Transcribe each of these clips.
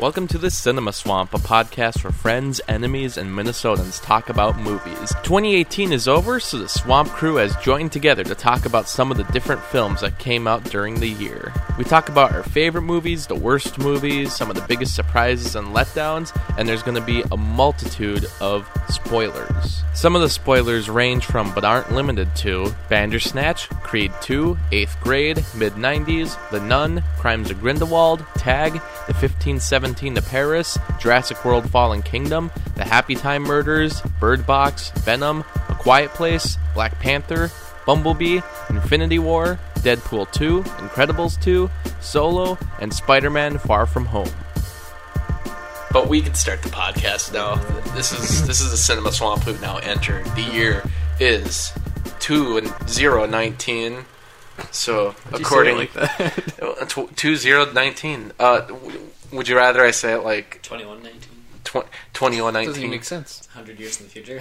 Welcome to the Cinema Swamp, a podcast where friends, enemies, and Minnesotans talk about movies. 2018 is over, so the Swamp crew has joined together to talk about some of the different films that came out during the year. We talk about our favorite movies, the worst movies, some of the biggest surprises and letdowns, and there's going to be a multitude of spoilers. Some of the spoilers range from, but aren't limited to, Bandersnatch, Creed 2, 8th Grade, Mid 90s, The Nun, Crimes of Grindelwald, Tag, The 1517 to Paris, Jurassic World Fallen Kingdom, The Happy Time Murders, Bird Box, Venom, A Quiet Place, Black Panther, Bumblebee, Infinity War, Deadpool 2, Incredibles 2, Solo, and Spider Man Far From Home. But we can start the podcast now. This is this is the Cinema Swamp we've now entered. The year is two and zero nineteen. So according like that. Two zero nineteen. Uh, would you rather I say it like 2119. tw- twenty one Doesn't even make sense. 100 years in the future.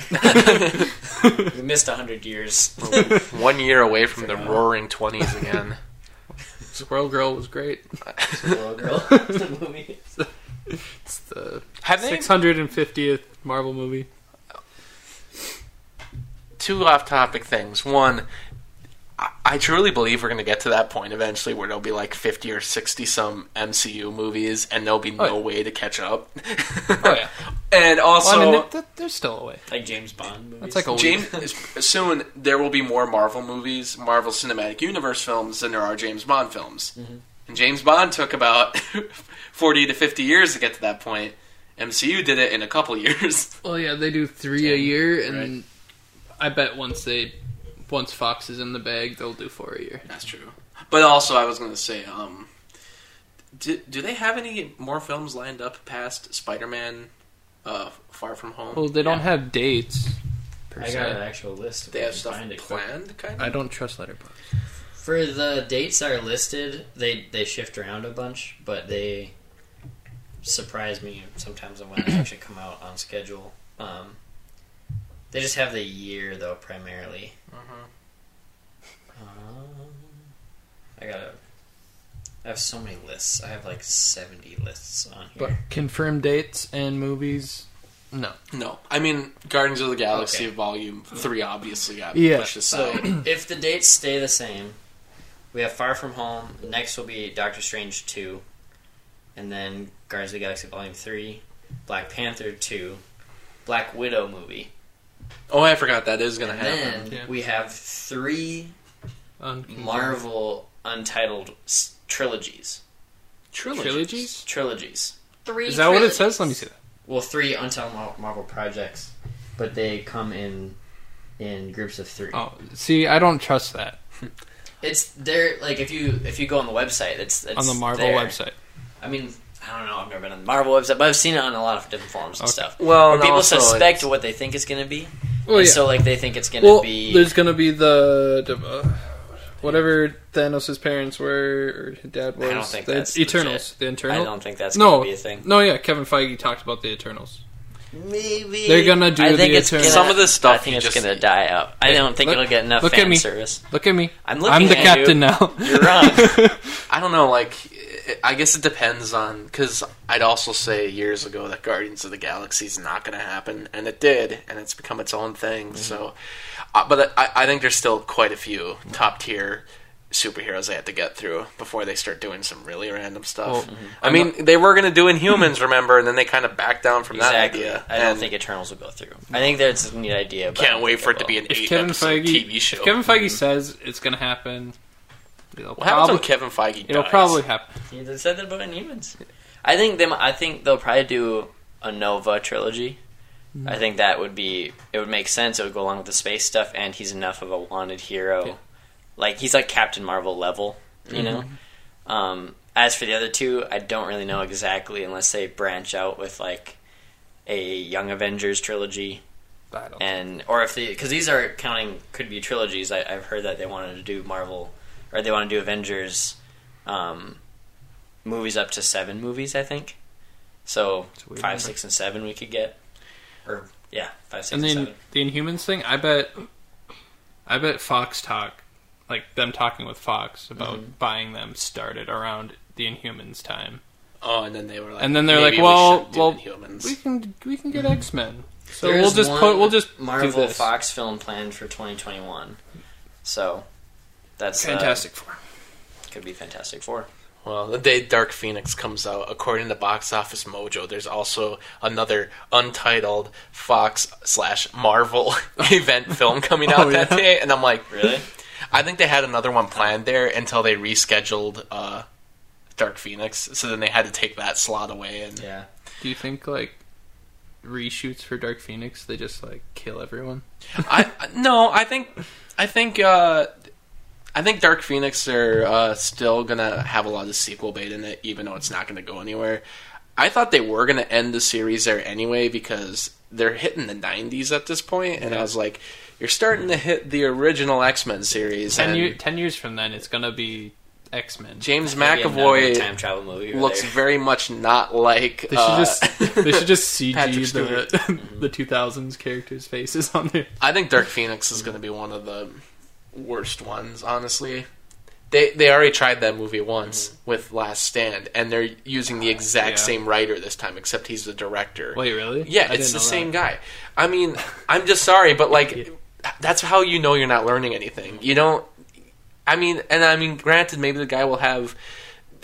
we missed 100 years. One year away from the roaring twenties again. Squirrel Girl was great. Little girl. the movie. It's the Have 650th Marvel movie. two off-topic things? One, I, I truly believe we're going to get to that point eventually where there'll be like fifty or sixty some MCU movies, and there'll be oh, no Oh, yeah. way to catch up. Oh yeah. and also, Well, I mean, they're, they're still away. Like James Bond movies. That's like a week. Soon there will be more Marvel movies, Marvel Cinematic Universe films than there are James Bond films. Mm-hmm. And James Bond took about forty to fifty years to get to that point. MCU did it in a couple years. Well, yeah, they do three a year, and I bet once they once Fox is in the bag, they'll do four a year. That's true. But also, I was going to say, um, do, do they have any more films lined up past Spider-Man, uh, Far From Home? Well, they don't Yeah. have dates. Per I se. got an actual list. if they have stuff find planned, kind of. I don't trust Letterboxd. For the dates that are listed, they they shift around a bunch, but they surprise me sometimes on when they actually come out on schedule. Um, they just have the year though primarily. Mhm. Um, I gotta. I have so many lists. I have like seventy lists on here. But confirmed dates and movies, no. No, I mean Guardians of the Galaxy Okay. Volume Three obviously got Yeah, pushed So aside. if the dates stay the same, we have Far From Home. Next will be Doctor Strange two, and then Guardians of the Galaxy Volume three, Black Panther two, Black Widow movie, oh, I forgot that is going to happen. then Yeah. we have three Unconfirmed. Marvel untitled s- trilogies. Trilogies. trilogies. Trilogies. Three. Is that what it says? Let me see that. Well, three untitled Mar- Marvel projects, but they come in in groups of three. Oh, see, I don't trust that It's there. Like if you if you go on the website, it's, it's on the Marvel there. website. I mean, I don't know. I've never been on the Marvel website, but I've seen it on a lot of different forums and Okay. stuff. Well, Where people also suspect it's- what they think it's going to be, Well, and yeah. so like they think it's going to well, be. there's gonna be the, the uh, whatever Thanos' parents were or his dad was. I don't think the that's Eternals. The Eternals. I don't think that's No, going to be a thing. no, yeah. Kevin Feige talked about the Eternals. Maybe They're gonna do I think the it's Eternals. gonna, Some of this stuff I think it's just- going to die out. I don't think look- it'll get enough look fan at me. service. Look at me. I'm looking I'm the at captain you. now. You're wrong. I don't know. Like, it- I guess it depends on because I'd also say years ago that Guardians of the Galaxy is not going to happen, and it did, and it's become its own thing. Mm-hmm. So, uh, but I, I think there's still quite a few top tier superheroes they have to get through before they start doing some really random stuff. Well, mm-hmm. I mean, they were going to do Inhumans, remember, and then they kind of backed down from exactly. that idea. I don't And think Eternals will go through. I think that's a neat idea. But can't wait for it to be an if eight Kevin episode Feige, TV show. if Kevin Feige mm-hmm. says it's gonna happen, it'll what happens probably, when Kevin Feige it'll dies? probably happen. You just said that about Inhumans. I think them. I think they'll probably do a Nova trilogy. I think that would be. It would make sense. It would go along with the space stuff, and he's enough of a wanted hero. Yeah. Like he's like Captain Marvel level, you know. Um, as for the other two, I don't really know exactly unless they branch out with like a Young Avengers trilogy, I don't. and or if they because these are counting could be trilogies. I, I've heard that they wanted to do Marvel or they want to do Avengers um, movies up to seven movies. I think so. It's a weird Five, number. six, and seven we could get, or yeah, five, six, and and, then seven. the Inhumans thing, I bet, I bet Fox talk, like them talking with Fox about Mhm. buying them, started around the Inhumans time. Oh, and then they were like, And then they're like, well, we well, Inhumans. we can we can get X Men. So There we'll just put we'll just Marvel do this. Fox film planned for 2021. So that's uh, Fantastic Four. could be Fantastic Four. Well, the day Dark Phoenix comes out, according to Box Office Mojo, there's also another untitled Fox slash Marvel event film coming out Oh, that yeah? day, and I'm like, Really? I think they had another one planned there until they rescheduled uh, Dark Phoenix, so then they had to take that slot away. And yeah. Do you think like reshoots for Dark Phoenix they just like kill everyone? I no, I think I think uh, I think Dark Phoenix are uh, still gonna have a lot of sequel bait in it, even though it's not gonna go anywhere. I thought they were gonna end the series there anyway because they're hitting the '90s at this point, and I was like, "You're starting to hit the original X Men series." Ten, and year, ten years from then, it's gonna be X Men. James McAvoy time travel movie. looks they're- very much not like. They should uh, just they should just CG Stewart. the the two thousands characters' faces on there. I think Dark Phoenix is going to be one of the worst ones, honestly. They they already tried that movie once mm-hmm. with Last Stand, and they're using the exact Yeah. same writer this time, except he's the director. Wait, really? yeah, I it's the same that. guy. I mean, I'm just sorry, but like, that's how you know you're not learning anything. You don't. I mean, and I mean, granted, maybe the guy will have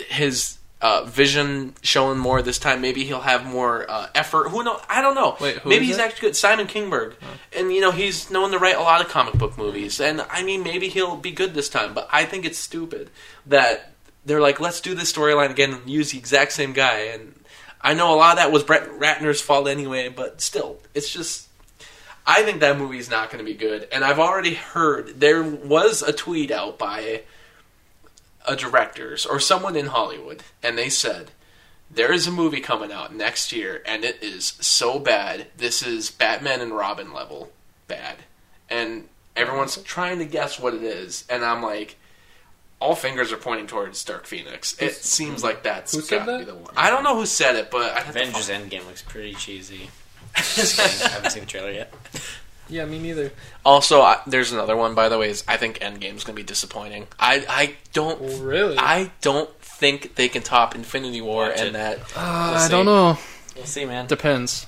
his uh, vision showing more this time. Maybe he'll have more uh, effort. Who know? I don't know. Wait, who maybe he's it? actually good. Simon Kinberg, and you know he's known to write a lot of comic book movies. And I mean, maybe he'll be good this time. But I think it's stupid that they're like, let's do this storyline again and use the exact same guy. And I know a lot of that was Brett Ratner's fault anyway, but still, it's just. I think that movie is not going to be good. And I've already heard there was a tweet out by a directors or someone in Hollywood, and they said there is a movie coming out next year, and it is so bad. This is Batman and Robin level bad, and everyone's trying to guess what it is, and I'm like. All fingers are pointing towards Dark Phoenix. It seems like that's Who said gotta be that? the one. I don't know who said it, but I have to Avengers find- Endgame looks pretty cheesy. I haven't seen the trailer yet. Yeah, me neither. Also, I, there's another one. By the way, is I think Endgame's gonna be disappointing. I I don't Really? I don't think they can top Infinity War Watch and it. that. Uh, We'll I don't know. We'll see, man. Depends.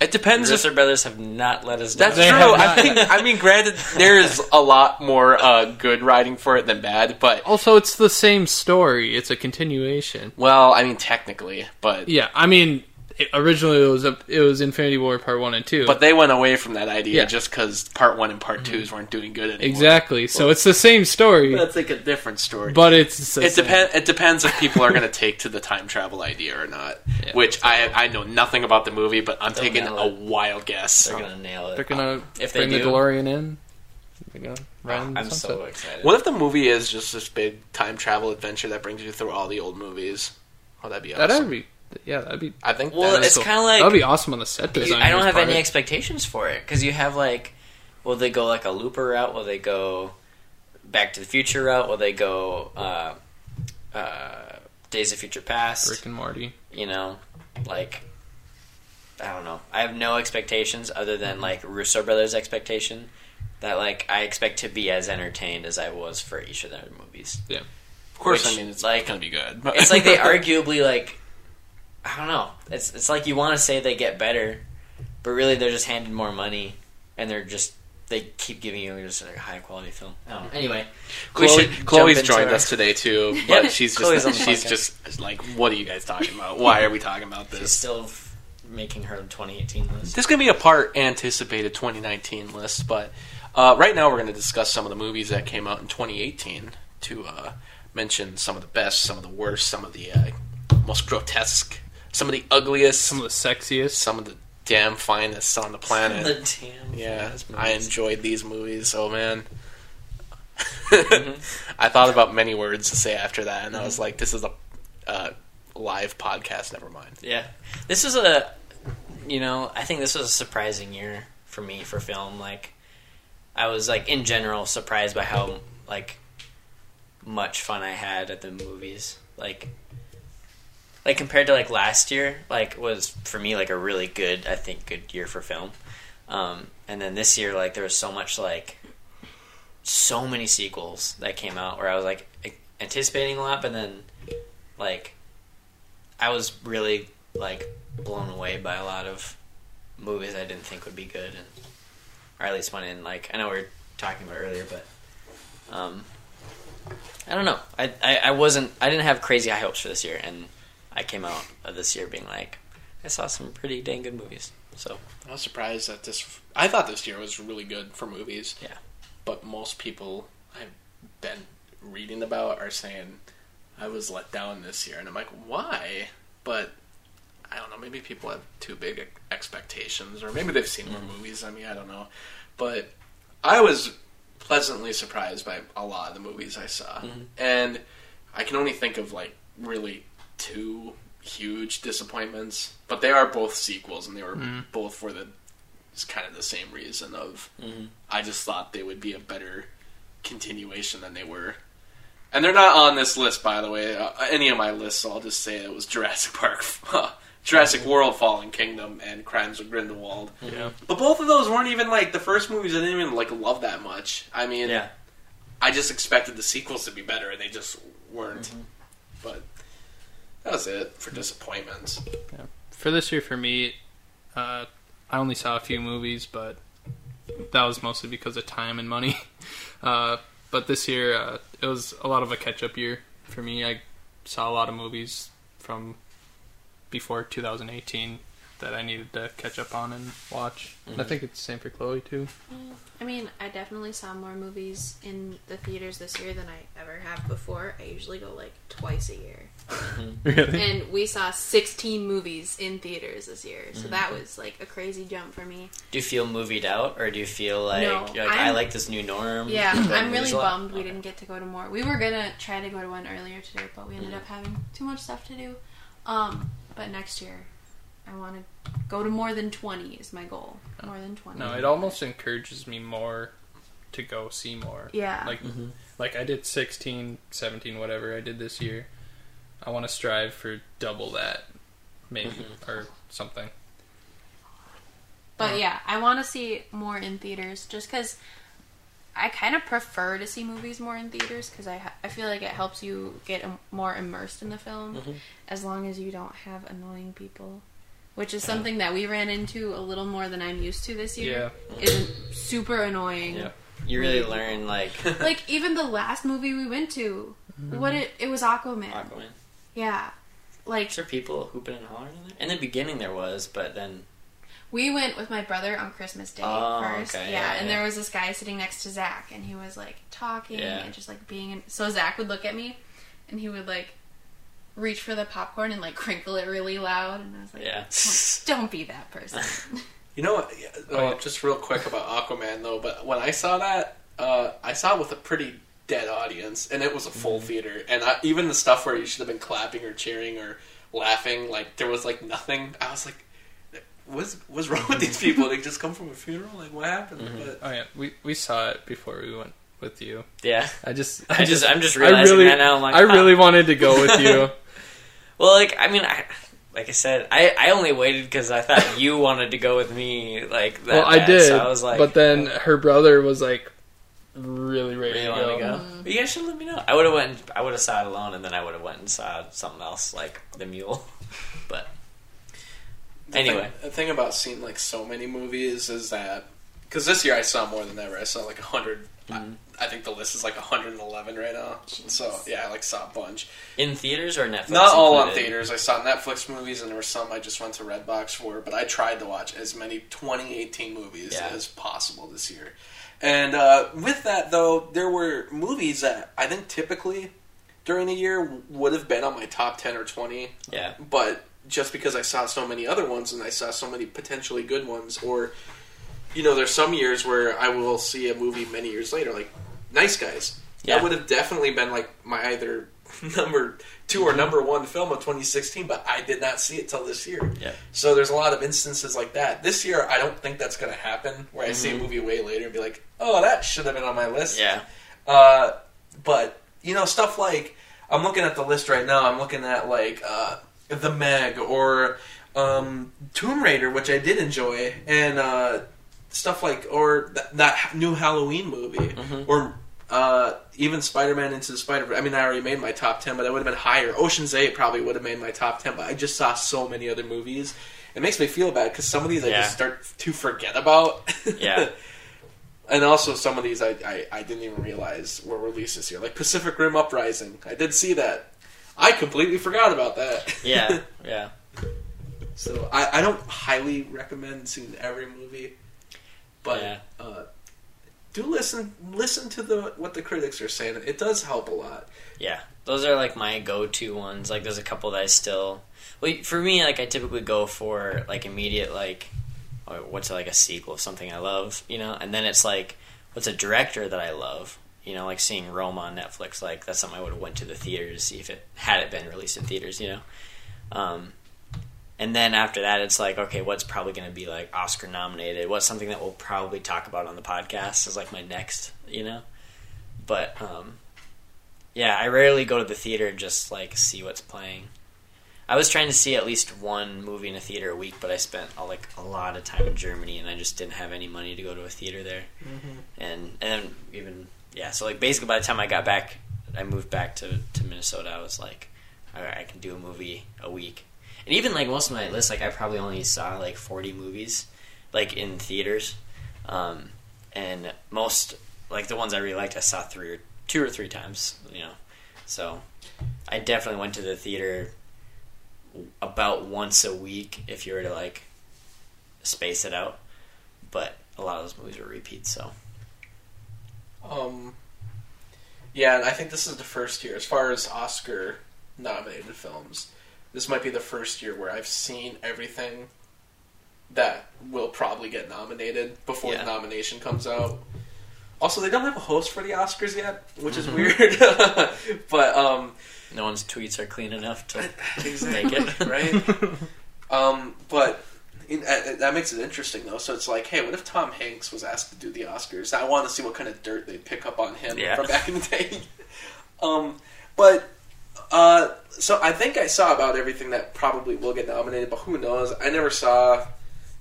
It depends if Russo brothers have not let us down. that's They true. I not. mean, I mean, granted, there's a lot more uh, good writing for it than bad, but Also, it's the same story. It's a continuation. well, I mean, technically, but Yeah, I mean, it, originally it was a, it was Infinity War Part One and Two. but they went away from that idea Yeah. just because part one and part twos mm-hmm. weren't doing good anymore. exactly. So it's the same story, That's like a different story. but it's the it same. depends. It depends if people are going to take to the time travel idea or not. Yeah. Which I I know nothing about the movie, but I'm They'll taking a it. wild guess. They're gonna nail it. They're gonna uh, If they bring the do- DeLorean in. They're gonna ah, run I'm sunset. so excited. What if the movie is just this big time travel adventure that brings you through all the old movies? Oh, that'd be awesome. That'd be yeah, that'd be I think. Well, it's cool. kind of like that'd be awesome on the set design. I don't have any expectations for it because you have like, will they go like a looper route? Will they go Back to the Future route? Will they go uh, uh, Days of Future Past? Rick and Morty. You know, like I don't know. I have no expectations other Mm-hmm. than like Russo brothers' expectation that like I expect to be as entertained as I was for each of their movies. Yeah. Of course. which, I mean, it's like- gonna be good. But It's like they arguably like I don't know. It's it's like you want to say they get better, but really they're just handed more money, and they're just they keep giving you just a high quality film. Anyway, Chloe, Chloe's joined our- us today too, but she's just she's just like, what are you guys talking about? Why are we talking about this? She's still f- making her 2018 list. This is gonna be a part anticipated 2019 list, but uh, right now we're going to discuss some of the movies that came out in 2018 to uh, mention some of the best, some of the worst, some of the uh, most grotesque, some of the ugliest, Some of the sexiest. some of the damn finest on the planet. The damn Yeah, I enjoyed these movies. Oh man, Mm-hmm. I thought about many words to say after that, and I was like, "This is a uh, live podcast. Never mind." Yeah, this was a, you know, I think this was a surprising year for me for film. Like, I was like in general surprised by how like much fun I had at the movies. Like, like compared to like last year, like was for me like a really good, I think, good year for film. Um, and then this year, like there was so much like so many sequels that came out where I was like anticipating a lot, but then like I was really like blown away by a lot of movies I didn't think would be good, and or at least went in like I know we were talking about earlier, but um, I don't know. I, I I wasn't I didn't have crazy high hopes for this year, and I came out of this year being like I saw some pretty dang good movies. So I was surprised that this. I thought this year was really good for movies. Yeah. But most people I've been reading about are saying I was let down this year, and I'm like, why? But I don't know. Maybe people have too big expectations, or maybe they've seen more mm-hmm. movies. I mean, I don't know. But I was pleasantly surprised by a lot of the movies I saw, mm-hmm. and I can only think of like really two huge disappointments. But they are both sequels, and they were mm-hmm. both for the kind of the same reason of mm-hmm. I just thought they would be a better continuation than they were. And they're not on this list, by the way. Uh, any of my lists, I'll just say it was Jurassic Park, Jurassic mm-hmm. World, Fallen Kingdom, and Crimes of Grindelwald. Yeah. But both of those weren't even like the first movies. I didn't even like love that much. I mean, yeah, I just expected the sequels to be better, and they just weren't. But that was it for disappointments. For this year, for me, uh, I only saw a few movies, but that was mostly because of time and money. Uh, but this year, uh, it was a lot of a catch-up year for me. I saw a lot of movies from before 2018 that I needed to catch up on and watch. And I think it's the same for Chloe too. I mean, I definitely saw more movies in the theaters this year than I ever have before. I usually go like twice a year. Mm-hmm. Really? And we saw 16 movies in theaters this year. So mm-hmm. that was like a crazy jump for me. do you feel movied out, or do you feel like, No, like I like this new norm? Yeah, I'm really bummed we Okay. didn't get to go to more. We were gonna try to go to one earlier today, but we ended mm-hmm. up having too much stuff to do. Um, but next year, I want to go to more than 20 is my goal. More than 20. No, it almost encourages me more to go see more. Yeah. Like like I did 16, 17, whatever I did this year. I want to strive for double that maybe mm-hmm. or something. But yeah, I want to see more in theaters just because I kind of prefer to see movies more in theaters because I, ha- I feel like it helps you get im- more immersed in the film mm-hmm. as long as you don't have annoying people. Which is something that we ran into a little more than I'm used to this year. Isn't super annoying. Yeah. You really learn like Like even the last movie we went to, what mm-hmm. it it was Aquaman. Aquaman. Yeah, like Is there people hooping and hollering in there? In the beginning, there was, but then We went with my brother on Christmas Day Oh, first. okay, yeah, yeah, and yeah. there was this guy sitting next to Zach, and he was like talking Yeah. and just like being. In- so Zach would look at me, and he would like reach for the popcorn and like crinkle it really loud, and I was like, Yeah. don't, don't be that person. You know what? yeah, Oh, just real quick about Aquaman though. But when I saw that, uh, I saw it with a pretty dead audience, and it was a full mm-hmm. theater. And I, even the stuff where you should have been clapping or cheering or laughing, like there was like nothing. I was like, "What's what's wrong with these people? They just come from a funeral. Like what happened?" Mm-hmm. But Oh yeah, we we saw it before we went with you. yeah. I just I just I'm just I realizing really that now. I'm like, I huh. really wanted to go with you. well, like I mean, I like I said, I I only waited because I thought you wanted to go with me. Like that well, I bad, did, So I was like, but then her brother was like really ready Really to want go. to go? But you guys should let me know. I would have went. I would have saw it alone, and then I would have went and saw something else like the Mule. But the anyway, thing, the thing about seeing like so many movies is that because this year I saw more than ever. I saw like a 100 Mm-hmm. I, I think the list is like 111 right now. So yeah, I like saw a bunch. in theaters or Netflix? Not all on theaters. I saw Netflix movies, and there were some I just went to Redbox for. But I tried to watch as many 2018 movies Yeah. as possible this year. And uh, with that, though, there were movies that I think typically during the year would have been on my top 10 or 20. Yeah. But just because I saw so many other ones and I saw so many potentially good ones, or you know, there's some years where I will see a movie many years later, like Nice Guys. Yeah. That would have definitely been like my either number two or number one film of 2016, but I did not see it till this year. Yeah. So there's a lot of instances like that. This year, I don't think that's going to happen. Where I see a Mhm. movie way later and be like, "Oh, that should have been on my list." Yeah. Uh, but you know, stuff like I'm looking at the list right now. I'm looking at like uh, the Meg or um, Tomb Raider, which I did enjoy, and uh, stuff like or th- that new Halloween movie Mhm. or Uh, even Spider-Man Into the Spider. I mean, I already made my top ten, but that would have been higher. Ocean's Eight probably would have made my top ten, but I just saw so many other movies. It makes me feel bad because some of these I Yeah. just start to forget about. Yeah. and also some of these I, I I didn't even realize were released this year, like Pacific Rim Uprising. I did see that. I completely forgot about that. Yeah, yeah. So I, I don't highly recommend seeing every movie, but Yeah. uh, do listen listen to the what the critics are saying. It does help a lot. Yeah, those are like my go-to ones. Like, there's a couple that I still. Well, for me, like I typically go for like immediate like, what's like a sequel of something I love, you know, and then it's like, what's a director that I love, you know, like seeing Rome on Netflix. Like that's something I would have went to the theater to see if it had it been released in theaters, you know. Um, and then after that, it's like, okay, what's probably going to be like Oscar nominated? What's something that we'll probably talk about on the podcast is like my next, you know. But um, yeah, I rarely go to the theater and just like see what's playing. I was trying to see at least one movie in a theater a week, but I spent uh, like a lot of time in Germany, and I just didn't have any money to go to a theater there. And and then even yeah, so like basically by the time I got back, I moved back to to Minnesota. I was like, all right, I can do a movie a week. And even like most of my list, like I probably only saw like forty movies, like in theaters, um, and most like the ones I really liked, I saw three or two or three times. You know, so I definitely went to the theater about once a week if you were to like space it out. But a lot of those movies were repeats, so Um, yeah, and I think this is the first year as far as Oscar nominated films. This might be the first year where I've seen everything that will probably get nominated before Yeah. the nomination comes out. Also, they don't have a host for the Oscars yet, which is Mhm. weird. but um, no one's tweets are clean enough to make it. right. Um, but in, uh, that makes it interesting though. So it's like, hey, what if Tom Hanks was asked to do the Oscars? I want to see what kind of dirt they'd pick up on him Yeah. from back in the day. um, but uh, so I think I saw about everything that probably will get nominated, but who knows? I never saw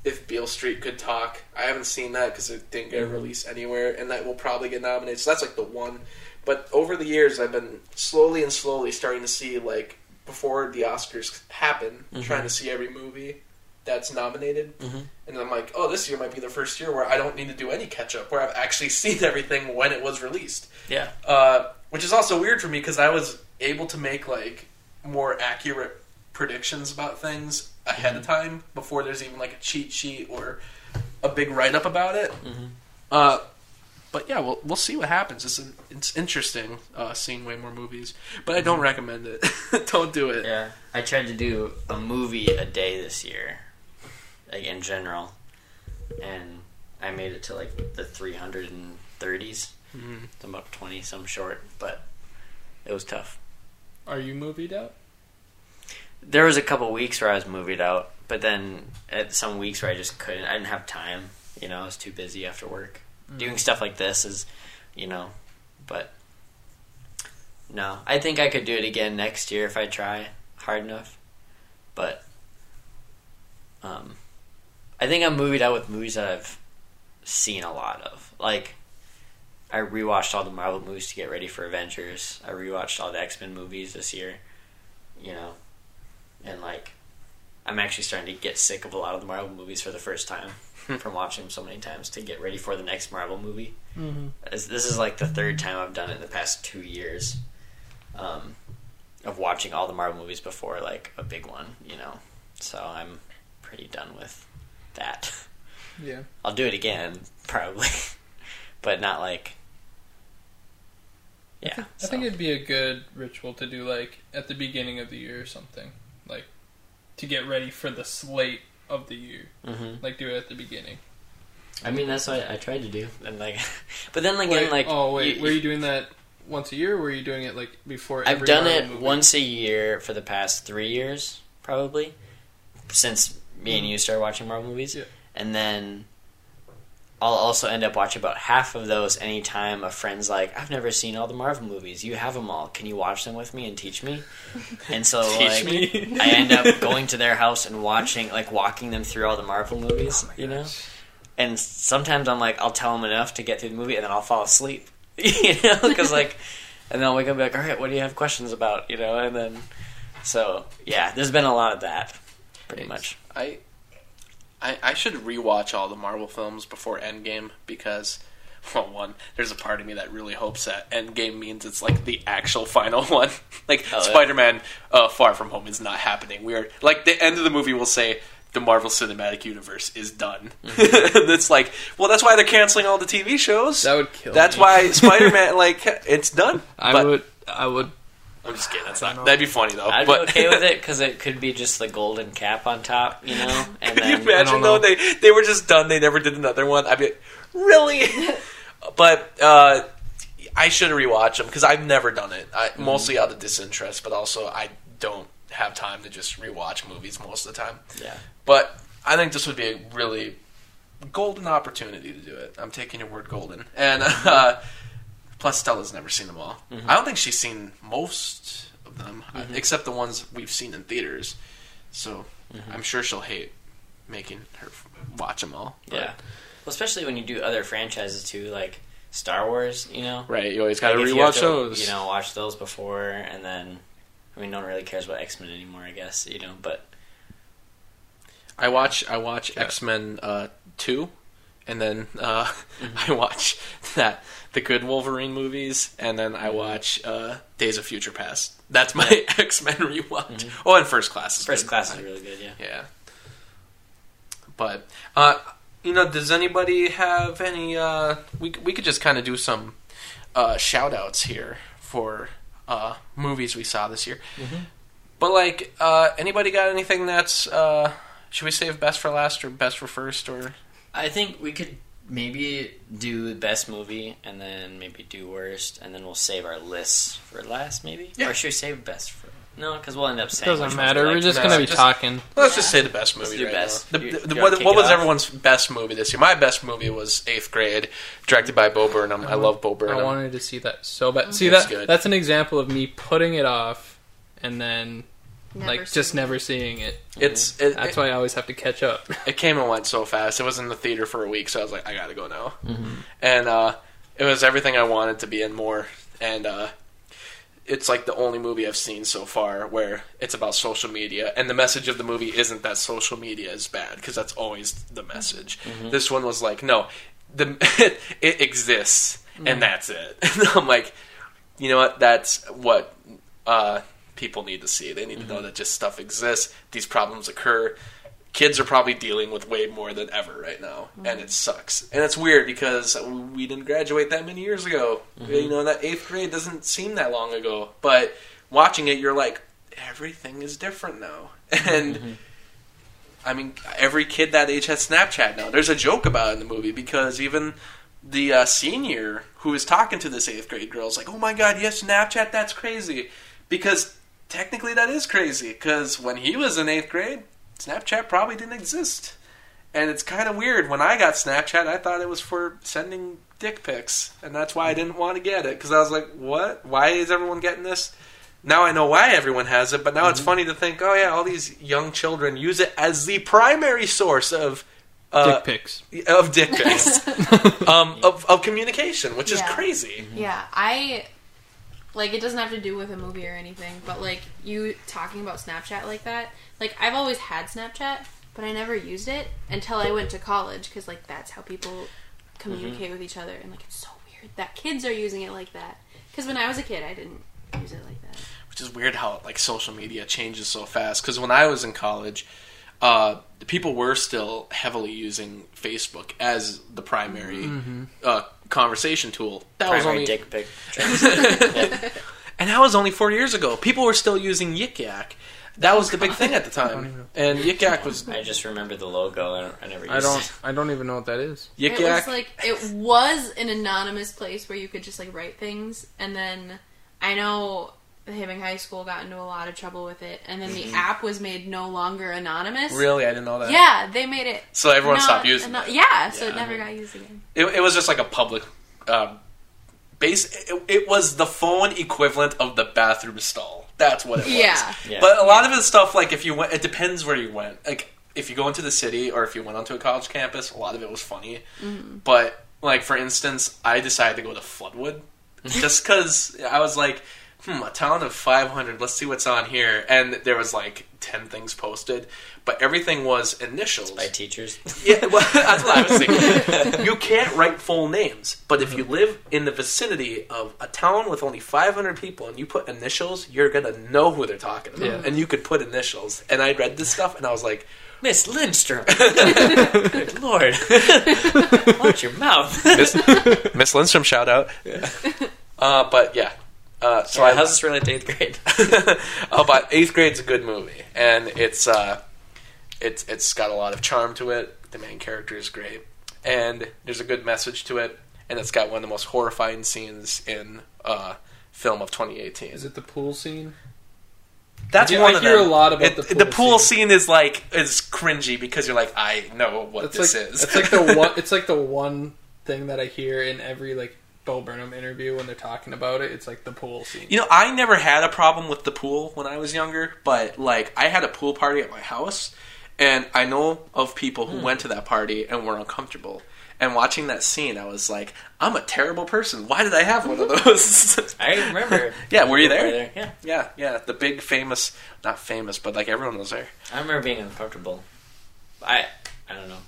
if Beale Street could talk. I haven't seen that because it didn't get released anywhere, and that will probably get nominated. So that's like the one. But over the years, I've been slowly and slowly starting to see like before the Oscars happen, Mhm. trying to see every movie that's nominated, Mhm. and I'm like, oh, this year might be the first year where I don't need to do any catch up, where I've actually seen everything when it was released. Yeah. Uh, which is also weird for me because I was able to make like more accurate predictions about things ahead of time before there's even like a cheat sheet or a big write up about it. Mhm. Uh, but yeah, we'll we'll see what happens. It's an, it's interesting uh, seeing way more movies, but I don't recommend it. don't do it. Yeah, I tried to do a movie a day this year, like in general, and I made it to like the 330s. Mhm. I'm about 20 some short, but it was tough. Are you movied out? There was a couple weeks where I was movied out, but then at some weeks where I just couldn't. I didn't have time. You know, I was too busy after work. Doing stuff like this is, you know, but no, I think I could do it again next year if I try hard enough. But um, I think I'm movied out with movies that I've seen a lot of. Like I rewatched all the Marvel movies to get ready for Avengers. I rewatched all the X Men movies this year. You know, and like I'm actually starting to get sick of a lot of the Marvel movies for the first time from watching them so many times to get ready for the next Marvel movie. Mm-hmm. This is like the third time I've done it in the past two years um, of watching all the Marvel movies before like a big one, you know. So I'm pretty done with that. Yeah. I'll do it again probably, but not like yeah. I so- think it'd be a good ritual to do like at the beginning of the year or something. Like to get ready for the slate of the year. Mhm. Like do it at the beginning. I mean, that's what I tried to do, and like, but then again, Wait, like, oh wait, you- were you doing that once a year or were you doing it like before I've every done it movie? once a year for the past three years, probably, since me and you started watching Marvel movies, Yeah. and then I'll also end up watching about half of those anytime a friend's like, "I've never seen all the Marvel movies. You have them all. Can you watch them with me and teach me?" And so, like. I end up going to their house and watching, like, walking them through all the Marvel movies, Oh you know. And sometimes I'm like, I'll tell them enough to get through the movie, and then I'll fall asleep. you know, because like, and then I'll wake up and be like, all right, what do you have questions about? You know, and then so yeah, there's been a lot of that, pretty much. I, I I should rewatch all the Marvel films before Endgame because, well, one, there's a part of me that really hopes that Endgame means it's like the actual final one. like Oh. Spider-Man: uh, Far From Home is not happening. We are like the end of the movie will say. The Marvel Cinematic Universe is done. Mm-hmm. it's like, well, that's why they're canceling all the TV shows. That would kill. That's me. why Spider-Man, like, it's done. I But- would. I would. I'm just kidding. That's not. know. That'd be funny though. I'd but be okay with it because it could be just the golden cap on top, you know, and Could you imagine though know. they they were just done. They never did another one. I'd be like, really? but uh, I should rewatch them because I've never done it. I, Mm-hmm. Mostly out of disinterest, but also I don't have time to just rewatch movies most of the time. yeah, But I think this would be a really golden opportunity to do it. I'm taking your word golden. And uh, plus, Stella's never seen them all. Mm-hmm. I don't think she's seen most of them, uh, except the ones we've seen in theaters. So Mm-hmm. I'm sure she'll hate making her watch them all. But- yeah. Well, especially when you do other franchises too, like Star Wars, you know. Right, you always gotta Like, have rewatch to, those. You know, watch those before, and then I mean, no one really cares about X Men anymore, I guess. You know, but I watch I watch X Men uh, two, and then uh, Mm-hmm. I watch that the good Wolverine movies, and then Mm-hmm. I watch uh, Days of Future Past. That's my X Men rewatch. Oh, and First Class. Is Mm-hmm. First good. Class is really good. Yeah. Yeah. But uh, you know, does anybody have any? Uh, we we could just kind of do some uh, shout outs here for uh, movies we saw this year. But like, uh, anybody got anything that's? Uh, should we save best for last or best for first or? I think we could maybe do best movie, and then maybe do worst, and then we'll save our lists for last, maybe. Yeah. Or should we save best for? No, because we'll end up saying. it Doesn't matter. we We're liked just gonna be just- talking. Let's just say the best movie do right best. now. The, You- the- the- what what was off? everyone's best movie this year? My best movie was Eighth Grade, directed by Bo Burnham. I love Bo Burnham I wanted to see that so bad. See It's that good. that's an example of me putting it off and then Never like just it. never seeing it. It's it, That's it, why I always have to catch up. it came and went so fast. It was in the theater for a week, so I was like, I gotta go now. And uh, it was everything I wanted to be in more. And uh, it's like the only movie I've seen so far where it's about social media, and the message of the movie isn't that social media is bad because that's always the message. This one was like, no, the it exists, and that's it. And I'm like, you know what? That's what uh, people need to see. They need to know mm-hmm. that just stuff exists. These problems occur. Kids are probably dealing with way more than ever right now, and mm-hmm. it sucks. And it's weird because we didn't graduate that many years ago. Mm-hmm. You know, that eighth grade doesn't seem that long ago, but watching it, you're like, everything is different now. And I mean, every kid that age has Snapchat now. There's a joke about it in the movie because even the uh, senior who is talking to this eighth grade girl is like, "Oh my god, yes, Snapchat, that's crazy," because technically that is crazy. Because when he was in eighth grade, Snapchat probably didn't exist, and it's kind of weird. When I got Snapchat, I thought it was for sending dick pics, and that's why I didn't want to get it because I was like, "What? Why is everyone getting this?" Now I know why everyone has it, but now it's funny to think, oh yeah, all these young children use it as the primary source of uh, Dick pics. of dick pics, um, of, of communication, which is Yeah. crazy. Yeah, I like it doesn't have to do with a movie or anything, but like you talking about Snapchat like that, like I've always had Snapchat, but I never used it until I went to college because like that's how people communicate with each other, and like it's so weird that kids are using it like that. Because when I was a kid, I didn't use it like that. which is weird how like social media changes so fast. Because when I was in college, uh, people were still heavily using Facebook as the primary uh, conversation tool. That was Primary only dick pic. Yeah. and that was only four years ago. People were still using Yik Yak. That was the big thing at the time, and Yik Yak was I just remember the logo. I, don't, I never used I don't. it. I don't even know what that is. Yik it Yak. was like it was an anonymous place where you could just like write things, and then I know Hibbing High School got into a lot of trouble with it, and then the app was made no longer anonymous. really, I didn't know that. Yeah, they made it. So everyone not- stopped using not- it. Yeah, so Yeah. it never got used again. It, it was just like a public um, base. It, it was the phone equivalent of the bathroom stall. That's what it was. Yeah. Yeah. But a lot of the stuff, like if you went, it depends where you went. Like if you go into the city or if you went onto a college campus, a lot of it was funny. Mm-hmm. But like for instance, I decided to go to Floodwood just because I was like, hmm, a town of 500. Let's see what's on here, and there was like 10 things posted, but everything was initials. By teachers. Yeah, well, that's what I was thinking. you can't write full names, but if you live in the vicinity of a town with only 500 people and you put initials, you're gonna know who they're talking about, Yeah. and you could put initials. And I read this stuff, and I was like, Miss Lindstrom. Good lord. Watch your mouth. Miss, Miss Lindstrom, shout out. Uh, but yeah, uh, so So I how's this relate to eighth grade? oh, but eighth grade's a good movie, and it's uh, it's it's got a lot of charm to it. The main character is great, and there's a good message to it, and it's got one of the most horrifying scenes in uh, film of 2018. Is it the pool scene? That's do- one I of hear them. a lot about It- the the pool pool scene. scene is like is cringy because you're like, I know what It's this like is. it's like the one. It's like the one thing that I hear in every like Bo Burnham interview when they're talking about it. It's like the pool scene. You know, I never had a problem with the pool when I was younger, but like I had a pool party at my house, and I know of people who hmm. went to that party and were uncomfortable. And watching that scene, I was like, I'm a terrible person. Why did I have one of those? I remember. Yeah, were you there? Were Yeah. yeah, yeah. The big famous, not famous, but like everyone was there. I remember being uncomfortable. I I don't know.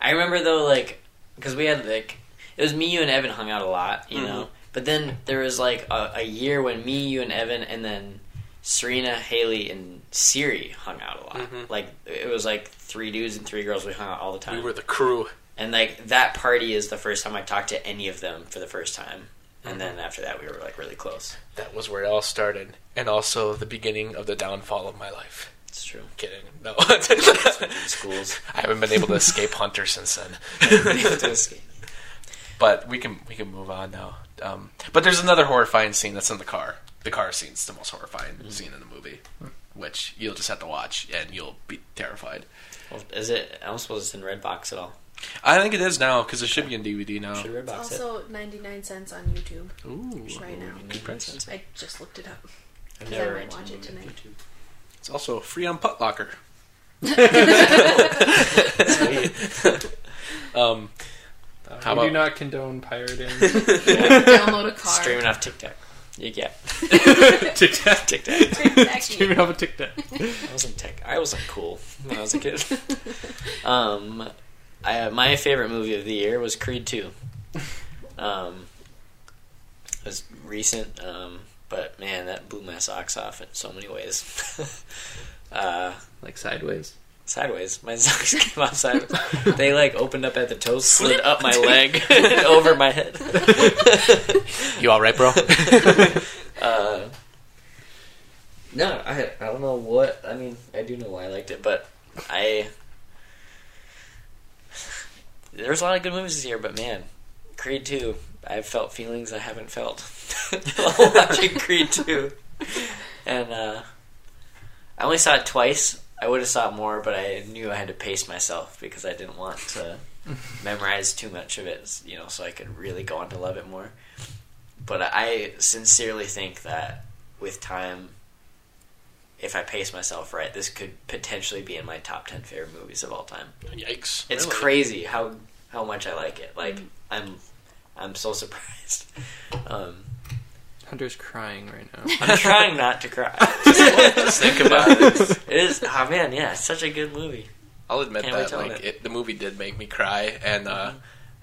I remember though, like because we had like it was me, you, and Evan hung out a lot, you mm-hmm. know. But then there was like a, a year when me, you, and Evan, and then Serena, Haley, and Siri hung out a lot. Mm-hmm. Like it was like three dudes and three girls. We hung out all the time. We were the crew. and like that party is the first time I talked to any of them for the first time. And mm-hmm. then after that, we were like really close. That was where it all started, and also the beginning of the downfall of my life. It's true. Kidding. No. Schools. I haven't been able to escape Hunter since then. but we can we can move on now. Um, but there's another horrifying scene that's in the car. The car scene's the most horrifying scene in the movie, which you'll just have to watch and you'll be terrified. Well, is it? I don't suppose it's in Redbox at all. I think it is now because it should be in DVD now. Should It's Redbox it? also 99 cents on YouTube Ooh, right now. good price. I just looked it up. I've Yeah, I never might watch it on tonight. YouTube. It's also free on Putlocker. um, how we do not condone pirating. Download a car. Streaming off TikTok. Yeah, yeah. TikTok. TikTok. Streaming off a TikTok. I wasn't tech. I wasn't cool when I was a kid. um, I, uh, my favorite movie of the year was Creed Two. Um, it was recent, um, but man, that blew my socks off in so many ways. uh, Like sideways. Sideways. My socks came out sideways. They like opened up at the toes, slid up my leg, and over my head. you all right, bro? Uh, no, I I don't know what. I mean, I do know why I liked it, but I there's a lot of good movies this year. But man, Creed two, I've felt feelings I haven't felt while watching Creed two, and uh, I only saw it twice. I would have saw more, but I knew I had to pace myself because I didn't want to memorize too much of it, you know, so I could really go on to love it more. But I sincerely think that with time, if I pace myself right, this could potentially be in my top ten favorite movies of all time. Yikes! It's Really? crazy how how much I like it. Like I'm I'm so surprised. Um, Hunter's crying right now. I'm trying not to cry. Just think about it. It is oh man, yeah, it's such a good movie. I'll admit Can't that like it. it, the movie did make me cry, and uh,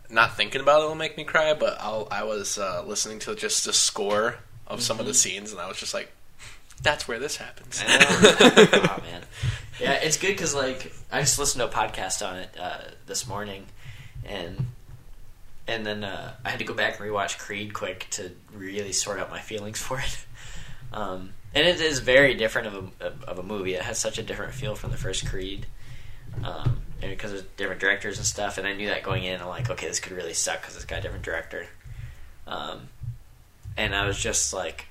not thinking about it will make me cry. But I'll, I was uh, listening to just the score of some of the scenes, and I was just like, "That's where this happens." I know. oh man, yeah, it's good because like I just listened to a podcast on it uh, this morning, and and then uh, I had to go back and rewatch Creed quick to really sort out my feelings for it. Um, and it is very different of a of a movie. It has such a different feel from the first Creed, um, and because of different directors and stuff. And I knew that going in. I'm like, okay, this could really suck because it's got a different director. Um, and I was just like,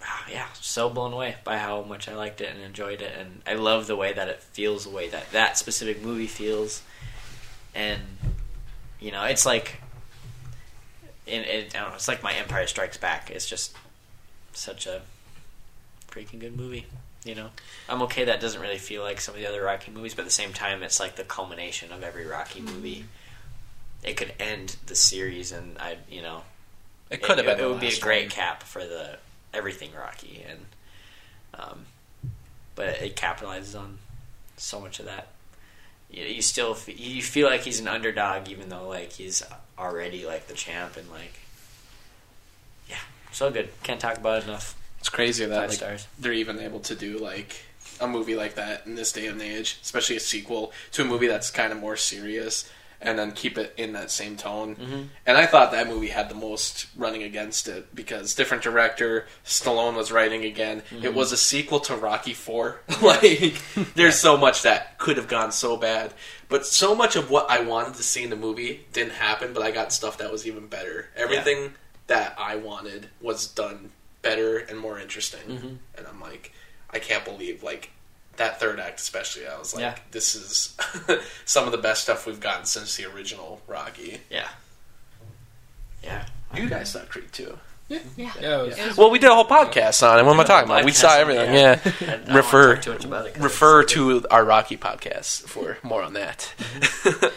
wow, yeah, so blown away by how much I liked it and enjoyed it, and I love the way that it feels, the way that that specific movie feels, and you know, it's like, it, I don't know, it's like my Empire Strikes Back. It's just such a freaking good movie. You know, I'm okay. That doesn't really feel like some of the other Rocky movies, but at the same time, it's like the culmination of every Rocky movie. it could end the series, and I, you know, It could have it, been. It would be a great one. cap for the everything Rocky, and um, but it capitalizes on so much of that. You, you still f- you feel like he's an underdog, even though like he's already like the champ, and like yeah, so good. Can't talk about it enough. It's crazy that Five like, stars. they're even able to do like a movie like that in this day and age, especially a sequel to a movie that's kind of more serious, and then keep it in that same tone. Mm-hmm. And I thought that movie had the most running against it because different director, Stallone was writing again. Mm-hmm. It was a sequel to Rocky Four. like, there's so much that could have gone so bad, but so much of what I wanted to see in the movie didn't happen. But I got stuff that was even better. Everything that I wanted was done better and more interesting. Mhm. And I'm like, I can't believe like that third act, especially. I was like, Yeah. this is some of the best stuff we've gotten since the original Rocky. Yeah, yeah. You guys saw Creed too. Yeah, Yeah. it was, It Well, we did a whole podcast on it. What am I talking about? We saw everything. yeah. Yeah. I, I don't Refer- wanna too much about it 'cause Refer it's- to our Rocky podcast for more on that.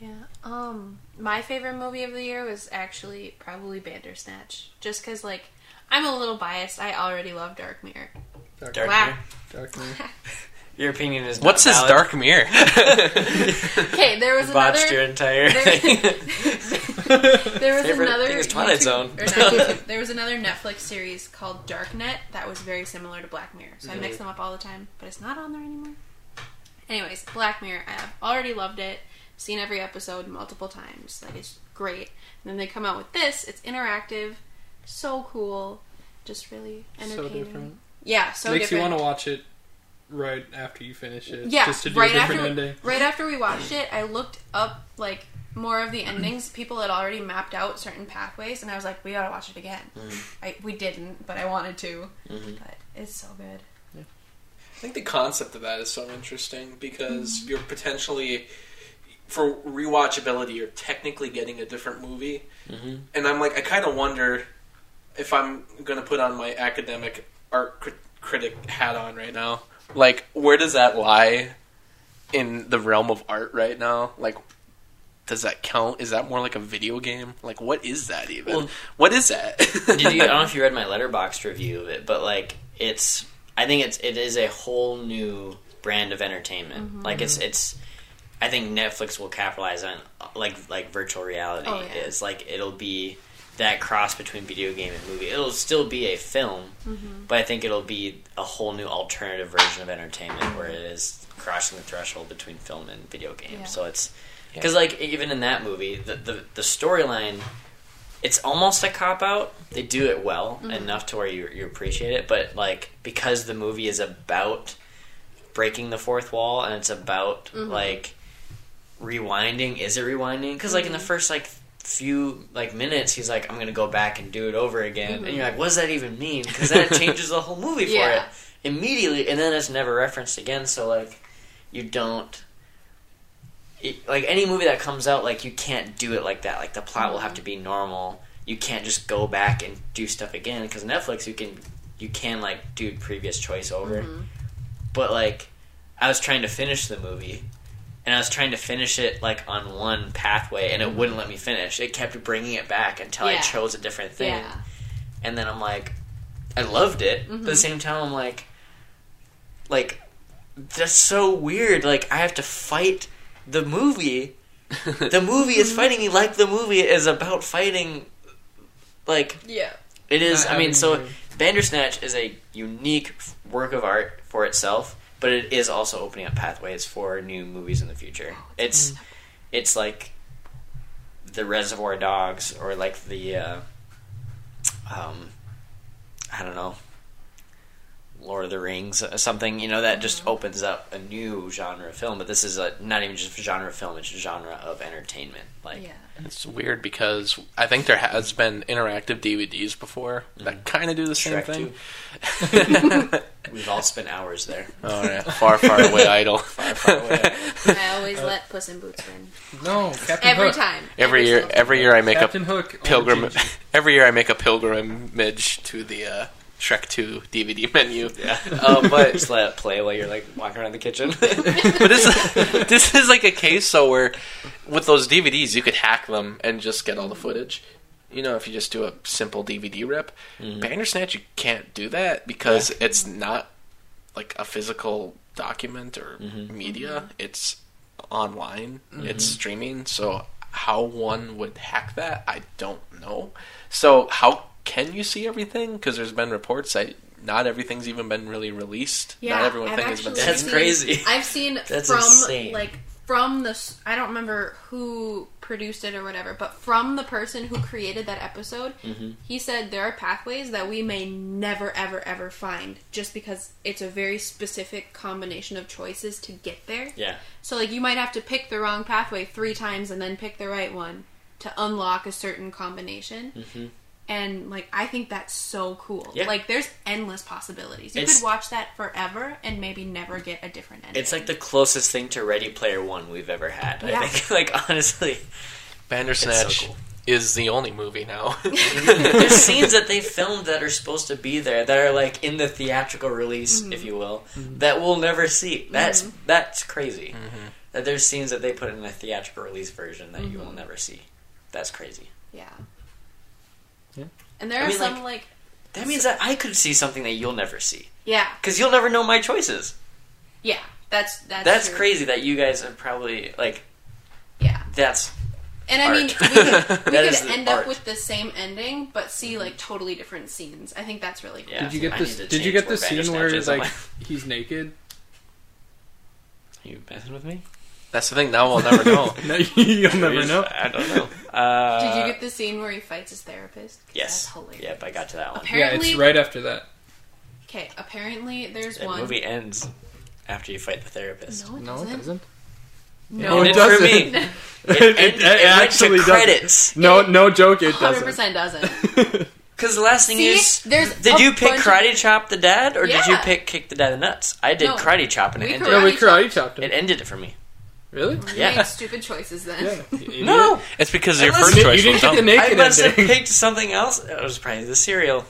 Yeah. Um, my favorite movie of the year was actually probably Bandersnatch. Just because, like, I'm a little biased. I already love Dark Mirror. Dark, Dark Wow. Mirror. Dark Mirror. Your opinion is not What's his valid. dark mirror? Okay, there was Botched another. your entire there, thing. there was Favorite another thing is Twilight YouTube- Zone. or not YouTube, there was another Netflix series called Darknet that was very similar to Black Mirror. So I mix them up all the time, but it's not on there anymore. Anyways, Black Mirror, I have already loved it. Seen every episode multiple times. Like it's great. And then they come out with this. It's interactive, so cool, just really so entertaining. different. Yeah, so Makes you want to watch it right after you finish it. Yeah, just to do right a different after ending. right after we watched it, I looked up like more of the endings. People had already mapped out certain pathways, and I was like, "We gotta watch it again." I, we didn't, but I wanted to. Mhm. But it's so good. I think the concept of that is so interesting because you're potentially, for rewatchability, you're technically getting a different movie. Mhm. And I'm like, I kind of wonder if I'm going to put on my academic art crit- critic hat on right now. Like, where does that lie in the realm of art right now? Like, does that count? Is that more like a video game? Like, what is that even? Well- what is that? Did you, I don't know if you read my letterboxd review of it, but like it's I think it's it is a whole new brand of entertainment. Mm-hmm. Like it's it's I think Netflix will capitalize on like like virtual reality Oh, yeah. is like it'll be that cross between video game and movie. It'll still be a film, mm-hmm. but I think it'll be a whole new alternative version of entertainment where it is crossing the threshold between film and video game. Yeah. So it's because like even in that movie, the the, the storyline it's almost a cop out. They do it well mm-hmm. enough to where you you appreciate it, but like because the movie is about breaking the fourth wall and it's about mm-hmm. like rewinding. Is it rewinding? Because like in the first like few like minutes, he's like, "I'm gonna go back and do it over again," and mm-hmm. you're like, "What does that even mean?" Because then it changes the whole movie for Yeah. it immediately, and then it's never referenced again. So like, you don't. It, like any movie that comes out, like you can't do it like that. Like the plot will have to mm-hmm. be normal. You can't just go back and do stuff again because Netflix, you can you can like do previous choice over. Mm-hmm. But like, I was trying to finish the movie, and I was trying to finish it like on one pathway, and it wouldn't let me finish. It kept bringing it back until I chose a different thing, Yeah. and then I'm like, I loved it, but at the mm-hmm. same time, I'm like, like that's so weird. Like I have to fight the movie. the movie is mm-hmm. fighting me like the movie is about fighting. Like Yeah. it is. Not I mean, so Bandersnatch is a unique work of art for itself, but it is also opening up pathways for new movies in the future. It's it's like the Reservoir Dogs or like the uh, um, I don't know. Lord of the Rings, uh, something you know that just opens up a new genre of film. But this is a not even just a genre of film; it's a genre of entertainment. Like, Yeah. It's weird because I think there has been interactive DVDs before that kind of do the same thing. we've all spent hours there. oh yeah, far, far away, idol. Far, far away. I always let Puss in Boots win No, Captain every Hook. time. Every year, every year I make Captain a Hook. pilgrim. Every year I make a pilgrimage to the uh, Shrek Two DVD menu. Yeah. Um, but Just let it play while you're like walking around the kitchen. but this this is like a case so where with those DVDs you could hack them and just get all the footage. You know, if you just do a simple DVD rip, mm-hmm. Bandersnatch you can't do that because it's not like a physical document or mm-hmm. media. Mm-hmm. It's online. It's streaming. So how one would hack that, I don't know. So how can you see everything? Because there's been reports that not everything's even been really released. Yeah, not everyone I've thing has been actually seen. That's seen- crazy. I've seen That's from insane. like from the I don't remember who produced it or whatever, but from the person who created that episode, Mm-hmm. he said there are pathways that we may never ever ever find just because it's a very specific combination of choices to get there. yeah. So like you might have to pick the wrong pathway 3 times and then pick the right one to unlock a certain combination. And like I think that's so cool. Mm-hmm. Yeah. Like there's endless possibilities. You It's- could watch that forever and maybe never get a different ending. It's like the closest thing to Ready Player One we've ever had. Yeah. I think, like honestly, Bandersnatch so cool. is the only movie now. there's scenes that they filmed that are supposed to be there that are like in the theatrical release, Mm-hmm. if you will, that we'll never see. That's that's crazy. That there's scenes that they put in a theatrical release version that you will Mm-hmm. never see. That's crazy. Yeah. Yeah. And there I are mean, some like- like, That means that I could see something that you'll never see yeah, because you'll never know my choices. yeah. That's that's That's true. crazy that you guys have probably like. Yeah. That's And I mean, we could, we could end art. up with the same ending, but see mm-hmm. like totally different scenes. I think that's really cool. Yeah. Did you get this? Did you get the scene where Bandersnatch is on like my- he's naked? Are you messing with me? That's the thing. Now we'll never know. No, you'll never know. I don't know. Uh, Did you get the scene where he fights his therapist? 'Cause Yes. That's hilarious. Yep, I got to that one. Yeah, Apparently, it's right after that. okay. Apparently, there's The one. movie ends after you fight the therapist. No, it No, doesn't. it doesn't. No, it Ended for doesn't. me. It, It, it, it, it went actually to credits. No, no joke. It Hundred doesn't. percent doesn't. Because the last thing See, is, there's did a you pick bunch of- Karate Chop the dad, or did you Yeah. pick Kick the Dad in the Nuts? I did No. Karate Chop, and it ended. No, we Karate karate chopped It him. ended it for me. Really? You Yeah. made stupid choices then. Yeah. you. No, It's because your Unless first You choice didn't was get the dumb. naked I must have ending. picked something else. It was probably the cereal.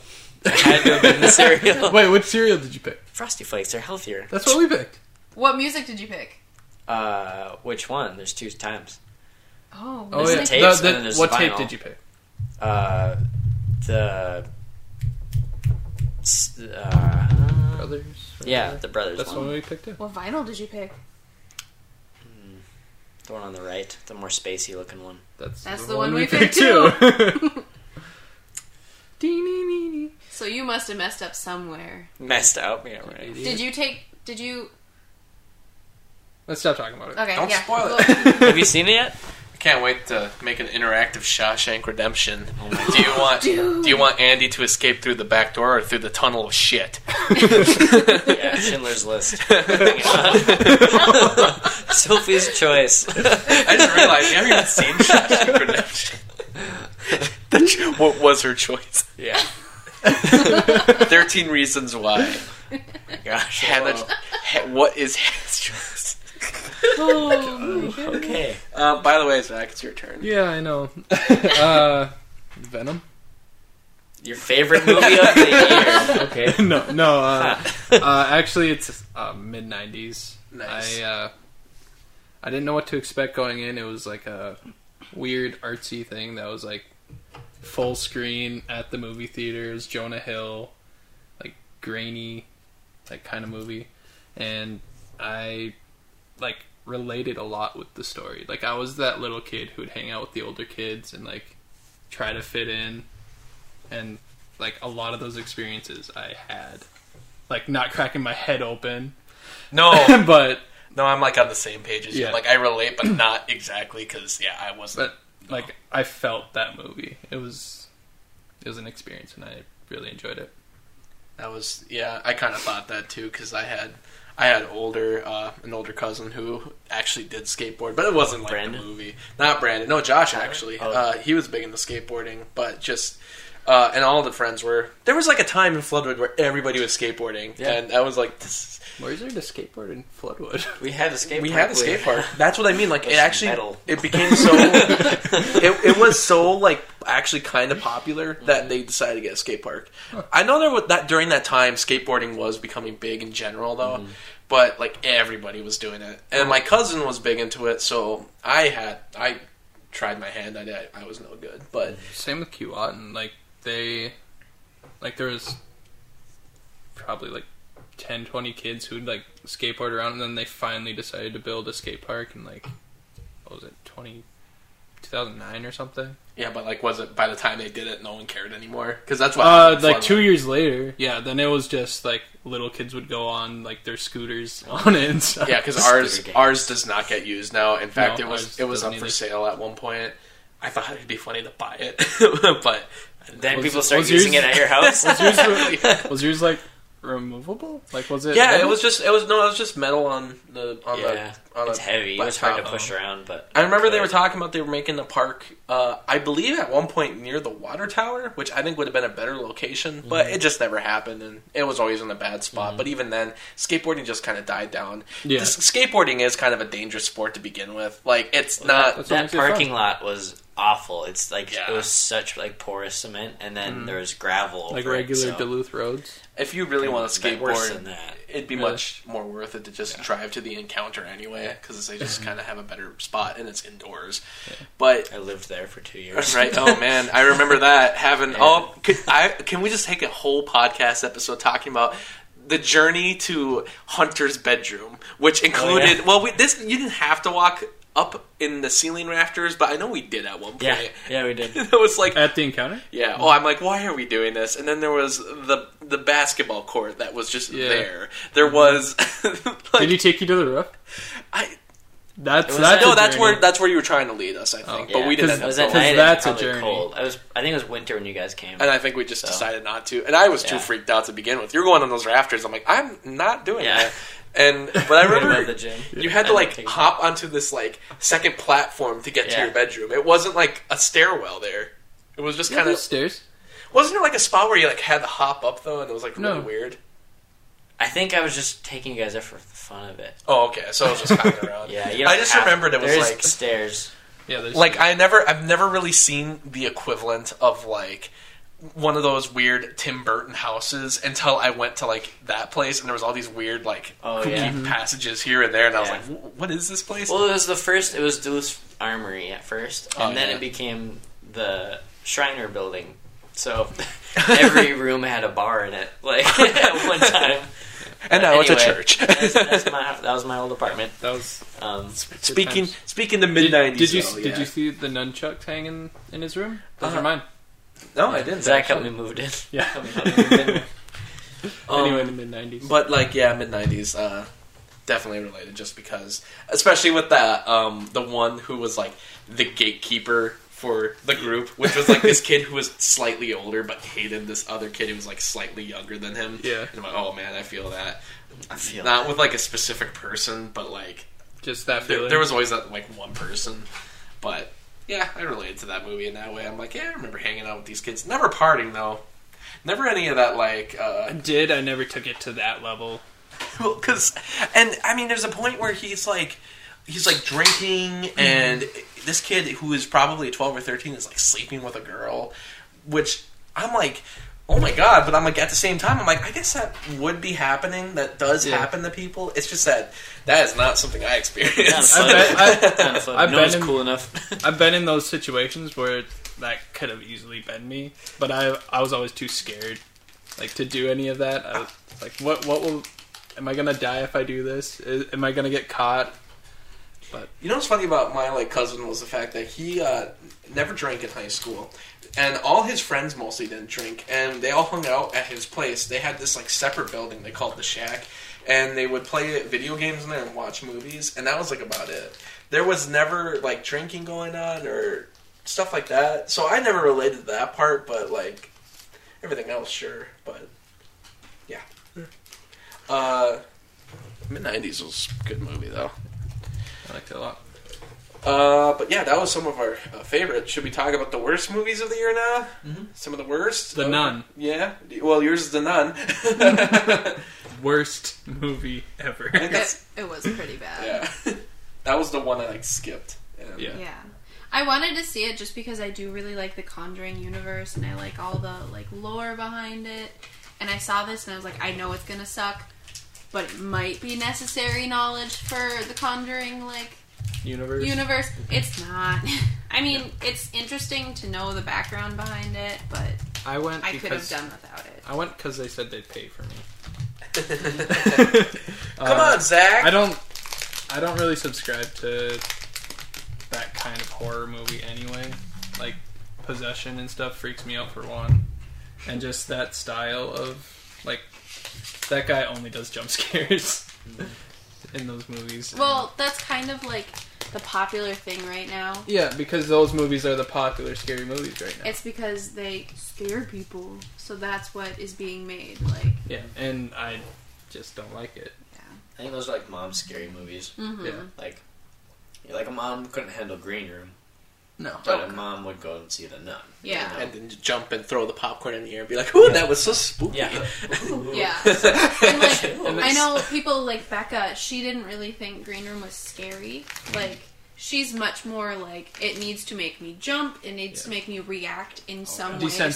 It had to have been the cereal. Wait, what cereal did you pick? Frosty Flakes are healthier. That's what we picked. What music did you pick? Uh, which one? There's two times. Oh, Oh There's yeah. the tapes The- and then there's what the tape vinyl. did you pick? Uh, the. s- Uh, Brothers. or yeah, whatever? the brothers That's the one one. we picked too. what vinyl did you pick? The one on the right, the more spacey looking one. That's, That's the one we picked, Dee-nee-nee-nee. So you must have messed up somewhere. Messed up. Yeah, right. Did you take? Did you? Let's stop talking about it. Okay, Don't yeah. spoil Well, Have you seen it yet? I can't wait to make an interactive Shawshank Redemption. Oh Do you want Dude. Do you want Andy to escape through the back door or through the tunnel of shit? Yeah, Schindler's List. Sophie's Choice. I just realized you haven't even seen Shawshank Redemption. The what was her choice? yeah. Thirteen Reasons Why. Gosh. Hannah, what is Hannah's choice? oh, Okay. Uh, by the way, Zach, it's your turn. Yeah, I know. uh, Venom. Your favorite movie of the year. Okay. no, no. Uh, uh, actually, it's uh, mid '90s. Nice. I uh, I didn't know what to expect going in. It was like a weird artsy thing that was like full screen at the movie theaters. Jonah Hill, like grainy, like kind of movie, and I like related a lot with the story. Like I was that little kid who would hang out with the older kids and like try to fit in, and like a lot of those experiences I had. Like not cracking my head open, No, but no, I'm like on the same page as you. Like I relate, but not exactly because yeah, I wasn't. but like I felt that movie. It was it was an experience, and I really enjoyed it. That was yeah. I kind of thought that too because I had I had older uh, an older cousin who actually did skateboard, but it wasn't like Brandon? the movie. Not Brandon. No, Josh actually. Oh. Uh, he was big into skateboarding, but just uh, and all the friends were. There was like a time in Floodwood where everybody was skateboarding, Yeah. and I was like, this, Where's there to skateboard in Floodwood? We had a skate. we park had a skate park. That's what I mean. Like it With actually, metal. it became so. it, it was so like actually kind of popular that mm-hmm. they decided to get a skate park. I know there was that during that time, skateboarding was becoming big in general, though. Mm-hmm. But like everybody was doing it, and my cousin was big into it, so I had I tried my hand. I did, I was no good, but Same with Keewatin. Like they, like there was probably like 10, 20 kids who'd like skateboard around, and then they finally decided to build a skate park in like what was it 20, 2009 or something. yeah, but like was it by the time they did it, no one cared anymore because that's what Uh, like two years later, yeah. Then it was just like little kids would go on like their scooters on it and stuff. Yeah, because ours ours does not get used now. In fact, No, it was it was doesn't up for sale at one point. I thought it'd be funny to buy it, but Then Was- people start using yours- it at your house. was yours like removable? Like was it? yeah, it was just it was no, it was just metal on the on yeah, the on it's the heavy. It was hard to push around, but I remember they were talking about they were making the park. Uh, I believe at one point near the water tower, which I think would have been a better location, but mm-hmm. it just never happened, and it was always in a bad spot. Mm-hmm. But even then, skateboarding just kind of died down. Yeah. This, skateboarding is kind of a dangerous sport to begin with. Like it's not. That's what that makes it fun. parking lot was awful. It's like Yeah. it was such like porous cement, and then mm-hmm. there was gravel, like over it, regular so- Duluth roads. If you really want to But worse than skateboard, that. it'd be Really? much more worth it to just drive to the encounter anyway, because they just kind of have a better spot and it's indoors. But I lived there for two years. right, oh man, I remember that having. Yeah. Oh, could, I can we just take a whole podcast episode talking about the journey to Hunter's bedroom, which oh, included. Oh, yeah. Well, we, this you didn't have to walk up in the ceiling rafters, but I know we did at one point. Yeah, yeah, we did. it was like At the encounter? yeah. Oh, I'm like, why are we doing this? And then there was the the basketball court that was just Yeah. there. There mm-hmm. was. like, Did he take you to the roof? I, That's was that's that- no, that's journey. where that's where you were trying to lead us. I think, oh. but Yeah, we didn't. End It up was going. at 'Cause night. It that's a journey. cold. I was. I think it was winter when you guys came. and I think we just So- decided not to. And I was too freaked out to begin with. You're going on those rafters. I'm like, I'm not doing Yeah. that. And but I Right remember the gym. you had to like hop onto this like second platform to get to your bedroom. It wasn't like a stairwell there. It was just Yeah, kind of. stairs. Wasn't there like a spot where you like had to hop up though, and it was like really No. weird? I think I was just taking you guys there for the fun of it. Oh, okay. So it was just hopping around. Yeah, you I don't just have- remembered it was there's like stairs. Yeah, there's like I never I've never really seen the equivalent of like one of those weird Tim Burton houses until I went to like that place and there was all these weird like Oh, kooky yeah. Mm-hmm. passages here and there and I was Yeah. like, "Wh- what is this place? Well, it was the first. It was Duluth Armory at first, and Oh, then yeah. it became the Shriner Building. So every room had a bar in it, like at one time. And now it's a Anyway, church. That's, that's my, that was my old apartment. that was. Um, speaking times. speaking the mid nineties. did you though, did yeah. you see the nunchucks hanging in his room? Those Uh-huh. are mine. No, I didn't. Zach actually. helped me moved in. Yeah. Helped me- helped me move in. Um, anyway, in the mid '90s. But like, yeah, mid nineties, uh, definitely related. Just because, especially with that um, the one who was like the gatekeeper for the group, which was like this kid who was slightly older but hated this other kid who was like slightly younger than him. Yeah. and I'm like, oh man, I feel that. I feel Not with like a specific person, but like just that there, there was always that like one person. But yeah, I related to that movie in that way. I'm like, yeah, I remember hanging out with these kids. Never partying though. Never any of that like. Uh, I did. I never took it to that level. Well, because, and I mean, there's a point where he's like, he's like drinking, mm-hmm. and this kid who is probably 12 or 13 is like sleeping with a girl, which I'm like, oh my god, but I'm like, at the same time, I'm like, I guess that would be happening. That does Yeah. happen to people. It's just that that is not something I Not experienced. fun. I bet- Not fun. I've no been in- cool enough. I've been in those situations where that could have easily been me, but I I was always too scared, like to do any of that. I was like, what what will? Am I gonna die if I do this? Is, am I gonna get caught? You know what's funny about my like cousin was the fact that he uh, never drank in high school, and all his friends mostly didn't drink, and they all hung out at his place. They had this like separate building they called the Shack, and they would play video games in there and watch movies, and that was like about it. There was never like drinking going on or stuff like that, so I never related to that part, but like everything else, sure. But yeah, uh, mid '90s was a good movie though. I liked it a lot. Uh, but yeah, that was some of our uh, favorite. Should we talk about the worst movies of the year now? Mm-hmm. Some of the worst. The Uh, Nun. Yeah. Well, yours is the Nun. Worst movie ever. It, it was pretty bad. yeah. that was the one I like skipped. And- Yeah. Yeah. I wanted to see it just because I do really like the Conjuring universe and I like all the like lore behind it. And I saw this and I was like, I know it's gonna suck, but it might be necessary knowledge for the Conjuring like Universe. universe. It's not. I mean, it's interesting to know the background behind it, but I went I could have done without it. I went because they said they'd pay for me. Come Uh, on, Zach. I don't. I don't really subscribe to that kind of horror movie anyway. Like possession and stuff freaks me out for one, and just that style of like that guy only does jump scares in those movies. Well, that's kind of like the popular thing right now. yeah, because those movies are the popular scary movies right now. It's because they scare people, so that's what is being made. Like, yeah, and I just don't like it. Yeah, I think those are like mom scary movies. mhm. Yeah. Like, like a mom couldn't handle Green Room, No. but Oh. a mom would go and see the Nun. Yeah. and then jump and throw the popcorn in the air and be like, "Ooh, that was so spooky." Yeah. Yeah. and like, I know people like Becca. She didn't really think Green Room was scary. Like, she's much more like it needs to make me jump. It needs to make me react in some way to scare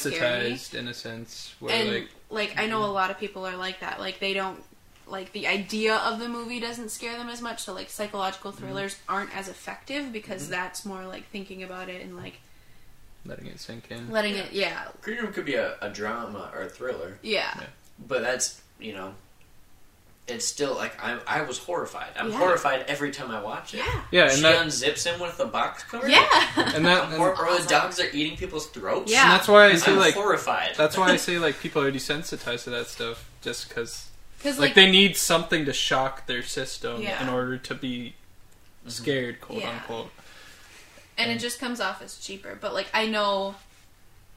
me. Desensitized in a sense, where And like like, I know a lot of people are like that. Like they don't like the idea of the movie doesn't scare them as much. So like psychological mm-hmm. thrillers aren't as effective because mm-hmm. that's more like thinking about it and like letting it sink in. letting it. Yeah. Green Room could be a, a drama or a thriller, Yeah. but that's you know, it's still like I I was horrified. I'm Yeah. horrified every time I watch it. Yeah. Yeah, and she that unzips him with the box cover. Yeah. and that and, hor- or the Awesome. dogs are eating people's throats. Yeah. and that's why I I'm say like horrified. that's why I say like people are desensitized to that stuff just because Because like, like, they need something to shock their system Yeah. in order to be mm-hmm. scared, quote Yeah. unquote. and it just comes off as cheaper. But like I know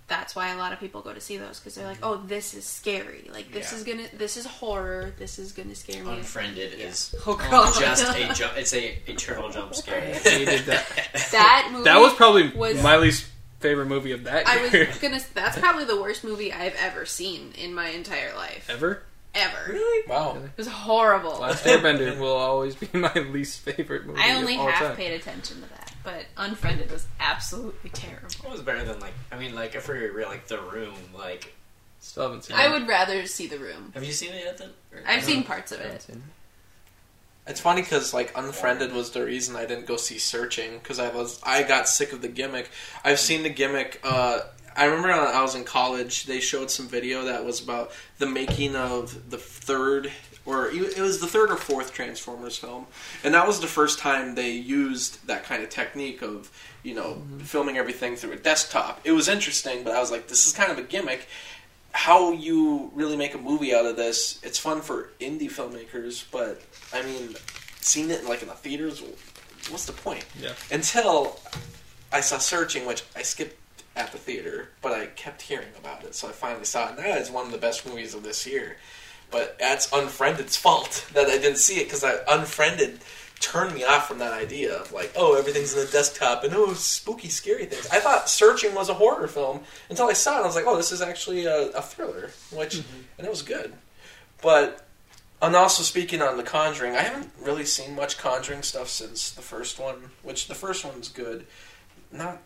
that's why a lot of people go to see those because they're like, mm-hmm. oh, this is scary. Like this Yeah. is gonna, this is horror. This is gonna scare me. Unfriended is Oh god, just a jump. It's a eternal jump scare. Hated that. that movie. That was probably was- my least favorite movie of that I was gonna. That's probably the worst movie I've ever seen in my entire life. Ever. Ever. Really? Wow. It was horrible. Last Airbender will always be my least favorite movie. I only of all half time. paid attention to that, but Unfriended was absolutely terrible. It was better than like I mean like if we were real like The Room like Still haven't seen it. I it. would rather see The Room. have you seen it yet? Then Or- I've no? seen parts of it. seen it. It's funny because like Unfriended was the reason I didn't go see Searching because I was I got sick of the gimmick. I've seen the gimmick. Uh, I remember when I was in college, they showed some video that was about the making of the third or it was the third or fourth Transformers film, and that was the first time they used that kind of technique of you know mm-hmm. filming everything through a desktop. It was interesting, but I was like, this is kind of a gimmick how you really make a movie out of this. It's fun for indie filmmakers, but I mean, seeing it in, like in the theaters, what's the point? Yeah. Until I saw Searching, which I skipped at the theater, but I kept hearing about it, so I finally saw it. And that is one of the best movies of this year. But that's Unfriended's fault that I didn't see it because I Unfriended turned me off from that idea of like, oh, everything's in the desktop and oh, spooky, scary things. I thought Searching was a horror film until I saw it. I was like, oh, this is actually a, a thriller, which mm-hmm. and it was good. But and also speaking on The Conjuring, I haven't really seen much Conjuring stuff since the first one, which the first one's good, not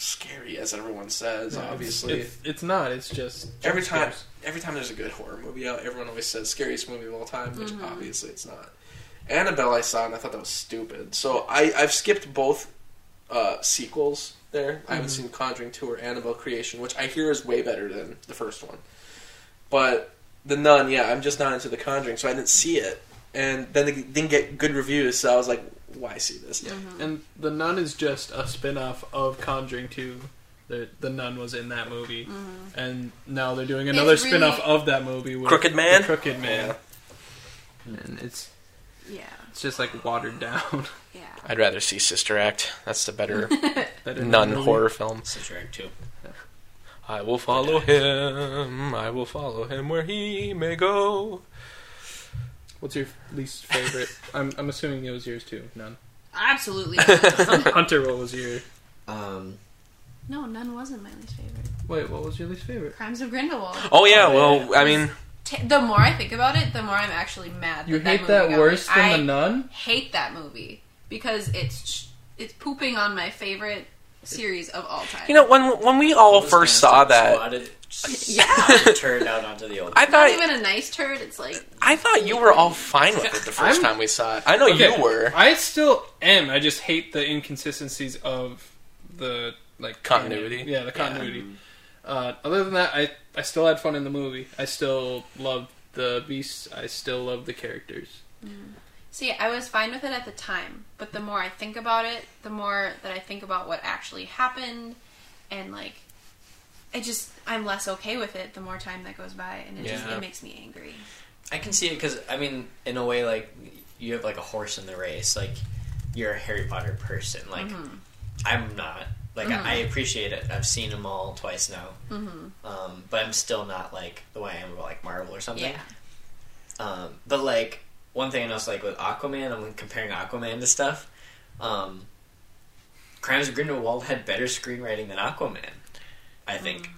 scary as everyone says. No, obviously, it's, it's not. It's just every time scares. every time there's a good horror movie out, everyone always says scariest movie of all time, which obviously it's not. Annabelle I saw and I thought that was stupid. So I I've skipped both uh, sequels there. I haven't seen Conjuring 2 or Annabelle Creation, which I hear is way better than the first one. But The Nun, yeah, I'm just not into The Conjuring, so I didn't see it. And then it didn't get good reviews, so I was like, why see this? Mm-hmm. And The Nun is just a spin off of Conjuring 2. The, the Nun was in that movie. Mm-hmm. And now they're doing another It's spin off of that movie with Crooked Man? the Crooked Man. And it's Yeah, it's just like watered down. yeah. I'd rather see Sister Act. That's the better better nun movie. horror film. Sister Act two. I will follow him. I will follow him where he may go. What's your least favorite? I'm, I'm assuming it was yours too. None. Absolutely. Hunter, what was your? Um, no, none wasn't my least favorite. Wait, what was your least favorite? Crimes of Grindelwald. Oh yeah, Oh, well. I mean, T- the more I think about it, the more I'm actually mad. You that hate movie that worse made. than I the Nun? hate that movie because it's it's pooping on my favorite series of all time. you know, when when we all first saw that, swatted, Yeah. turned out onto the old. I It's not thought even a nice turd. It's like I thought you were all fine with it the 1st I'm- time we saw it. I know Okay, you were. I still am. I just hate the inconsistencies of the like Continuity? Yeah, the continuity. Uh, other than that, I I still had fun in the movie. I still loved the beasts. I still love the characters. See, I was fine with it at the time, but the more I think about it, the more that I think about what actually happened, and like, I just I'm less okay with it the more time that goes by, and it just it makes me angry. I can see it because I mean, in a way, like you have like a horse in the race. Like you're a Harry Potter person. Like Mm-hmm. I'm not. Like I, I appreciate it. I've seen them all twice now. Mm-hmm. Um, but I'm still not like the way I am about like Marvel or something. Yeah. Um, but like one thing I noticed, like with Aquaman, I'm comparing Aquaman to stuff. Um, Crimes of Grindelwald had better screenwriting than Aquaman. I think. Mm.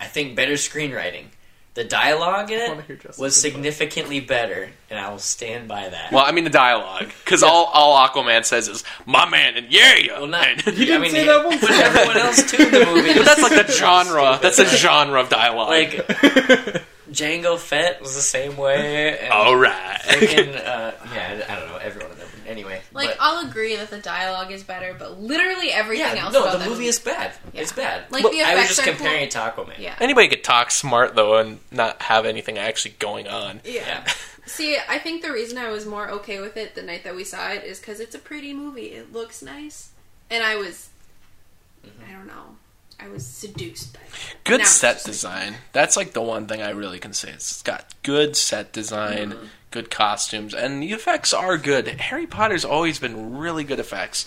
I think better screenwriting. The dialogue in it wanna hear Justin's was input. significantly better, and I will stand by that. Well, I mean the dialogue, because all all Aquaman says is "my man" and "yeah, yeah." Well, not. And- I didn't mean, say that once. But everyone else too. in The movie. but that's like the genre. That's a genre of dialogue. like Jango Fett was the same way. And all right. freaking, uh, yeah, I I don't know. Everyone of them. Anyway, Like but, I'll agree that the dialogue is better, but literally everything yeah, else no, about the that movie is bad. Yeah. It's bad. Like, Well, the I was just comparing cool. it to Aquaman. Yeah. Anybody could talk smart though and not have anything actually going on. Yeah. See, I think the reason I was more okay with it the night that we saw it is because it's a pretty movie. It looks nice, and I was, I don't know, I was seduced by it. Good Now set just like- design. That's like the one thing I really can say. It's got good set design, Mm-hmm. Good costumes, and the effects are good. Harry Potter's always been really good effects.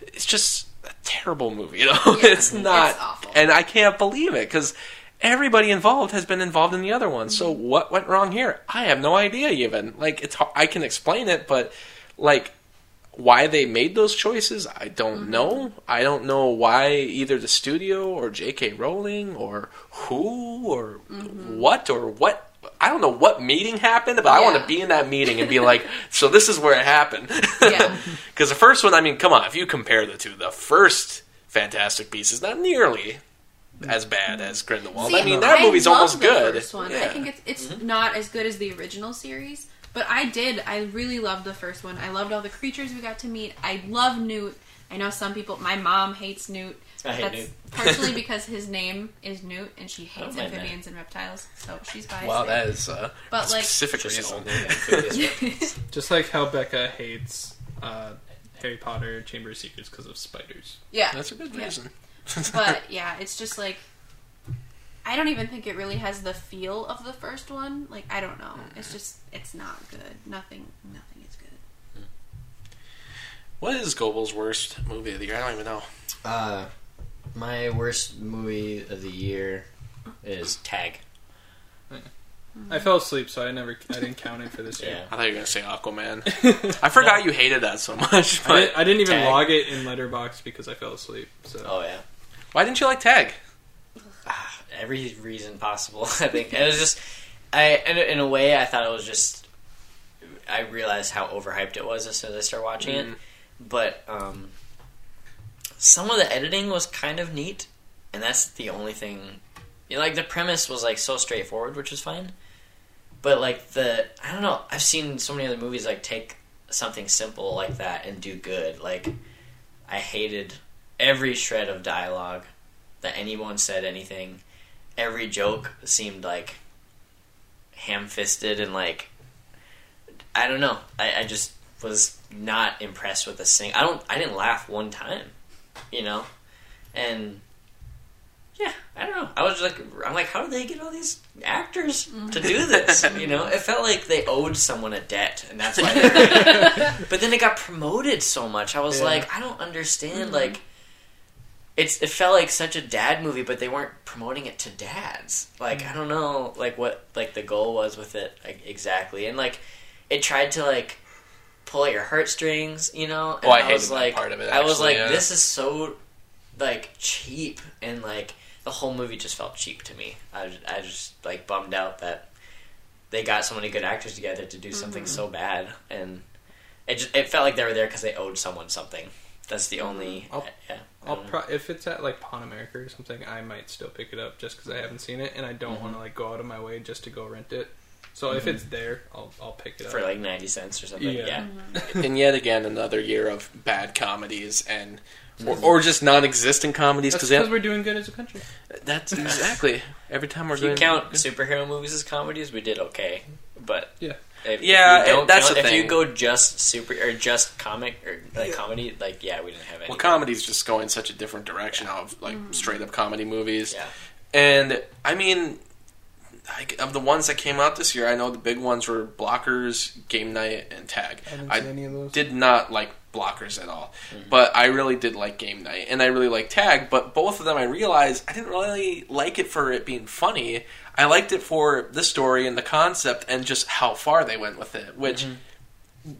It's just a terrible movie, you know. Yeah, it's not, it's and I can't believe it because everybody involved has been involved in the other one. So Mm-hmm. what went wrong here? I have no idea. Even like it's, I can explain it, but like why they made those choices, I don't Mm-hmm. know. I don't know why either the studio or J.K. Rowling or who or Mm-hmm. what or what. I don't know what meeting happened, but I want to be in that meeting and be like, so this is where it happened. Yeah. Because the first one, I mean, come on, if you compare the two, the first Fantastic Beasts is not nearly as bad as Grindelwald. See, I mean, that movie's love almost the good. First one. I think it's it's mm-hmm. not as good as the original series, but I did. I really loved the first one. I loved all the creatures we got to meet. I love Newt. I know some people. My mom hates Newt. I hate That's Newt. partially because his name is Newt, and she hates don't mind that. amphibians and reptiles. So she's biased. Wow, there. that is uh, But, a like- specific Just reason. only amphibious weapons. Just like how Becca hates uh, Harry Potter Chamber of Secrets because of spiders. yeah. That's a good Yeah. reason. but yeah, it's just like I don't even think it really has the feel of the first one. Like I don't know. It's just it's not good. Nothing nothing is good. What is Goebel's worst movie of the year? I don't even know. Uh, my worst movie of the year is Tag. I fell asleep, so I never, I didn't count it for this year. Yeah. I thought you were gonna say Aquaman. I forgot you hated that so much. I, But didn't, I didn't even Tag. log it in Letterbox because I fell asleep. So Oh yeah. why didn't you like Tag? Ah, every reason possible. I think it was just, I in a, in a way I thought it was just. I realized how overhyped it was as soon as I started watching it, but um, some of the editing was kind of neat, and that's the only thing. Like the premise was like so straightforward, which was fine, but like the I don't know. I've seen so many other movies like take something simple like that and do good. Like I hated every shred of dialogue that anyone said anything. Every joke seemed like ham fisted and like I don't know. I, I just was not impressed with the sing. I don't. I didn't laugh one time, you know, and yeah, I don't know. I was like, I'm like, how did they get all these actors to do mm-hmm. this? You know, it felt like they owed someone a debt, and that's why. They but then it got promoted so much. I was Yeah. like, I don't understand. Mm-hmm. Like, it's it felt like such a dad movie, but they weren't promoting it to dads. Like, mm. I don't know, like what like the goal was with it like, exactly, and like it tried to like pull at your heartstrings, you know. And Oh, I hated was that like, part of it, I was like, yeah. this is so like cheap, and like the whole movie just felt cheap to me. I was, I was just like bummed out that they got so many good actors together to do something Mm-hmm. so bad, and it just it felt like they were there because they owed someone something. That's the only. I'll- yeah. I I'll pro- if it's at like Pawn America or something, I might still pick it up just because I haven't seen it and I don't Mm-hmm. want to like go out of my way just to go rent it. So if it's there, I'll I'll pick it up. for like ninety cents or something. Yeah. Yeah. and yet again, another year of bad comedies and or, mm-hmm. or just non-existent comedies That's because because we're doing good as a country. that's exactly every time we're If you doing count superhero movies as comedies, we did okay. But Yeah. if, Yeah, if you that's count- the if you go just super or just comic or like comedy, like yeah, we didn't have any. Well, comedy's just going such a different direction of like mm-hmm. straight up comedy movies. Yeah. And I mean, like, of the ones that came out this year, I know the big ones were Blockers, Game Night, and Tag. I haven't I seen any of those. did not like Blockers at all, mm-hmm. but I really did like Game Night, and I really like Tag. But both of them, I realized I didn't really like it for it being funny. I liked it for the story and the concept, and just how far they went with it, which. Mm-hmm.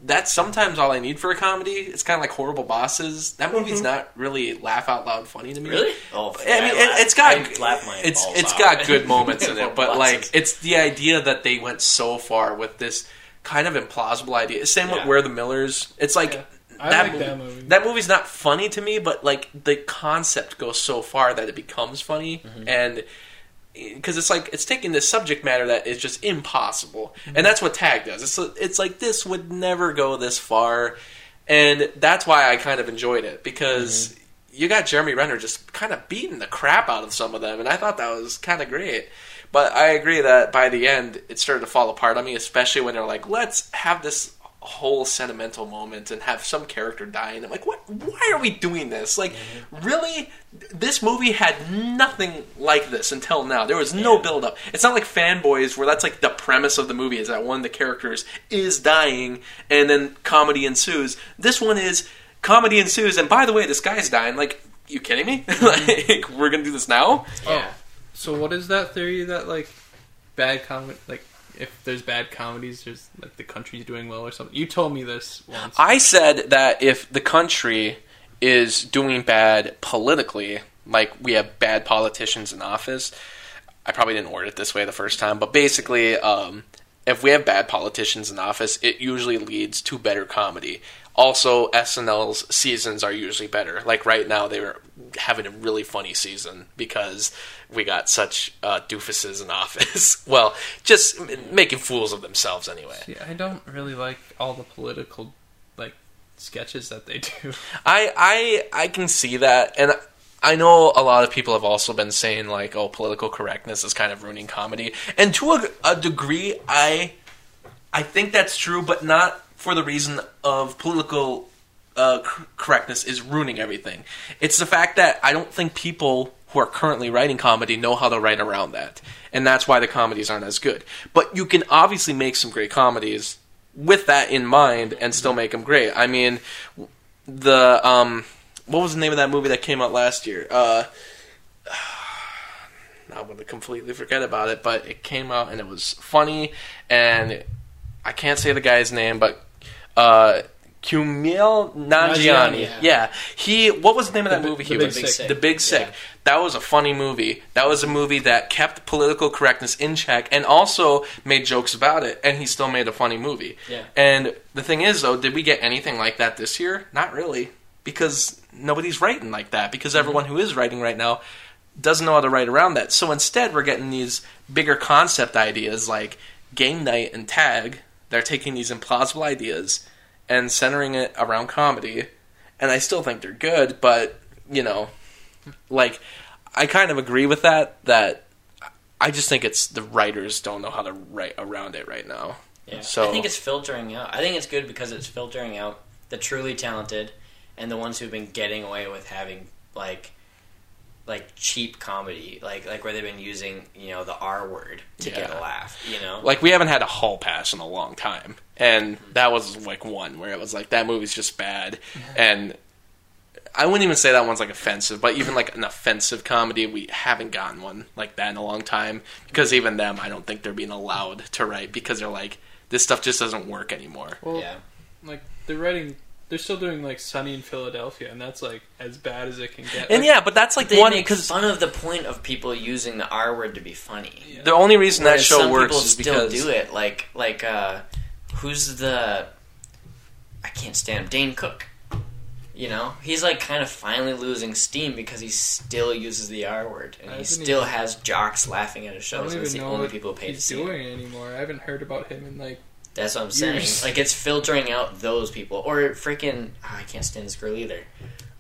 That's sometimes all I need for a comedy. It's kind of like Horrible Bosses. That movie's not really laugh out loud funny to me. Really? Oh, I mean, It, it's got I my it's balls it's off. got good moments in it, but Lots like it's the idea that they went so far with this kind of implausible idea. Same with We're the Millers. It's like Yeah. I that, like movie, that movie. that movie's not funny to me, but like the concept goes so far that it becomes funny Mm-hmm. and. Because it's like it's taking this subject matter that is just impossible, Mm-hmm. and that's what Tag does. It's it's like this would never go this far, and that's why I kind of enjoyed it because Mm-hmm. you got Jeremy Renner just kind of beating the crap out of some of them, and I thought that was kind of great. But I agree that by the end, it started to fall apart on me, especially when they're like, "Let's have this whole sentimental moment and have some character die." And I'm like, "What? Why are we doing this? Like, mm-hmm. really? This movie had nothing like this until now. There was no Yeah. build up. It's not like Fanboys, where that's like the premise of the movie is that one of the characters is dying, and then comedy ensues. This one is comedy ensues, and by the way, this guy's dying. Like, you kidding me? Mm-hmm. like, we're gonna do this now? Yeah. Oh. So what is that theory that like bad comedy like if there's bad comedies there's like the country's doing well or something? You told me this once. I said that if the country is doing bad politically, like we have bad politicians in office, I probably didn't word it this way the first time, but basically, um, if we have bad politicians in office, it usually leads to better comedy. Also, SNL's seasons are usually better. Like right now, they were having a really funny season because we got such uh, doofuses in office. well, just m- making fools of themselves anyway. See, I don't really like all the political like sketches that they do. I I I can see that, and I know a lot of people have also been saying like, "Oh, political correctness is kind of ruining comedy," and to a, a degree, I I think that's true, but not for the reason of political uh, correctness is ruining everything. It's the fact that I don't think people who are currently writing comedy know how to write around that, and that's why the comedies aren't as good. But you can obviously make some great comedies with that in mind and still make them great. I mean, the um, what was the name of that movie that came out last year? Uh, I'm gonna completely forget about it, but it came out and it was funny, and I can't say the guy's name, but uh, Kumail Nanjiani. Nanjiani, Yeah. he. What was the name of that The- movie? The he Big was Sick. The Big Sick. Yeah. That was a funny movie. That was a movie that kept political correctness in check and also made jokes about it, and he still made a funny movie. Yeah. And the thing is, though, did we get anything like that this year? Not really, because nobody's writing like that. Because everyone who is writing right now doesn't know how to write around that. So instead, we're getting these bigger concept ideas like game night and tag. They're taking these implausible ideas and centering it around comedy. And I still think they're good, but you know, like I kind of agree with that. That I just think it's the writers don't know how to write around it right now. Yeah. So- I think it's filtering out. I think it's good because it's filtering out the truly talented and the ones who've been getting away with having like like cheap comedy, like like where they've been using you know the R word to get a laugh. You know, Like we haven't had a hall pass in a long time, and that was like one where it was like that movie's just bad, and I wouldn't even say that one's like offensive, but even like an offensive comedy, we haven't gotten one like that in a long time because even them, I don't think they're being allowed to write because they're like this stuff just doesn't work anymore. Well, yeah, like they're writing. They're still doing like Sunny in Philadelphia, and that's like as bad as it can get. And Like, yeah, but that's like They one make because fun of the point of people using the R word to be funny. Yeah. the only reason that Whereas show some works people is still because do it. Like like uh, who's the? I can't stand him. Dane Cook. You know, he's like kind of finally losing steam because he still uses the R word, and I he haven't still even- has jocks laughing at his I don't shows. and It's even the know only what people who pay to he's see. him. doing anymore. I haven't heard about him in like. That's what I'm saying. Years. Like it's filtering out those people, or freaking. oh, I can't stand this girl either.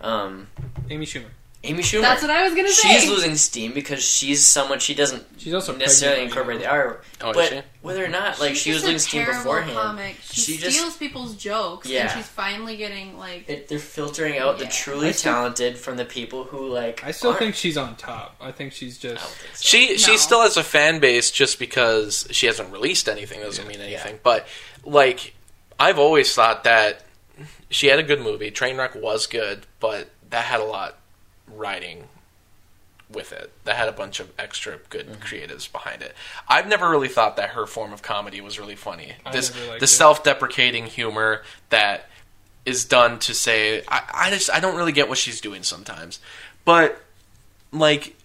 Um, Amy Schumer. Amy Schumer. That's what I was gonna say. She's losing steam because she's someone she doesn't She's also necessarily pregnant right incorporate the art. R. Oh, is but she? whether or not, like She's she was losing steam terrible beforehand, Comic. She, She just- steals people's jokes, Yeah. and she's finally getting like. it, they're filtering out the truly still- talented from the people who like. I still aren't. think she's on top. I think she's just. think so. She No. she still has a fan base just because she hasn't released anything doesn't Yeah. mean anything. But like I've always thought that she had a good movie. Trainwreck was good, but that had a lot riding with it. That had a bunch of extra good Mm-hmm. creatives behind it. I've never really thought that her form of comedy was really funny. I This never liked the self-deprecating humor that is done to say I, I just I don't really get what she's doing sometimes. But like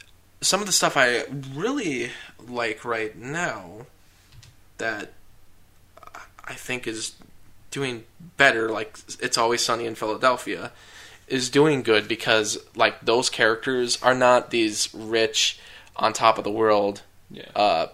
some of the stuff I really like right now that I think is doing better, like It's Always Sunny in Philadelphia, is doing good because like those characters are not these rich, on top of the world Yeah. uh,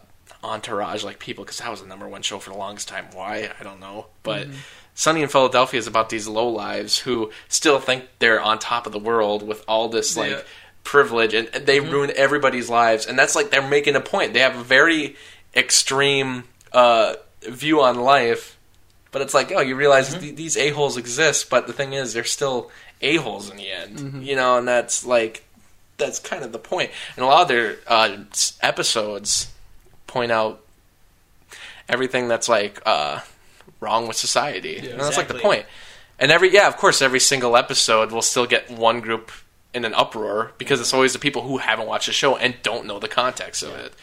entourage like people because that was the number one show for the longest time. Why I don't know, but Sunny in Philadelphia is about these low lives who still think they're on top of the world with all this like Yeah. privilege and and they ruin everybody's lives and that's like they're making a point. They have a very extreme uh, view on life, but it's like oh you realize th- these a holes exist, but the thing is they're still a holes in the end, you know, and that's like that's kind of the point. And a lot of their uh, episodes point out everything that's like uh, wrong with society. Yeah. and that's like the point. And every yeah, of course, every single episode will still get one group in an uproar because it's always the people who haven't watched the show and don't know the context of it.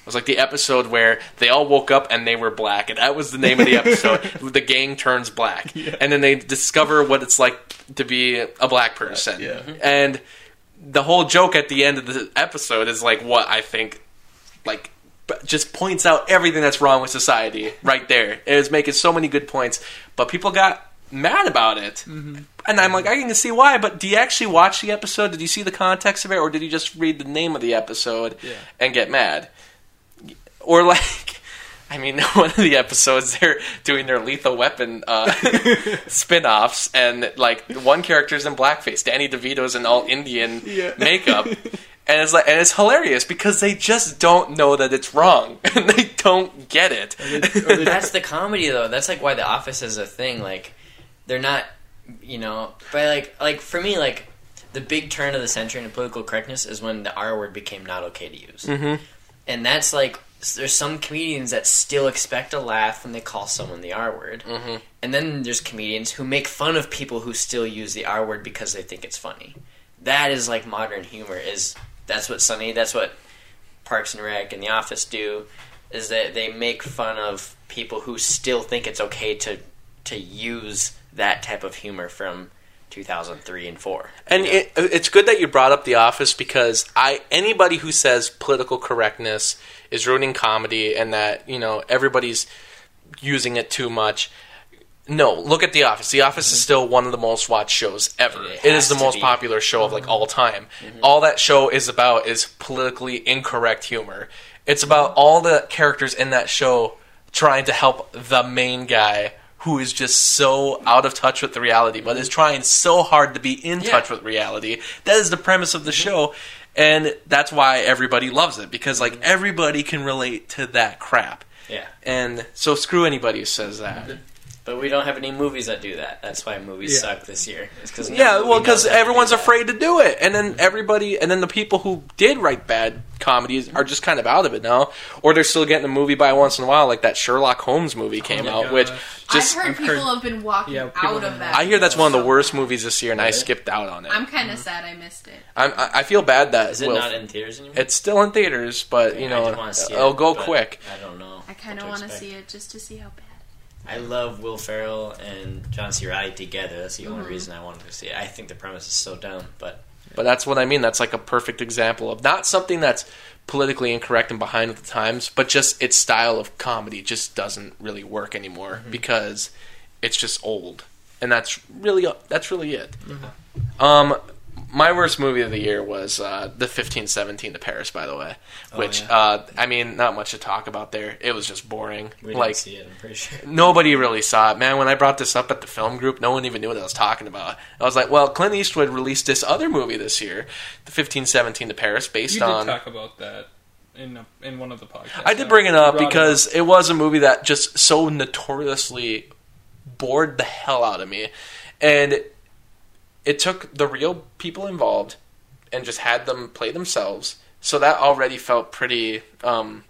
It was like the episode where they all woke up and they were black, and that was the name of the episode. the gang turns black, and then they discover what it's like to be a black person. Yeah. Mm-hmm. And the whole joke at the end of the episode is like what I think, like, just points out everything that's wrong with society right there. It was making so many good points, but people got mad about it. Mm-hmm. And I'm like, I can see why, but do you actually watch the episode? Did you see the context of it, or did you just read the name of the episode Yeah. and get mad? Or like, I mean, one of the episodes they're doing their Lethal Weapon uh, spin-offs, and like one character's in blackface, Danny DeVito's in all Indian Yeah. makeup. And it's like, and it's hilarious because they just don't know that it's wrong, and they don't get it. That's the comedy though. That's like why The Office is a thing. Like they're not, you know, but like like for me like the big turn of the century in political correctness is when the R word became not okay to use. Mhm. And that's like there's some comedians that still expect a laugh when they call someone the R word. Mhm. And then there's comedians who make fun of people who still use the R word because they think it's funny. That is like modern humor. Is that's what Sunny? That's what Parks and Rec and The Office do. Is that they make fun of people who still think it's okay to to use that type of humor from 2003 and four. And it, it's good that you brought up The Office because I anybody who says political correctness is ruining comedy and that you know everybody's using it too much. No, look at The Office. The Office is mm-hmm. still one of the most watched shows ever. It it is the most be. popular show of like mm-hmm. all time. Mm-hmm. All that show is about is politically incorrect humor. It's about all the characters in that show trying to help the main guy who is just so out of touch with the reality, but is trying so hard to be in Yeah. touch with reality. That is the premise of the show, and that's why everybody loves it because like mm-hmm. everybody can relate to that crap. Yeah. And so screw anybody who says that. But we don't have any movies that do that. That's why movies Yeah. suck this year. It's because Yeah, well, because everyone's afraid to do it, and then everybody, and then the people who did write bad comedies are just kind of out of it now, or they're still getting a movie by once in a while, like that Sherlock Holmes movie oh came my out, gosh. which just I've heard I've people heard- have been walking Yeah, out of that. I hear that's one of the worst movies this year, and I skipped out on it. I'm kind of mm-hmm. sad I missed it. I'm, I I feel bad that Is it Will- not in theaters anymore? it's still in theaters, but you know did wanna see it'll it, go quick. I don't know. I kind of want to see it just to see how bad. I love Will Ferrell and John C. Reilly together. That's the only Mhm. reason I wanted to see it. I think the premise is so dumb, but But that's what I mean. That's like a perfect example of not something that's politically incorrect and behind with the times, but just its style of comedy just doesn't really work anymore because it's just old, and that's really that's really it. Um, my worst movie of the year was uh, the fifteen seventeen to Paris. By the way, Oh, which yeah. uh, I mean, not much to talk about there. It was just boring. we didn't like see it. I'm pretty sure. nobody really saw it, man. When I brought this up at the film group, no one even knew what I was talking about. I was like, "Well, Clint Eastwood released this other movie this year, the fifteen seventeen to Paris, based You did on." talk about that in a, in one of the podcasts. I did bring it up You brought because it was a movie that just so notoriously bored the hell out of me, and it took the real people involved and just had them play themselves. So that already felt pretty. Um,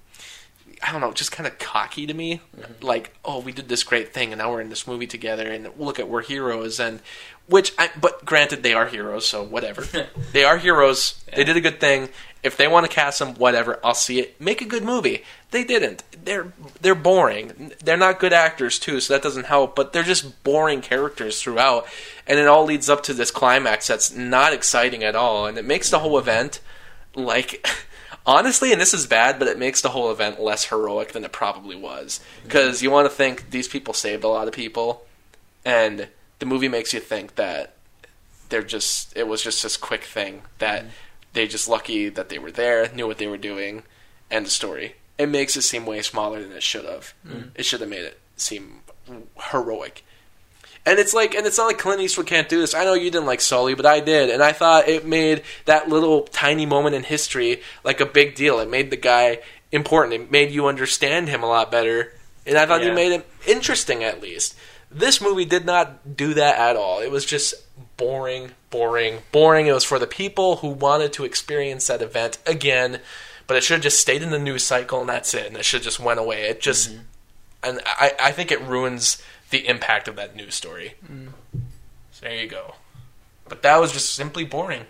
I don't know, just kind of cocky to me. Like, oh, we did this great thing, and now we're in this movie together, and look at we're heroes, and which, I, but granted, they are heroes, so whatever. they are heroes. They did a good thing. If they want to cast them, whatever, I'll see it. Make a good movie. They didn't. They're they're boring. They're not good actors too, so that doesn't help. But they're just boring characters throughout, and it all leads up to this climax that's not exciting at all, and it makes the whole event like honestly and this is bad but it makes the whole event less heroic than it probably was because you want to think these people saved a lot of people and the movie makes you think that they're just it was just this quick thing that mm-hmm. They just lucky that they were there knew what they were doing end of story it makes it seem way smaller than it should have mm-hmm. it should have made it seem heroic and it's like, and it's not like Clint Eastwood can't do this. I know you didn't like Sully, but I did, and I thought it made that little tiny moment in history like a big deal. It made the guy important. It made you understand him a lot better, and I thought you made him interesting at least. This movie did not do that at all. It was just boring, boring, boring. It was for the people who wanted to experience that event again, but it should have just stayed in the news cycle, and that's it. And it should have just went away. It just, mm-hmm. and I, I think it ruins the impact of that news story. Mm. So there you go. But that was just simply boring.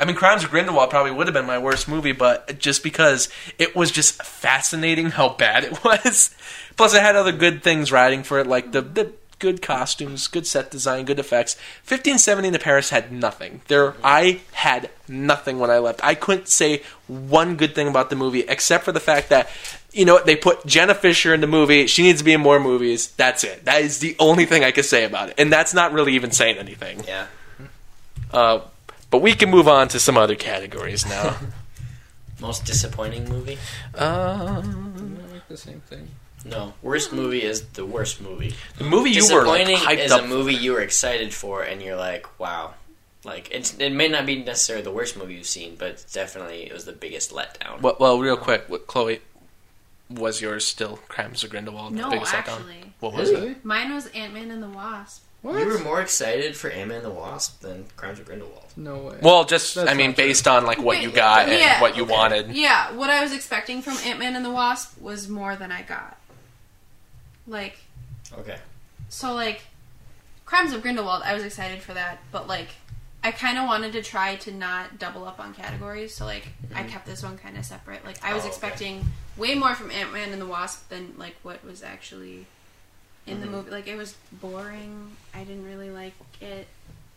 I mean, Crimes of Grindelwald probably would have been my worst movie, but just because it was just fascinating how bad it was. Plus, it had other good things riding for it, like the, the good costumes, good set design, good effects. 1570 to Paris had nothing. There, I had nothing when I left. I couldn't say one good thing about the movie except for the fact that you know they put Jenna Fischer in the movie. She needs to be in more movies. That's it. That is the only thing I could say about it, and that's not really even saying anything. Yeah. Uh, but we can move on to some other categories now. Most disappointing movie? um, I like the same thing. No. Worst movie is the worst movie. the movie you were like, Disappointing hyped is up. a movie you were excited for, and you're like, wow. Like it's, it may not be necessarily the worst movie you've seen, but it's definitely it was the biggest letdown. Well, well, real quick, what, Chloe, was yours still Crimes of Grindelwald? No, biggest letdown? actually. What was it? Really? Mine was Ant Man and the Wasp. What? You were more excited for Ant-Man and the Wasp than Crimes of Grindelwald. no way. Well, just That's I mean, not true. based on like what you Wait, got and yeah, what you okay. wanted. Yeah, what I was expecting from Ant Man and the Wasp was more than I got. Like, Okay. so like, Crimes of Grindelwald, I was excited for that, but like, I kind of wanted to try to not double up on categories, so like, I kept this one kind of separate. Like, I was Oh, okay. expecting way more from Ant Man and the Wasp than like what was actually in the movie. Like, it was boring. I didn't really like it.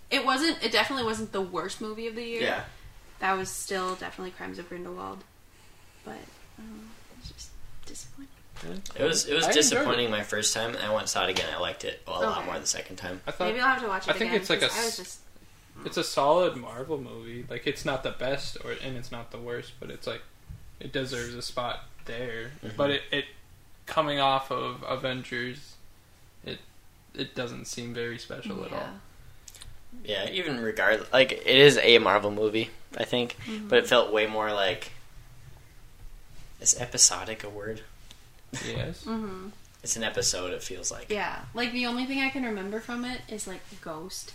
It wasn't. It definitely wasn't the worst movie of the year. Yeah. that was still definitely Crimes of Grindelwald, but um, it was just disappointing. It was it was I enjoyed disappointing my first time, and I went and saw it again. I liked it a lot Okay. more the second time. I thought Maybe I'll have to watch it I think again. it's like a 'cause I was s- just it's a solid Marvel movie. Like it's not the best, or and it's not the worst, but it's like it deserves a spot there. Mm-hmm. But it, it coming off of Avengers, it it doesn't seem very special at all. yeah. Yeah, even regardless, like it is a Marvel movie, I think, Mm-hmm. but it felt way more like. Is episodic a word? Yes. hmm It's an episode. It feels like. Yeah, like the only thing I can remember from it is like Ghost.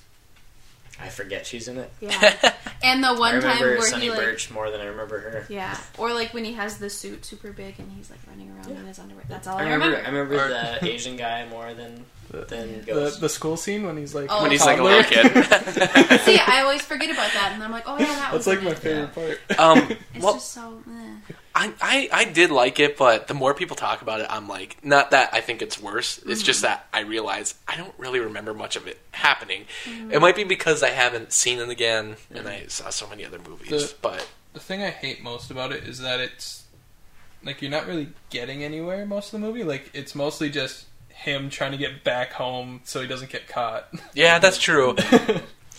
I forget she's in it. Yeah, and the I one time where Sunny he like Birch more than I remember her. yeah, or like when he has the suit super big and he's like running around in his underwear. That's all I I, remember. I remember. remember Or- the Asian guy more than than The, Ghost. the school scene when he's like Oh, when he's like a little kid. See, I always forget about that, and I'm like, oh yeah, that was That's like my it. favorite part. um, It's well, just so. Eh. I, I I did like it, but the more people talk about it, I'm like, not that I think it's worse. It's just mm-hmm. that I realize I don't really remember much of it happening. It might be because I haven't seen it again, and I saw so many other movies. The- but The thing I hate most about it is that it's like you're not really getting anywhere most of the movie. Like it's mostly just him trying to get back home so he doesn't get caught. yeah, that's true.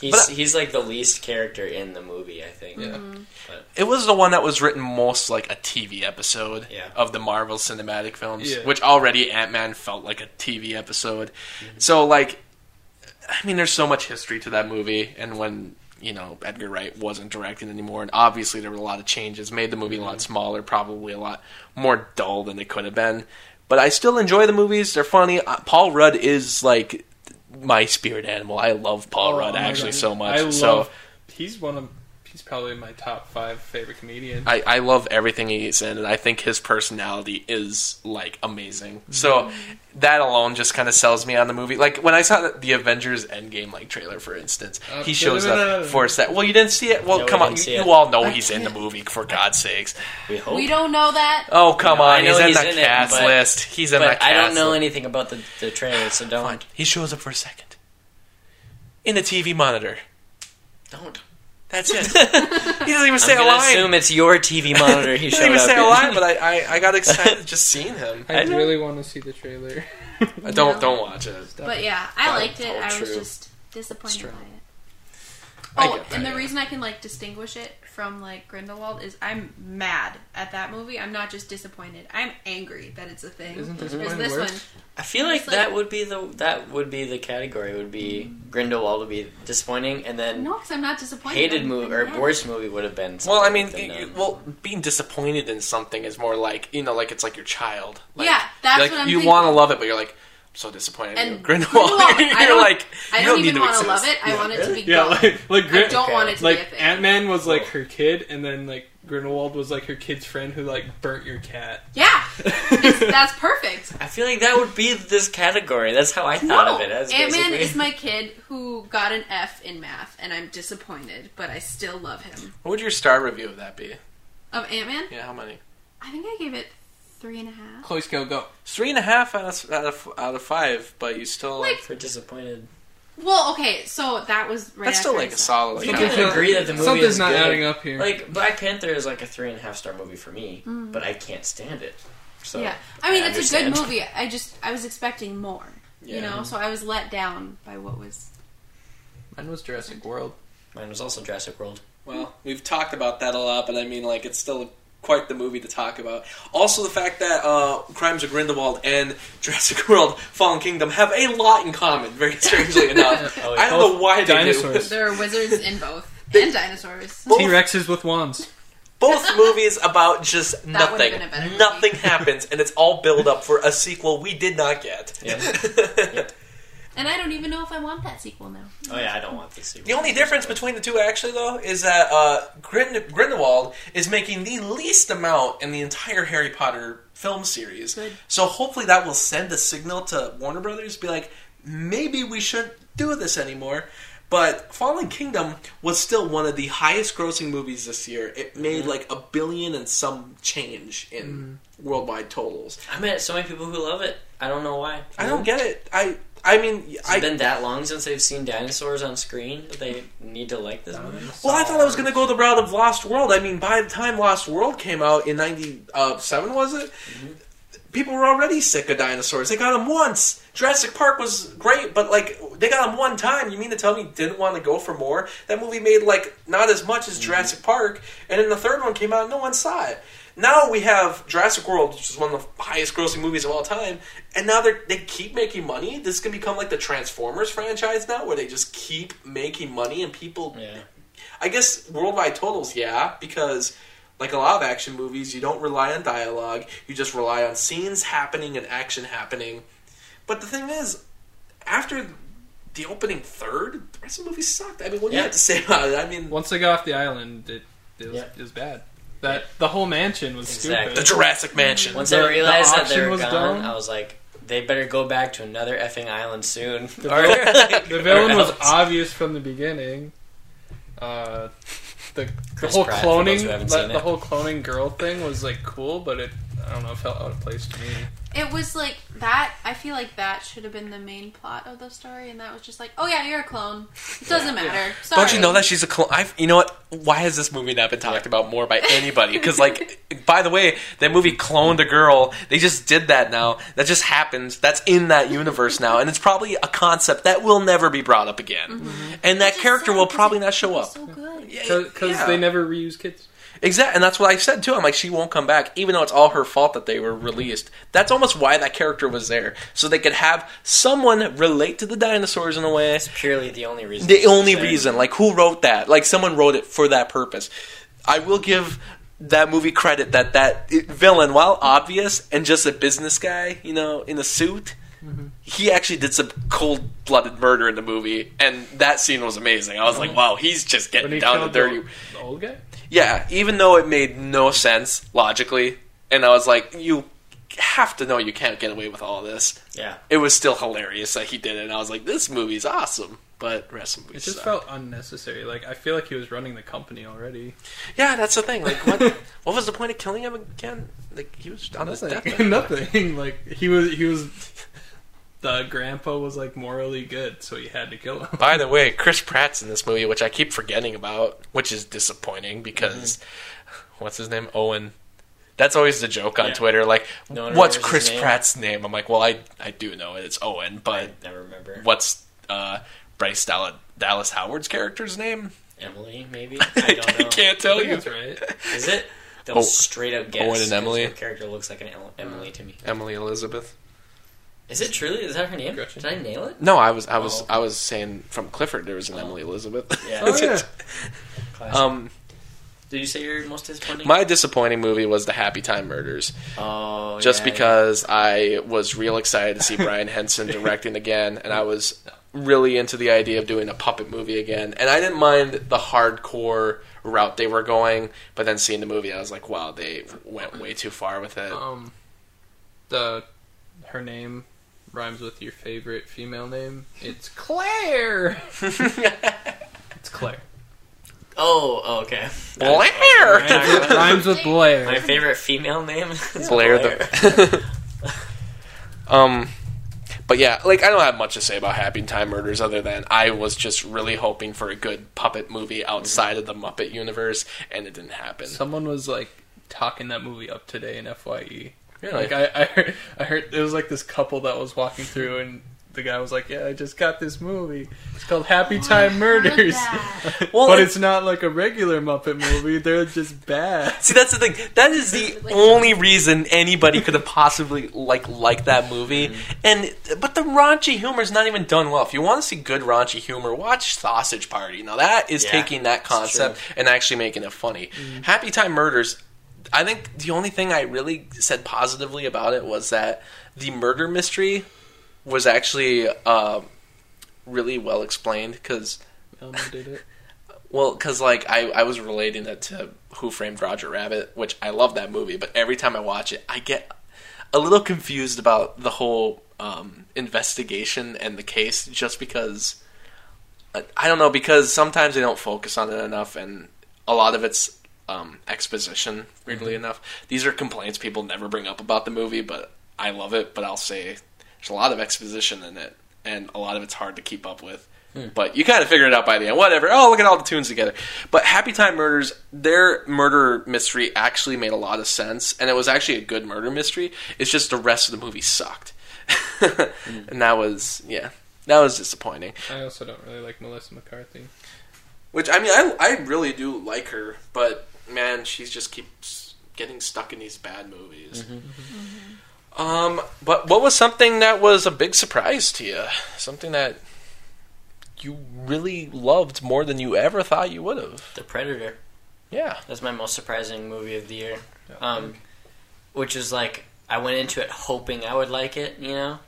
He's But- he's like the least character in the movie, I think. Yeah. Mm-hmm. It was the one that was written most like a TV episode Yeah. of the Marvel Cinematic Films, Yeah. which already Ant Man felt like a TV episode. Mm-hmm. So like, I mean, there's so much history to that movie, and when you know Edgar Wright wasn't directing anymore, and obviously there were a lot of changes, made the movie a lot mm-hmm. smaller, probably a lot more dull than it could have been. But I still enjoy the movies; they're funny. Uh, Paul Rudd is like my spirit animal. I love Paul Oh Rudd actually God. so much. I love. so He's one of. He's probably my top five favorite comedian. I, I love everything he's in, and I think his personality is like amazing. So that alone just kind of sells me on the movie. Like when I saw the, the Avengers Endgame like trailer, for instance, Uh, he shows up for a set. Well, you didn't see it. Well, No, we come on, didn't you, see you it. all know he's in the movie. For God's sakes! We hope. We don't know that. Oh come No, I on, know he's in he's the in it, cast but- list. He's in the but cast I don't know list. anything about the, the trailer, so don't He shows up for a second in the TV monitor. don't. That's it. he doesn't even say I'm a gonna line. assume it's your TV monitor. He he showed doesn't even up say a line, but I, I, I got excited just seeing him. I, I really want to see the trailer. I don't don't watch it. But yeah, I liked it. I was just disappointed True. by it. I Oh, get that, and the yeah. reason I can like distinguish it from like Grindelwald is I'm mad at that movie. I'm not just disappointed. I'm angry that it's a thing. Isn't Whereas disappointed this one, I feel like like- that would be the that would be the category. Would be Grindelwald would be disappointing, and then no, because I'm not disappointed. hated I'm- movie or mad. worst movie would have been. Well, I mean, with you- you- well, being disappointed in something is more like you know, like it's like your child. Like, Yeah, that's like, what I'm You want to love it, but you're like, I'm so disappointed. in Grindelwald, Grindelwald, you're I don't- like, I you don't, need even want to love it. I want it to be Yeah, gone. like like I don't want it to like be a thing. Ant Man was like her kid, and then like Grindelwald was like her kid's friend who like burnt your cat. yeah, that's perfect. I feel like that would be this category. That's how I thought No, of it. As Ant Man basically- is my kid who got an F in math, and I'm disappointed, but I still love him. What would your star review of that be? Of Ant Man, Yeah, how many? I think I gave it three and a half. Chloe Scale, go. Three and a half out of out of, out of five, but you still Like- for disappointed. Well, okay, so that was right that's still after like I a saw- solid. We Like, can agree that the movie Something's is not good. adding up here. Like Black Panther is like a three and a half star movie for me, mm. but I can't stand it. So yeah, I mean it's a good movie. I just I was expecting more, you Yeah. know, so I was let down by what was. Mine was Jurassic World. Mine was also Jurassic World. Well, we've talked about that a lot, but I mean, like, it's still quite the movie to talk about. Also, the fact that uh, Crimes of Grindelwald and Jurassic World: Fallen Kingdom have a lot in common. Very strangely enough, Oh, I don't know both why they dinosaurs. There are wizards in both and dinosaurs. T Rexes with wands. Both movies about just That would've nothing. been a. Nothing happens, and it's all build up for a sequel we did not get. Yeah. And I don't even know if I want that sequel now. Oh yeah, I don't want this. The only difference between the two, actually, though, is that uh, Grind- Grindelwald is making the least amount in the entire Harry Potter film series. Good. So hopefully that will send a signal to Warner Brothers, be like, maybe we shouldn't do this anymore. But Fallen Kingdom was still one of the highest grossing movies this year. It made like a billion and some change in worldwide totals. I met so many people who love it. I don't know why. I don't get it. I I mean, It's I been that long since they've seen dinosaurs on screen that they need to like this movie. Well, I thought I was going to go the route of Lost World. I mean, by the time Lost World came out in '97, uh, was it? Mm-hmm. People were already sick of dinosaurs. They got them once. Jurassic Park was great, but like they got them one time. You mean to tell me didn't want to go for more? That movie made like not as much as mm-hmm. Jurassic Park, and then the third one came out, and no one saw it. Now we have Jurassic World, which is one of the highest grossing movies of all time, and now they they keep making money. This can become like the Transformers franchise now, where they just keep making money, and people Yeah. I guess worldwide totals, yeah, because like a lot of action movies, you don't rely on dialogue. You just rely on scenes happening and action happening. But the thing is, after the opening third, the rest of the movie sucked. I mean, what do you have to say about it? I mean, Once they got off the island, it, it, was, Yeah. it was bad. That the whole mansion was Exactly. the. Jurassic Mansion. Once The- I realized the that they auction were was gone, done. I was like, they better go back to another effing island soon. The Or, vil- like, The villain or was else. obvious from the beginning. Uh, the, the Chris whole Pratt, for those cloning who haven't the, seen the it. whole cloning girl thing was like cool, but it I don't know felt out of place to me. It was like that. I feel like that should have been the main plot of the story, and that was just like, oh yeah, you're a clone. It doesn't matter. Sorry. Don't you know that she's a clone? I've, you know what? Why has this movie not been talked about more by anybody? Because, like, by the way, that movie cloned a girl. They just did that now. That just happened. That's in that universe now, and it's probably a concept that will never be brought up again. Mm-hmm. And that character sad will 'cause probably not show up. So good. Because Yeah. they never reuse kids. Exactly, and that's what I said too. I'm like, she won't come back, even though it's all her fault that they were released. That's almost why that character was there, so they could have someone relate to the dinosaurs in a way. It's purely the only reason. The only there. reason, like, who wrote that? Like, someone wrote it for that purpose. I will give that movie credit that that villain, while obvious and just a business guy, you know, in a suit, mm-hmm. he actually did some cold-blooded murder in the movie, and that scene was amazing. I was like, mm-hmm. wow, he's just When getting he down to dirty. the, the old guy. Yeah, even though it made no sense logically, and I was like, you have to know you can't get away with all this. Yeah. It was still hilarious that he did it, and I was like, this movie's awesome. But rest of the It just suck. felt unnecessary. Like I feel like he was running the company already. Yeah, that's the thing. Like, what? what was the point of killing him again? Like, he was on his deathbed. Nothing. Like he was. He was. The grandpa was like morally good, so he had to kill him. By the way, Chris Pratt's in this movie, which I keep forgetting about, which is disappointing because what's his name? Owen. That's always the joke on Yeah. Twitter. Like, No what's Chris name. Pratt's name? I'm like, well, I I do know it. It's Owen, but I never remember. what's uh, Bryce Dallas, Dallas Howard's character's name? Emily, maybe. I don't know. can't tell you. That's right. Is it? That Oh, straight up guess. Owen and Emily? Her character looks like an Emily to me. Emily Elizabeth. Is it truly? Is that her name? Gretchen. Did I nail it? No, I was I was Oh. I was saying from Clifford there was an Oh. Emily Elizabeth. Yeah. Oh yeah. Classic. um, Did you say your most disappointing? my disappointing movie was the Happy Time Murders. oh, just yeah, because I was real excited to see Brian Henson directing again, and I was really into the idea of doing a puppet movie again. And I didn't mind the hardcore route they were going, but then seeing the movie, I was like, wow, they went way too far with it. Um, the her name rhymes with your favorite female name. It's Claire. it's Claire. Oh, oh, okay. Blair! Rhymes, rhymes with Blair. My favorite female name is Blair the. um, but yeah, like I don't have much to say about Happy Time Murders other than I was just really hoping for a good puppet movie outside of the Muppet universe, and it didn't happen. Someone was like talking that movie up today in Fye. Really? Like I, I heard, I heard it was like this couple that was walking through, and the guy was like, "Yeah, I just got this movie. It's called Happy Time Murders." Well, but it's- it's not like a regular Muppet movie. They're just bad. See, that's the thing. That is the only reason anybody could have possibly like liked that movie. Mm-hmm. And but the raunchy humor is not even done well. If you want to see good raunchy humor, watch Sausage Party. Now that is Yeah, taking that concept and actually making it funny. Mm-hmm. Happy Time Murders. I think the only thing I really said positively about it was that the murder mystery was actually uh, really well explained because Elmo did it. well, because like I, I was relating it to Who Framed Roger Rabbit, which I love that movie, but every time I watch it, I get a little confused about the whole um, investigation and the case, just because I, I don't know because sometimes they don't focus on it enough, and a lot of it's um, exposition. Weirdly mm-hmm. enough, these are complaints people never bring up about the movie, but I love it. But I'll say there's a lot of exposition in it, and a lot of it's hard to keep up with. Hmm. But you kind of figure it out by the end. Whatever. Oh, look at all the tunes together. But Happy Time Murders, their murder mystery actually made a lot of sense, and it was actually a good murder mystery. It's just the rest of the movie sucked, hmm. and that was yeah, that was disappointing. I also don't really like Melissa McCarthy. Which I mean, I I really do like her, but man, she just keeps getting stuck in these bad movies. Um, but what was something that was a big surprise to you? Something that you really loved more than you ever thought you would have? The Predator. Yeah. That's my most surprising movie of the year. Um, which is like I went into it hoping I would like it, you know,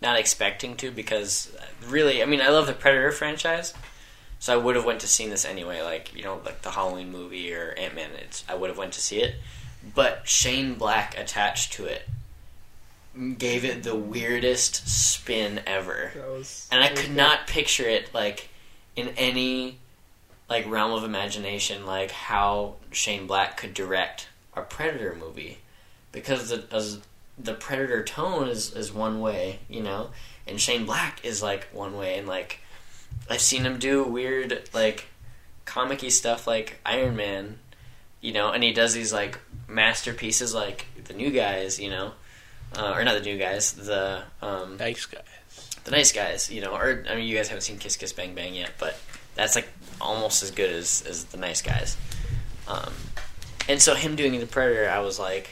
not expecting to because really, I mean, I love the Predator franchise, so I would have went to see this anyway. Like you know, like the Halloween movie or Ant Man. It's I would have went to see it, but Shane Black attached to it gave it the weirdest spin ever was and I could not picture it like in any like realm of imagination, like how Shane Black could direct a Predator movie, because the as the Predator tone is is one way, you know, and Shane Black is like one way, and like I've seen him do weird like comic-y stuff like Iron Man, you know, and he does these like masterpieces like the new guys, you know, uh, or not the new guys, the um, Nice guys. the nice guys, you know, or I mean, you guys haven't seen Kiss Kiss Bang Bang yet, but that's like almost as good as as the nice guys. Um, and so him doing the Predator, I was like,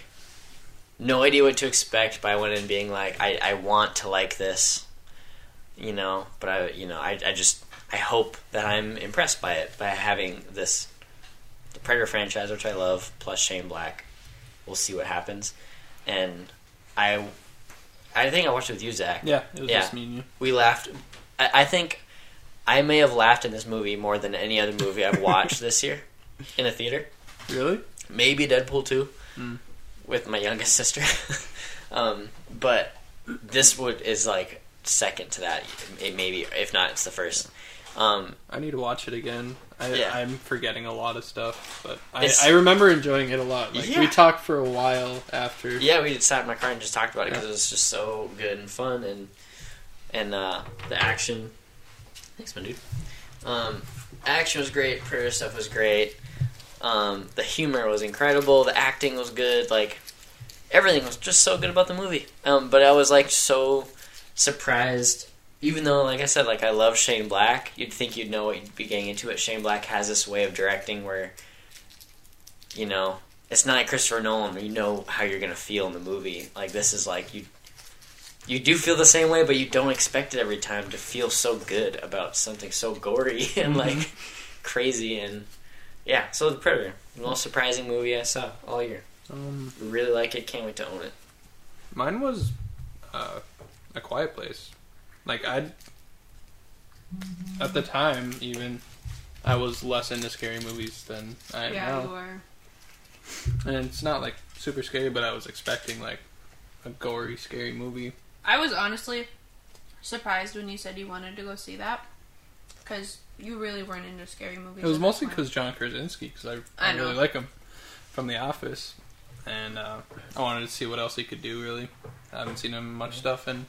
no idea what to expect, but I went in being like, I I want to like this, you know, but I you know I I just I hope that I'm impressed by it by having this the Predator franchise, which I love, plus Shane Black. We'll see what happens, and I. I think I watched it with you, Zach Yeah, it was Yeah. just me and you. we laughed. I, I think I may have laughed in this movie more than any other movie I've watched this year in a theater. Really? Maybe Deadpool two Mm. with my youngest sister, um, but this would is like second to that. It maybe if not, it's the first. Um, I need to watch it again. I, Yeah. I'm forgetting a lot of stuff, but I, I remember enjoying it a lot. Like Yeah. we talked for a while after. yeah, we sat in my car and just talked about it because Yeah. it was just so good and fun and and uh, the action. Thanks, my dude. Um, action was great. Prayer stuff was great. Um, the humor was incredible. The acting was good. Like everything was just so good about the movie. Um, but I was like so surprised. Even though, like I said, like I love Shane Black, you'd think you'd know what you'd be getting into. It Shane Black has this way of directing where, you know, it's not like Christopher Nolan where you know how you're gonna feel in the movie. Like this is like you, you do feel the same way, but you don't expect it every time to feel so good about something so gory and like crazy and yeah. So the Predator, the most surprising movie I saw all year. Um, Really like it. Can't wait to own it. mine was uh, a Quiet Place. Like I, at the time, even I was less into scary movies than I am yeah, now. you were. And it's not like super scary, but I was expecting like a gory, scary movie. I was honestly surprised when you said you wanted to go see that because you really weren't into scary movies. It was mostly because John Krasinski, because I, I I, really like him from The Office, and uh, I wanted to see what else he could do. Really, I haven't seen him much stuff, and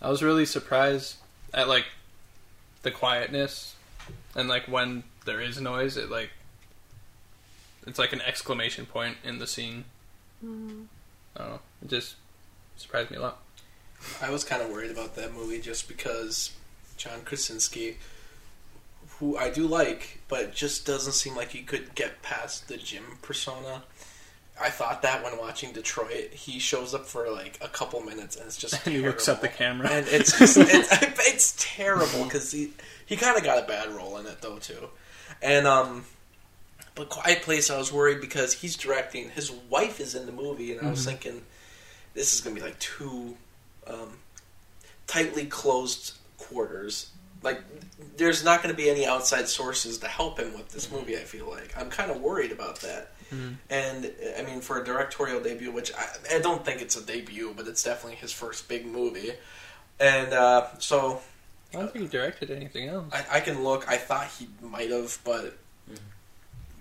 I was really surprised at like the quietness and like when there is noise, it like it's like an exclamation point in the scene. Mm. I don't know. It just surprised me a lot. I was kind of worried about that movie just because John Krasinski, who I do like, but just doesn't seem like he could get past the Jim persona. I thought that when watching Detroit, he shows up for like a couple minutes and it's just And he looks at the camera. and it's just, it's, it's terrible because he he kind of got a bad role in it though too, and um. But Quiet Place, I was worried because he's directing. His wife is in the movie, and I was thinking, this is gonna be like two um, tightly closed quarters. Like, there's not going to be any outside sources to help him with this movie. I feel like I'm kind of worried about that. And I mean, for a directorial debut, which I, I don't think it's a debut, but it's definitely his first big movie. And uh, so I don't think he directed anything else. I, I can look. I thought he might have, but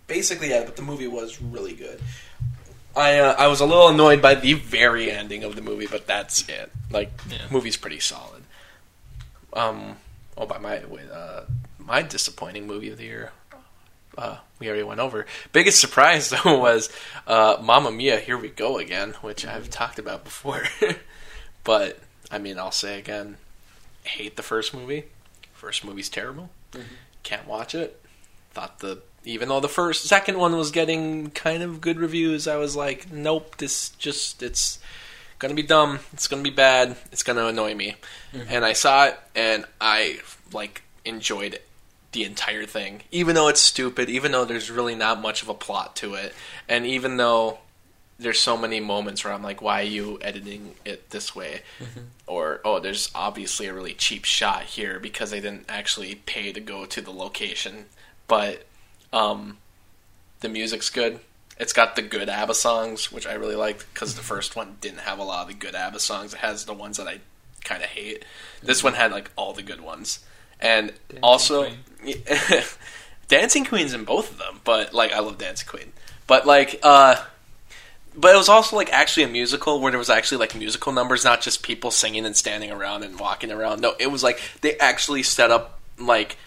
basically, yeah. But the movie was really good. I uh, I was a little annoyed by the very ending of the movie, but that's it. Like, Yeah. movie's pretty solid. Um. Oh, by my with uh, my disappointing movie of the year. Uh, we already went over. Biggest surprise though was uh, Mamma Mia, Here We Go Again, which I've talked about before. but I mean, I'll say again, hate the first movie. First movie's terrible. Can't watch it. Thought the even though the first second one was getting kind of good reviews, I was like, nope, this just it's gonna be dumb. It's gonna be bad. It's gonna annoy me. And I saw it, and I like enjoyed it the entire thing, even though it's stupid, even though there's really not much of a plot to it, and even though there's so many moments where I'm like, why are you editing it this way? Mm-hmm. Or, oh, there's obviously a really cheap shot here because they didn't actually pay to go to the location. But um, the music's good. It's got the good ABBA songs, which I really liked because the mm-hmm. first one didn't have a lot of the good ABBA songs. It has the ones that I kind of hate. This mm-hmm. one had like all the good ones. And Dancing also, Queen. Dancing Queen's in both of them, but like I love Dancing Queen. But like uh but it was also like actually a musical where there was actually like musical numbers, not just people singing and standing around and walking around. No, it was like they actually set up like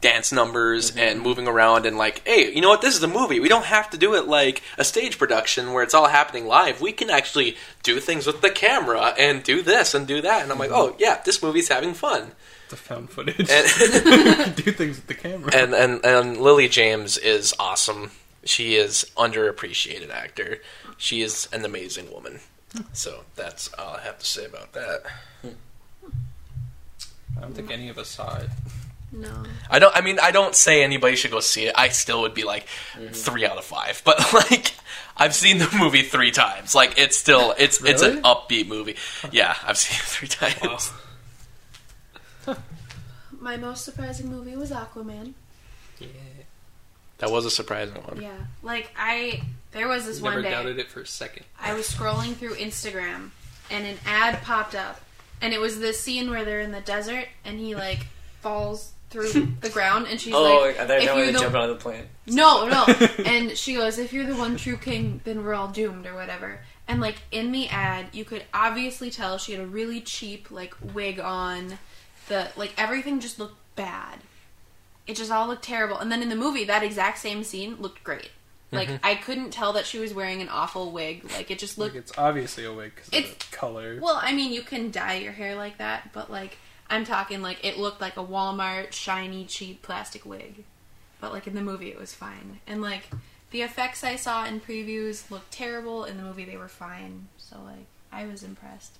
dance numbers and moving around and like, hey, you know what? This is a movie. We don't have to do it like a stage production where it's all happening live. We can actually do things with the camera and do this and do that. And I'm like, oh yeah, this movie's having fun. The found footage. And Do things with the camera. and and and Lily James is awesome. She is underappreciated actor. She is an amazing woman. So that's all I have to say about that. I don't think any of us saw it. No. I don't. I mean, I don't say anybody should go see it. I still would be like mm-hmm. three out of five. But like, I've seen the movie three times. Like, it's still it's it's an upbeat movie. Yeah, I've seen it three times. My most surprising movie was Aquaman. Yeah. That was a surprising one. Yeah. Like I there was this Never one day doubted it for a second. I was scrolling through Instagram and an ad popped up and it was this scene where they're in the desert and he like falls through the ground and she's Oh, like I thought if you you're were the jumping on the plane. No, no. and she goes, if you're the one true king, then we're all doomed or whatever. And like in the ad, you could obviously tell she had a really cheap like wig on. The like everything just looked bad. It just all looked terrible. And then in the movie, that exact same scene looked great. Like mm-hmm. I couldn't tell that she was wearing an awful wig. Like it just looked. Like it's obviously a wig because of the color. well, I mean, you can dye your hair like that, but like I'm talking like it looked like a Walmart shiny cheap plastic wig. But like in the movie it was fine. And like the effects I saw in previews looked terrible, in the movie they were fine. So like I was impressed.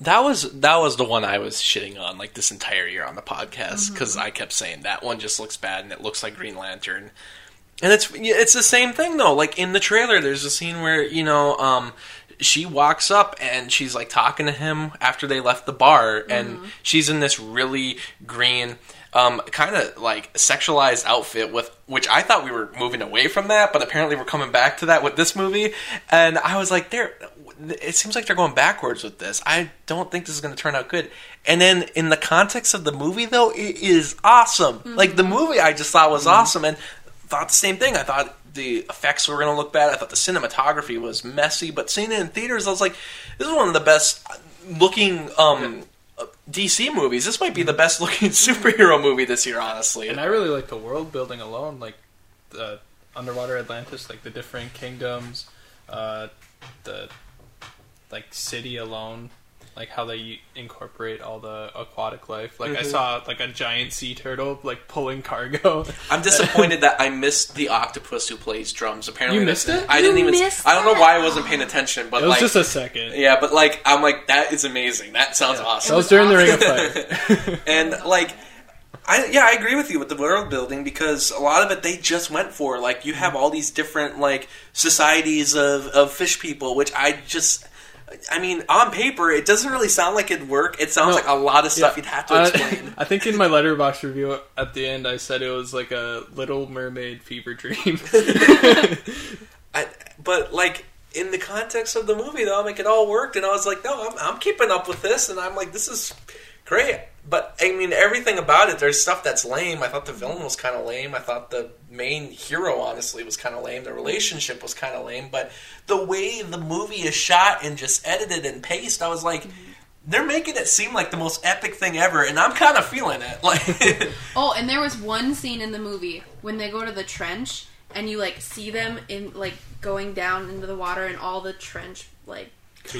That was that was the one I was shitting on like this entire year on the podcast because I kept saying that one just looks bad and it looks like Green Lantern, and it's it's the same thing though. Like in the trailer, there's a scene where you know um, she walks up and she's like talking to him after they left the bar, and she's in this really green. Um, kind of like sexualized outfit with which I thought we were moving away from that, but apparently we're coming back to that with this movie. And I was like, there, it seems like they're going backwards with this. I don't think this is going to turn out good. And then in the context of the movie, though, it is awesome. Like the movie, I just thought was awesome, and thought the same thing. I thought the effects were going to look bad. I thought the cinematography was messy, but seeing it in theaters, I was like, this is one of the best looking. Um, DC movies. This might be the best looking superhero movie this year, honestly. And I really like the world building alone, like the underwater Atlantis, like the different kingdoms, uh, the like city alone, like how they incorporate all the aquatic life. Like I Mhm. saw like a giant sea turtle like pulling cargo. I'm disappointed that I missed the octopus who plays drums. Apparently, You missed it? I didn't You even. missed I don't know why I wasn't paying attention, but it was like, just a second. yeah, but like, I'm like, that is amazing. That sounds That awesome. was during the Ring of Fire. and like I yeah, I agree with you with the world building because a lot of it they just went for like you have all these different like societies of of fish people which I just I mean, on paper, it doesn't really sound like it'd work. It sounds No. like a lot of stuff Yeah. you'd have to explain. I think in my Letterboxd review at the end, I said it was like a Little Mermaid fever dream. I, but like in the context of the movie, though, I'm like it all worked, and I was like, no, I'm, I'm keeping up with this, and I'm like, this is great. But I mean, everything about it, there's stuff that's lame. I thought the villain was kind of lame. I thought the main hero, honestly, was kind of lame. The relationship was kind of lame. But the way the movie is shot and just edited and paced, I was like. They're making it seem like the most epic thing ever, and I'm kind of feeling it. Like, Oh, and there was one scene in the movie when they go to the trench and you like see them in like going down into the water and all the trench like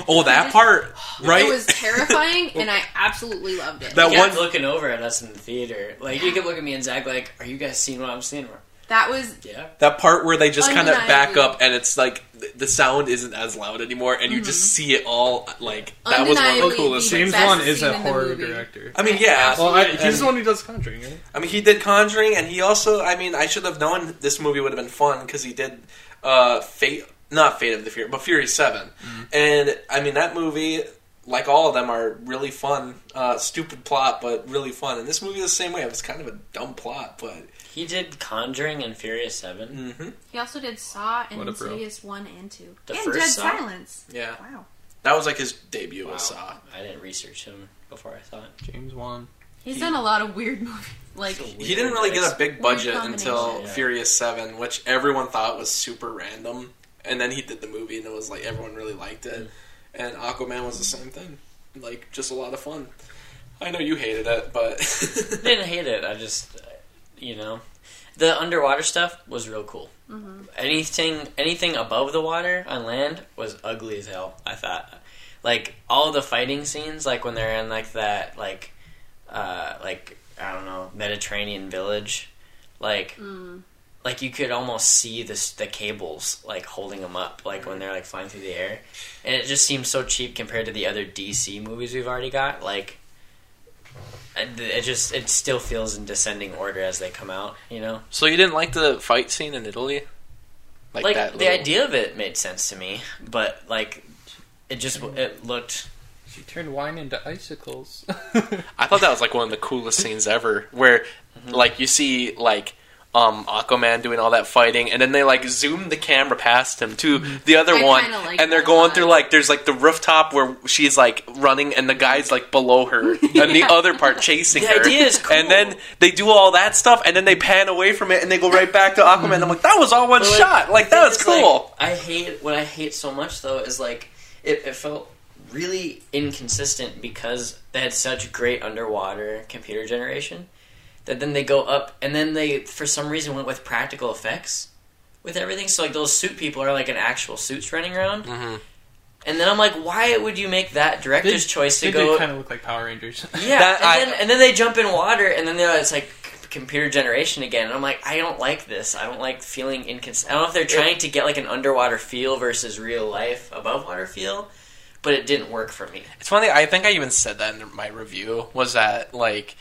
oh, that part, right? It was terrifying and I absolutely loved it. That one- looking over at us in the theater. Like, you could look at me and Zach like, are you guys seeing what I'm seeing? That was Yeah. that part where they just kind of back up and it's like the sound isn't as loud anymore and you just see it all like that was one of the coolest the things. James Wan is scene a horror director. I mean, yeah. Well, I, and- he's the one who does Conjuring, right? I mean, he did Conjuring, and he also. I mean, I should have known this movie would have been fun because he did uh, Fate, not Fate of the Fury, but Fury 7 and I mean that movie. Like all of them are really fun, uh, stupid plot, but really fun. And this movie is the same way. It was kind of a dumb plot, but He did Conjuring and Furious 7. hmm he also did Saw and What a bro. Insidious one and two. The and Dead Saw? Silence. yeah, Wow. that was like his debut Wow. with Saw. I didn't research him before I saw it. James Wan. He's He- done a lot of weird movies. Like He didn't really get a big budget until. Yeah. Furious Seven, which everyone thought was super random. And then he did the movie, and it was like everyone really liked it. Mm. And Aquaman was the same thing, like just a lot of fun. I know you hated it, but I didn't hate it. I just, you know, the underwater stuff was real cool. Mm-hmm. Anything, anything above the water on land was ugly as hell. I thought, like all the fighting scenes, like when they're in like that, like, uh, like I don't know, Mediterranean village, like. Mm. Like you could almost see the the cables like holding them up, like when they're like flying through the air, and it just seems so cheap compared to the other DC movies we've already got. Like, it it just it still feels in descending order as they come out. You know, so you didn't like the fight scene in Italy, like, that the little- idea of it made sense to me, but like it just it looked. She turned wine into icicles. I thought that was like one of the coolest scenes ever, where mm-hmm. like you see like um Aquaman doing all that fighting, and then they like zoom the camera past him to the other I one, like and they're going lot. through like there's like the rooftop where she's like running, and the guy's like below her, and the other part chasing The her. idea is cool. and then they do all that stuff, and then they pan away from it, and they go right back to Aquaman. I'm like, that was all one But, shot, like the that was is, like, cool. I hate what I hate so much though is like it, it felt really inconsistent because they had such great underwater computer generation that then they go up and then they for some reason went with practical effects with everything. So like those suit people are like an actual suits running around. Mhm. And then I'm like, why would you make that director's choice to they go? did kind of look like Power Rangers. Yeah, That and, I- then, and then they jump in water, and then they're, it's like computer generation again. And I'm like, I don't like this. I don't like feeling inconsistent. I don't know if they're trying to get like an underwater feel versus real life above water feel, but it didn't work for me. It's funny. I think I even said that in my review. Was that like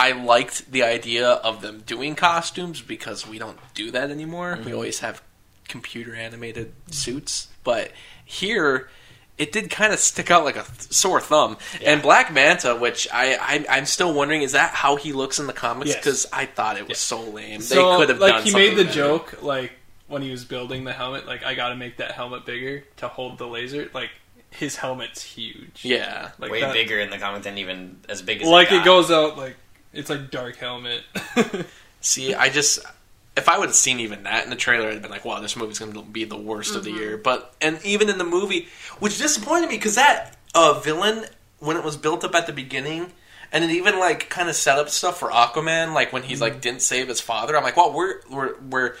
I liked the idea of them doing costumes because we don't do that anymore. Mm-hmm. We always have computer animated suits, but here it did kind of stick out like a th- sore thumb. And Black Manta, which I, I I'm still wondering, is that how he looks in the comics? Yes. Because I thought it was Yeah. so lame. So, they could have like done he made the better. joke like when he was building the helmet, like I got to make that helmet bigger to hold the laser. Like his helmet's huge. Yeah. like Way that- bigger in the comic than even as big as Like it, it goes out like it's like dark helmet. See, I just if I would have seen even that in the trailer, I'd have been like, "Wow, this movie's going to be the worst of the year." But and even in the movie, which disappointed me because that uh, villain when it was built up at the beginning. And it even like kind of set up stuff for Aquaman, like when he's like mm. didn't save his father. I'm like, well, we're we're we're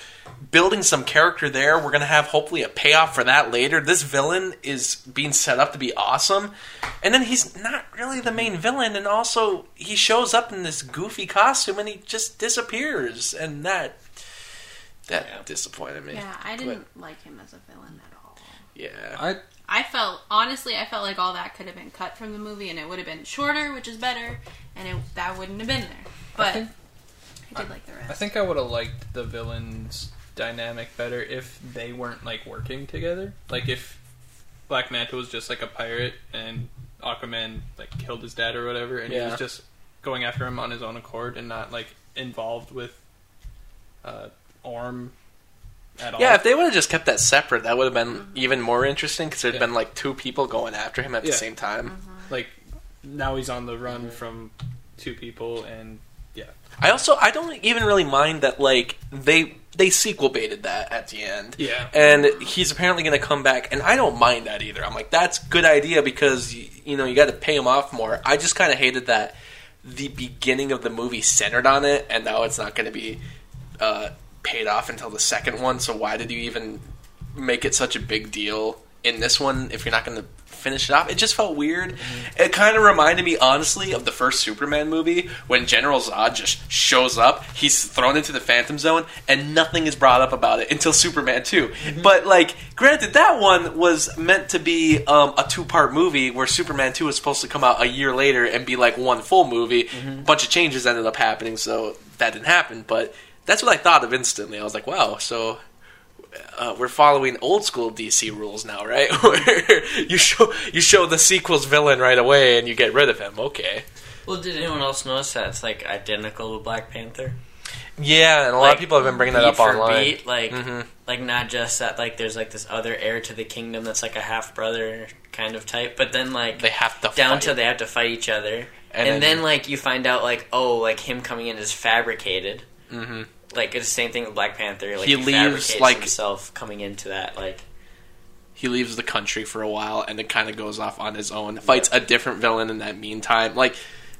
building some character there. We're gonna have hopefully a payoff for that later. This villain is being set up to be awesome, and then he's not really the main villain. And also, he shows up in this goofy costume and he just disappears, and that that Yeah. disappointed me. Yeah, I didn't like him as a villain at all. Yeah. I I felt honestly, I felt like all that could have been cut from the movie, and it would have been shorter, which is better, and it, that wouldn't have been there. But I, think- did like the rest. I think I would have liked the villains dynamic better if they weren't like working together. Like if Black Manta was just like a pirate and Aquaman like killed his dad or whatever, and he was just going after him on his own accord and not like involved with uh, Orm at all. Yeah, if they would have just kept that separate, that would have been mm-hmm. even more interesting because there'd Yeah. been like two people going after him at the same time. Mm-hmm. like now he's on the run mm-hmm. from two people and yeah. I also I don't even really mind that like they they sequel baited that at the end. Yeah. And he's apparently going to come back, and I don't mind that either. I'm like, that's a good idea because y- you know you got to pay him off more. I just kind of hated that the beginning of the movie centered on it, and now it's not going to be uh, paid off until the second one. So why did you even make it such a big deal in this one if you're not going to finish it off? It just felt weird. Mm-hmm. It kind of reminded me, honestly, of the first Superman movie when General Zod just shows up. He's thrown into the Phantom Zone, and nothing is brought up about it until Superman 2. Mm-hmm. But, like, granted, that one was meant to be um, a two part movie where Superman 2 was supposed to come out a year later and be like one full movie. A bunch of changes ended up happening, so that didn't happen. But that's what I thought of instantly. I was like, wow, so uh, we're following old school DC rules now, right? Where you show you show the sequel's villain right away and you get rid of him. Okay. Well, did anyone else notice that it's like identical to Black Panther? Yeah, and a lot of people have been bringing that up for online. Beat, like, Mhm. like not just that. Like, there's like this other heir to the kingdom that's like a half brother kind of type, but then like They have to down fight. to they have to fight each other, And and, then- then, like you find out like oh like him coming in is fabricated. Mhm. Like it's the same thing with Black Panther. Like He he, leaves, like- himself coming into that like he leaves the country for a while and then kind of goes off on his own. Fights a different villain in that meantime. Like,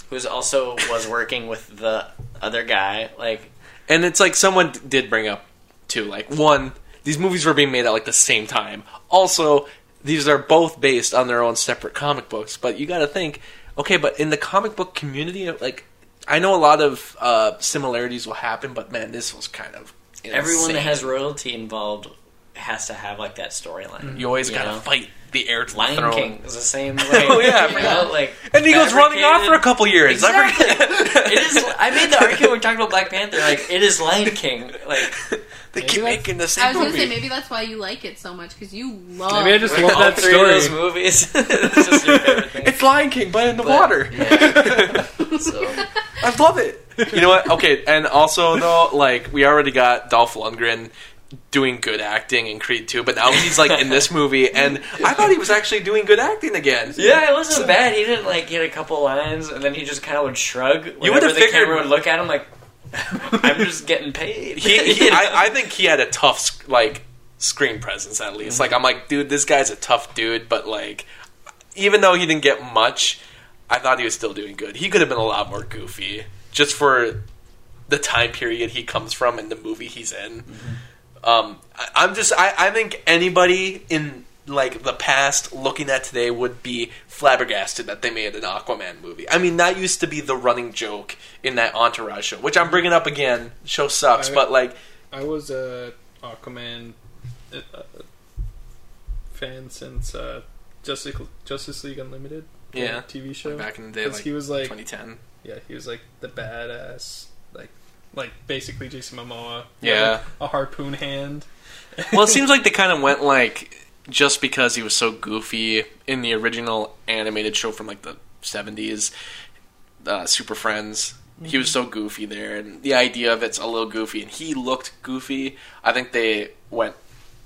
who's also was working with the other guy. Like and it's like someone did bring up too. Like, one, these movies were being made at like the same time. Also, these are both based on their own separate comic books. But you got to think, okay, but in the comic book community, like, I know a lot of uh, similarities will happen, but man, this was kind of everyone that has royalty involved has to have like that storyline. You always you gotta know? fight the heir to the Lion throne. King is the same way. Oh, yeah, you know, like And he goes running off for a couple years. I Exactly. it is. I made the argument when we talked about Black Panther. Like it is Lion King. Like They Maybe keep making the same I was gonna say maybe that's why you like it so much because you love. Maybe I just all love that three story. of those movies. it's just your favorite thing. It's Lion King, but in the But- water. yeah. so I love it. You know what? Okay, and also though, like we already got Dolph Lundgren doing good acting in Creed 2, but now he's like in this movie, and I thought he was actually doing good acting again. yeah, it wasn't bad. He didn't like get a couple lines, and then he just kind of would shrug. Whenever would've the figured- camera would look at him like, "I'm just getting paid." He, he I, I think he had a tough like screen presence at least. Like I'm like, dude, this guy's a tough dude, but like, even though he didn't get much, I thought he was still doing good. He could have been a lot more goofy, just for the time period he comes from and the movie he's in. Um, I, I'm just, I, I think anybody in like the past looking at today would be flabbergasted that they made an Aquaman movie. I mean, that used to be the running joke in that Entourage show, which I'm bringing up again. Show sucks, I- but like, I was a Aquaman uh, fan since uh, Justice Justice League Unlimited. Yeah. TV show. back in the day, like he was like, 2010. yeah, he was like the badass, like, like basically Jason Momoa. Yeah. a harpoon hand. well, it seems like they kind of went like just because he was so goofy in the original animated show from like the seventies, uh, Super Friends. He was so goofy there, and the idea of it's a little goofy, and he looked goofy. I think they went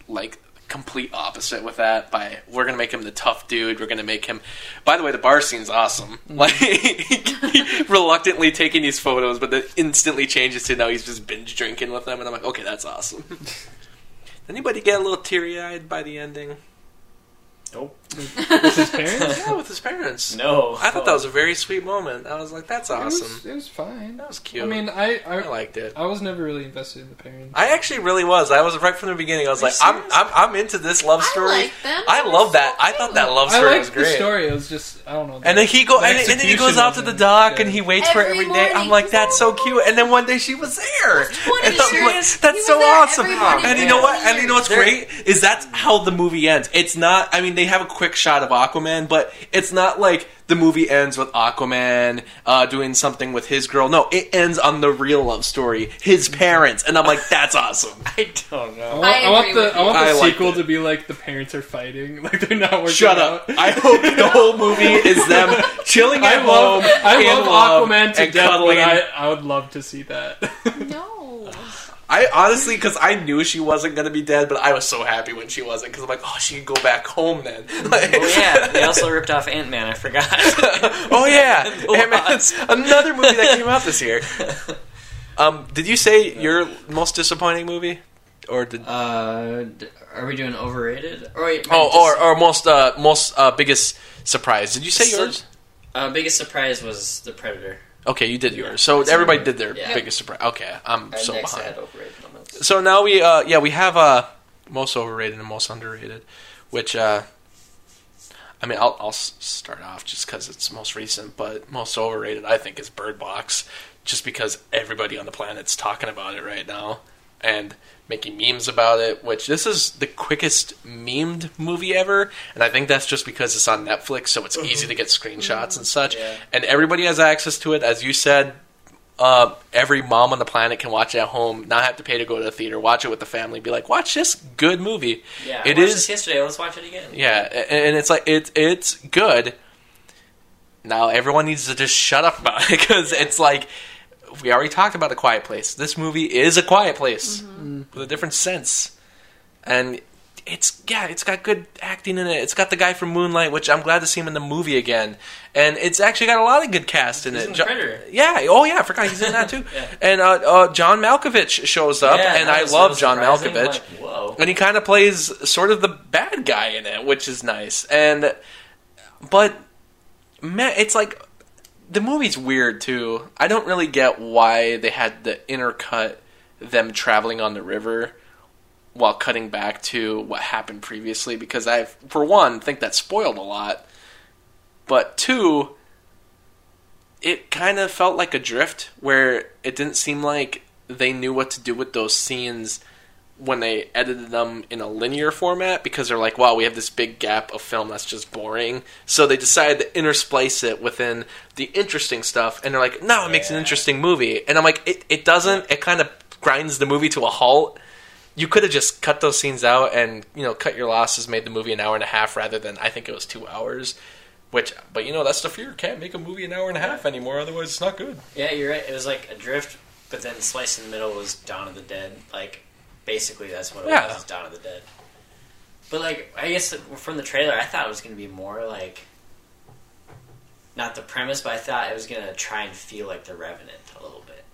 like complete opposite with that by we're gonna make him the tough dude. We're gonna make him. By the way, the bar scene's awesome. Like reluctantly taking these photos, but then instantly changes to now he's just binge drinking with them, and I'm like, okay, that's awesome. Anybody get a little teary eyed by the ending? Nope. With his parents. Yeah, with his parents. No. I thought that was a very sweet moment. I was like, that's It awesome. was, it was fine. That was cute. I mean, I I, I liked it. I was never really invested in the parents. I actually really was. I was right from the beginning. I was Are like, I'm. I'm, I'm into this love I story. like them. I They're love so that. I thought that cute. love I story liked was the great. story. It was just I don't know. And then he go the and, and then he goes out to the dock good. and he waits for it Every every day. I'm like, that's so cute. And then one day she was there. What, And I'm like, that's He so awesome. And you know what? And you know what's great is that's how the movie ends. It's not. I mean, they have a quick shot of Aquaman, but it's not like the movie ends with Aquaman uh, doing something with his girl. No, it ends on the real love story, his parents, and I'm like, that's awesome. I don't know. want, I I want agree the with I want the. I sequel it. to be like the parents are fighting, like they're not working. Shut out. up! I hope the whole movie is them chilling at I love home. I in love Aquaman to and death, cuddling. but I, I would love to see that. No. I honestly, because I knew she wasn't going to be dead, but I was so happy when she wasn't because I'm like, oh, she can go back home then. Like- Oh yeah, they also ripped off Ant Man. I forgot. oh yeah, Ant-Man's another movie that came out this year. Um, did you say your most disappointing movie, or did Uh, are we doing overrated? Or wait, oh, just- or or most uh, most uh, biggest surprise? Did you say yours? uh, biggest surprise was the Predator. Okay, you did yours. So everybody did their Yeah. biggest surprise. Okay, I'm And so next I behind. had overrated moments. So now we, uh, yeah, we have uh, most overrated and most underrated, which, uh, I mean, I'll, I'll s- start off just because it's most recent, but most overrated, I think, is Bird Box, just because everybody on the planet's talking about it right now and making memes about it. Which this is the quickest memed movie ever, and I think that's just because it's on Netflix, so it's easy to get screenshots and such, Yeah. and everybody has access to it. As you said, uh, every mom on the planet can watch it at home, not have to pay to go to the theater, watch it with the family, be like, watch this good movie. Yeah, I watched is- this yesterday. Let's watch it again. Yeah, and it's like it it's good. Now everyone needs to just shut up about it because it's like we already talked about a quiet place. This movie is a quiet place with a different sense, and it's yeah, it's got good acting in it. It's got the guy from Moonlight, which I'm glad to see him in the movie again, and it's actually got a lot of good cast in He's it. in Jo- Predator. yeah, oh yeah, I forgot he's in that too. Yeah. And uh, uh, John Malkovich shows up, Yeah, and I love so John. Malkovich. Like, whoa. and he kind of plays sort of the bad guy in it, which is nice. And but man, it's like the movie's weird too. I don't really get why they had to intercut them traveling on the river while cutting back to what happened previously because I, for one, think that spoiled a lot. But two, it kind of felt like Adrift where it didn't seem like they knew what to do with those scenes when they edited them in a linear format because they're like, wow, we have this big gap of film that's just boring. So they decided to intersplice it within the interesting stuff, and they're like, no, it makes an interesting movie. And I'm like, it, it doesn't. It kind of grinds the movie to a halt. You could have just cut those scenes out and you know cut your losses, made the movie an hour and a half rather than I think it was two hours. Which, but you know that's the fear. Can't make a movie an hour and a half anymore, otherwise it's not good. Yeah, you're right. It was like Adrift, but then sliced in the middle was Dawn of the Dead. Like, basically, that's what it Yeah. was Dawn of the Dead. But, like, I guess from the trailer, I thought it was going to be more like. Not the premise, but I thought it was going to try and feel like The Revenant a little bit.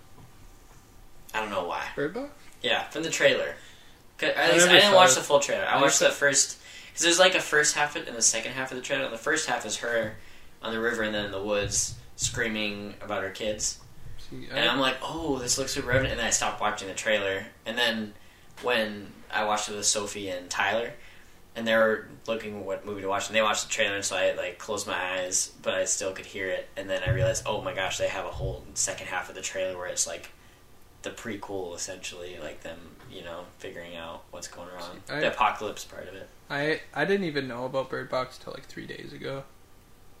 I don't know why. Bird Box? Yeah, from the trailer. I At least I, never didn't watch it. the full trailer. I I watched the first. Because there's like a first half and the second half of the trailer. And The first half is her on the river and then in the woods screaming about her kids. See, And I'm like, oh, this looks super revenant. And then I stopped watching the trailer. And then when I watched it with Sophie and Tyler, and they were looking what movie to watch, and they watched the trailer, and so I like closed my eyes, but I still could hear it. And then I realized, oh my gosh, they have a whole second half of the trailer where it's like the prequel, essentially, like them, you know, figuring out what's going on, I- the apocalypse part of it. I I didn't even know about Bird Box till like three days ago.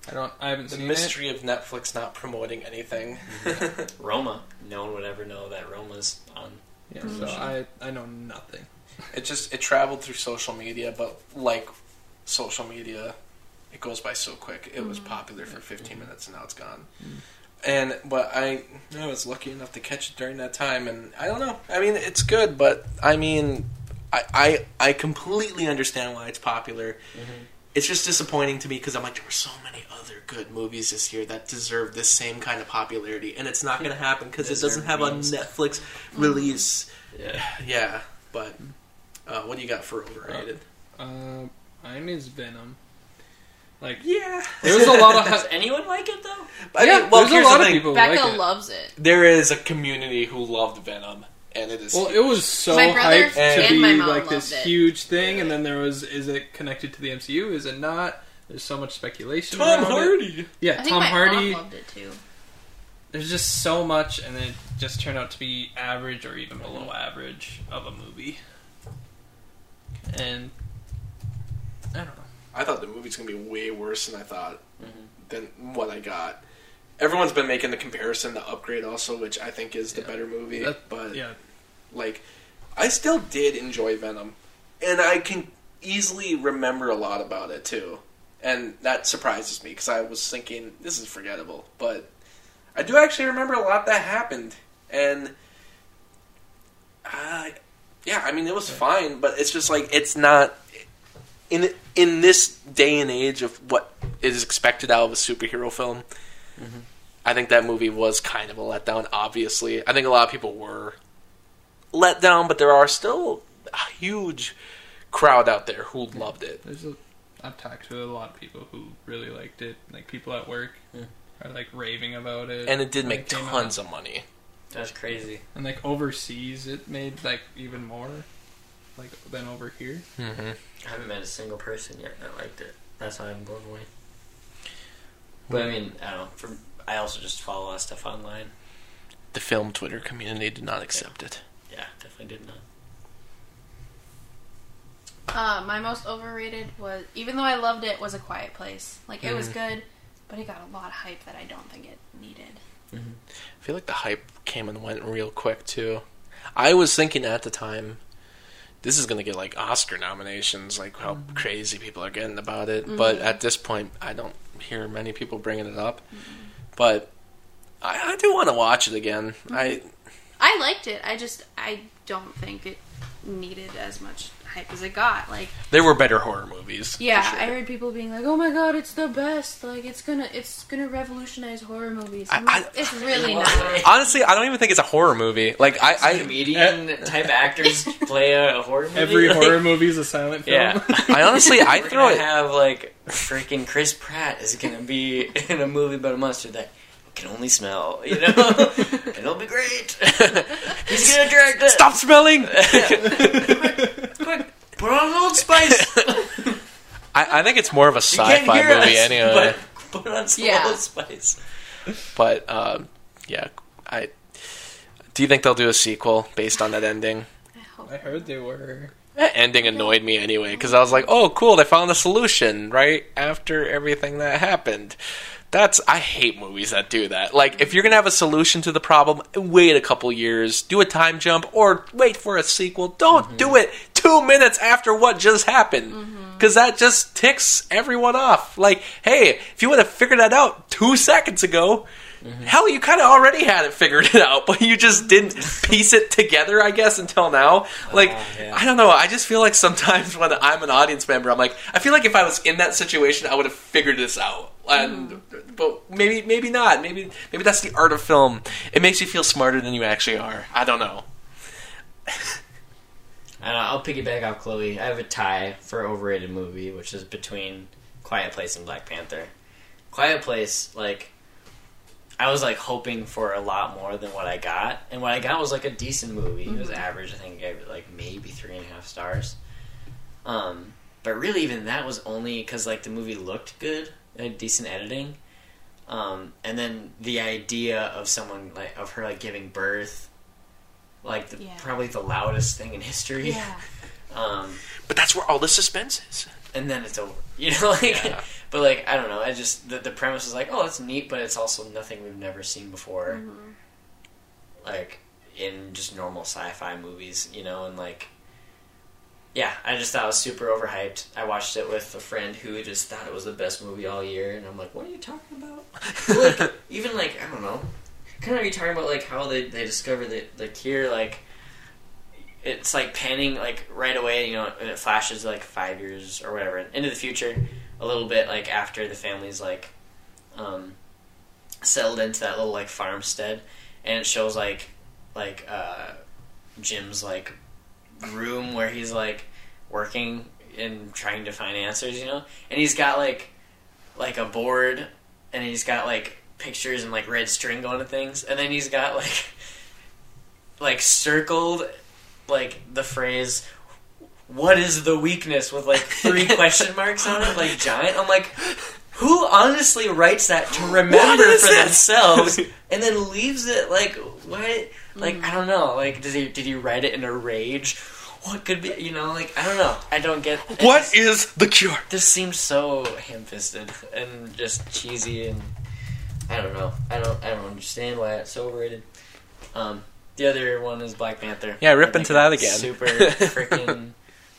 I don't. I haven't The seen mystery of Netflix not promoting anything. Roma, no one would ever know that Roma's on. It. Yeah, mm-hmm. so I I know nothing. It just it traveled through social media, but like social media, it goes by so quick. It was mm-hmm. popular for 15 minutes and now it's gone. Mm. And but I, I was lucky enough to catch it during that time, and I don't know. I mean, it's good, but I mean, I I, I completely understand why it's popular. Mm-hmm. It's just disappointing to me because I'm like, there were so many other good movies this year that deserve this same kind of popularity, and it's not going to happen because it doesn't Deserve have a. Netflix release. Yeah. Yeah, but uh, what do you got for overrated? Uh, mine is Venom. Like Yeah, there was a lot of Does anyone like it though? I yeah. mean, well, there's a lot the of people who Becca like it. loves it. There is a community who loved Venom, and it is. Well, huge. it was so My brother hyped and to be my mom like this it. huge thing, and then there was, is it connected to the MCU? Is it not? There's so much speculation. Tom around it. Hardy. Yeah, I think Tom my Hardy. mom loved it too. There's just so much, and it just turned out to be average or even below average of a movie. And I don't know. I thought the movie's gonna be way worse than I thought Mhm. than what I got. Everyone's been making the comparison to Upgrade also, which I think is the Yeah. better movie. That- but Yeah, like, I still did enjoy Venom, and I can easily remember a lot about it too, and that surprises me because I was thinking this is forgettable, but I do actually remember a lot that happened, and uh, yeah, I mean it was fine, but it's just like it's not in in this day and age of what is expected out of a superhero film. I think that movie was kind of a letdown. Obviously, I think a lot of people were let down, but there are still a huge crowd out there who loved it. there's a. I've talked to a lot of people who really liked it. Like people at work Yeah. are like raving about it, And it did make came tons out. of money. That's crazy. And like overseas, it made like even more, like than over here. Mm-hmm. I haven't met a single person yet that liked it. That's why I'm blown away. But I mean, I don't know. For, I also just follow a lot of stuff online. The film Twitter community did not accept it. Yeah, definitely did not. Uh, my most overrated was, even though I loved it, was A Quiet Place. Like it was Mhm. good, but it got a lot of hype that I don't think it needed. I feel like the hype came and went real quick too. I was thinking at the time, this is gonna get like Oscar nominations, like how crazy people are getting about it. But at this point, I don't hear many people bringing it up. But I, I do want to watch it again. Mm-hmm. I I liked it. I just I don't think it needed as much hype as it got. Like, There were better horror movies. yeah, sure. I heard people being like, "Oh my god, it's the best! Like, it's gonna, it's gonna revolutionize horror movies." I'm I- it's really Well, not. Honestly, I don't even think it's a horror movie. Like I, I, comedian uh, type actors play a, a horror movie. Every Like, horror movie is a silent film. Yeah. I honestly, I We're throw it. have like freaking Chris Pratt is gonna be in a movie about a monster that can only smell, you know, and it'll be great. He's gonna direct it. Stop smelling. Quick, put on Old Spice. I, I think it's more of a sci-fi hear movie us, anyway. But put on some Yeah. Old Spice. But um, yeah, I. Do you think they'll do a sequel based on that ending? I hope I heard they were. That ending annoyed me anyway because I was like, "Oh, cool! They found a solution right after everything that happened." That's I hate movies that do that. Like, if you're gonna have a solution to the problem, wait a couple years, do a time jump, or wait for a sequel. Don't do mm-hmm. it two minutes after what just happened, mm-hmm. because that just ticks everyone off. Like, hey, if you would have figured that out two seconds ago. Hell, you kind of already had it figured it out, but you just didn't piece it together, I guess, until now. Like, ah, yeah. I don't know. I just feel like sometimes when I'm an audience member, I'm like, I feel like if I was in that situation, I would have figured this out. And hmm. but maybe maybe not. Maybe maybe that's the art of film. It makes you feel smarter than you actually are. I don't know. I don't know, I'll piggyback off Chloe. I have a tie for overrated movie, which is between Quiet Place and Black Panther. Quiet Place, like, I was like hoping for a lot more than what I got, and what I got was like a decent movie. It was average. I think I gave it like maybe three and a half stars. Um, but really, even that was only because like the movie looked good, it had decent editing. Um, and then the idea of someone like of her like giving birth, like the, Yeah. probably the loudest thing in history. yeah. Um, But that's where all the suspense is. And then it's over. You know, like, Yeah. but like I don't know. I just the, the premise is like, oh, it's neat, but it's also nothing we've never seen before. Mhm. Like in just normal sci-fi movies, you know, and like. Yeah, I just thought it was super overhyped. I watched it with a friend who just thought it was the best movie all year, and I'm like, "What are you talking about?" like, even like I don't know, kind of are you talking about like how they they discover the the cure? Like, it's like panning like right away, you know, and it flashes like five years or whatever into the future, a little bit like after the family's like um, settled into that little like farmstead, and it shows like like uh, Jim's like room where he's like working and trying to find answers, you know, and he's got like like a board, and he's got like pictures and like red string going to things, and then he's got like like circled like the phrase what is the weakness with like three question marks on it like giant i'm like who honestly writes that to remember for this? themselves and then leaves it like what like i don't know like did he did he write it in a rage what could be you know like i don't know i don't get What just- is the cure? this seems so ham-fisted and just cheesy and I don't know. I don't. I don't understand why it's so overrated. Um, the other one is Black Panther. Yeah, rip into that again. Super freaking.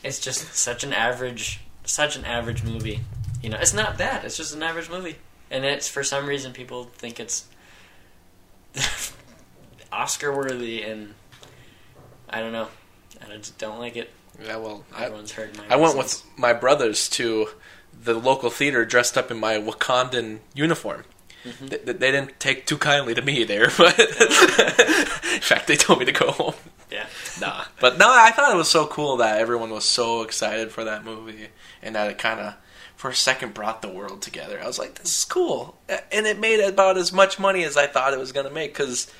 It's just such an average, such an average movie. You know, it's not bad. It's just an average movie, and it's for some reason people think it's Oscar worthy, and I don't know. I just don't like it. Yeah, well, I, Everyone's heard my. I went with my brothers to the local theater dressed up in my Wakandan uniform. Mm-hmm. They, they didn't take too kindly to me there, but in fact, they told me to go home. Yeah. Nah, but no, I thought it was so cool that everyone was so excited for that movie, and that it kind of, for a second, brought the world together. I was like, "This is cool," and it made about as much money as I thought it was going to make because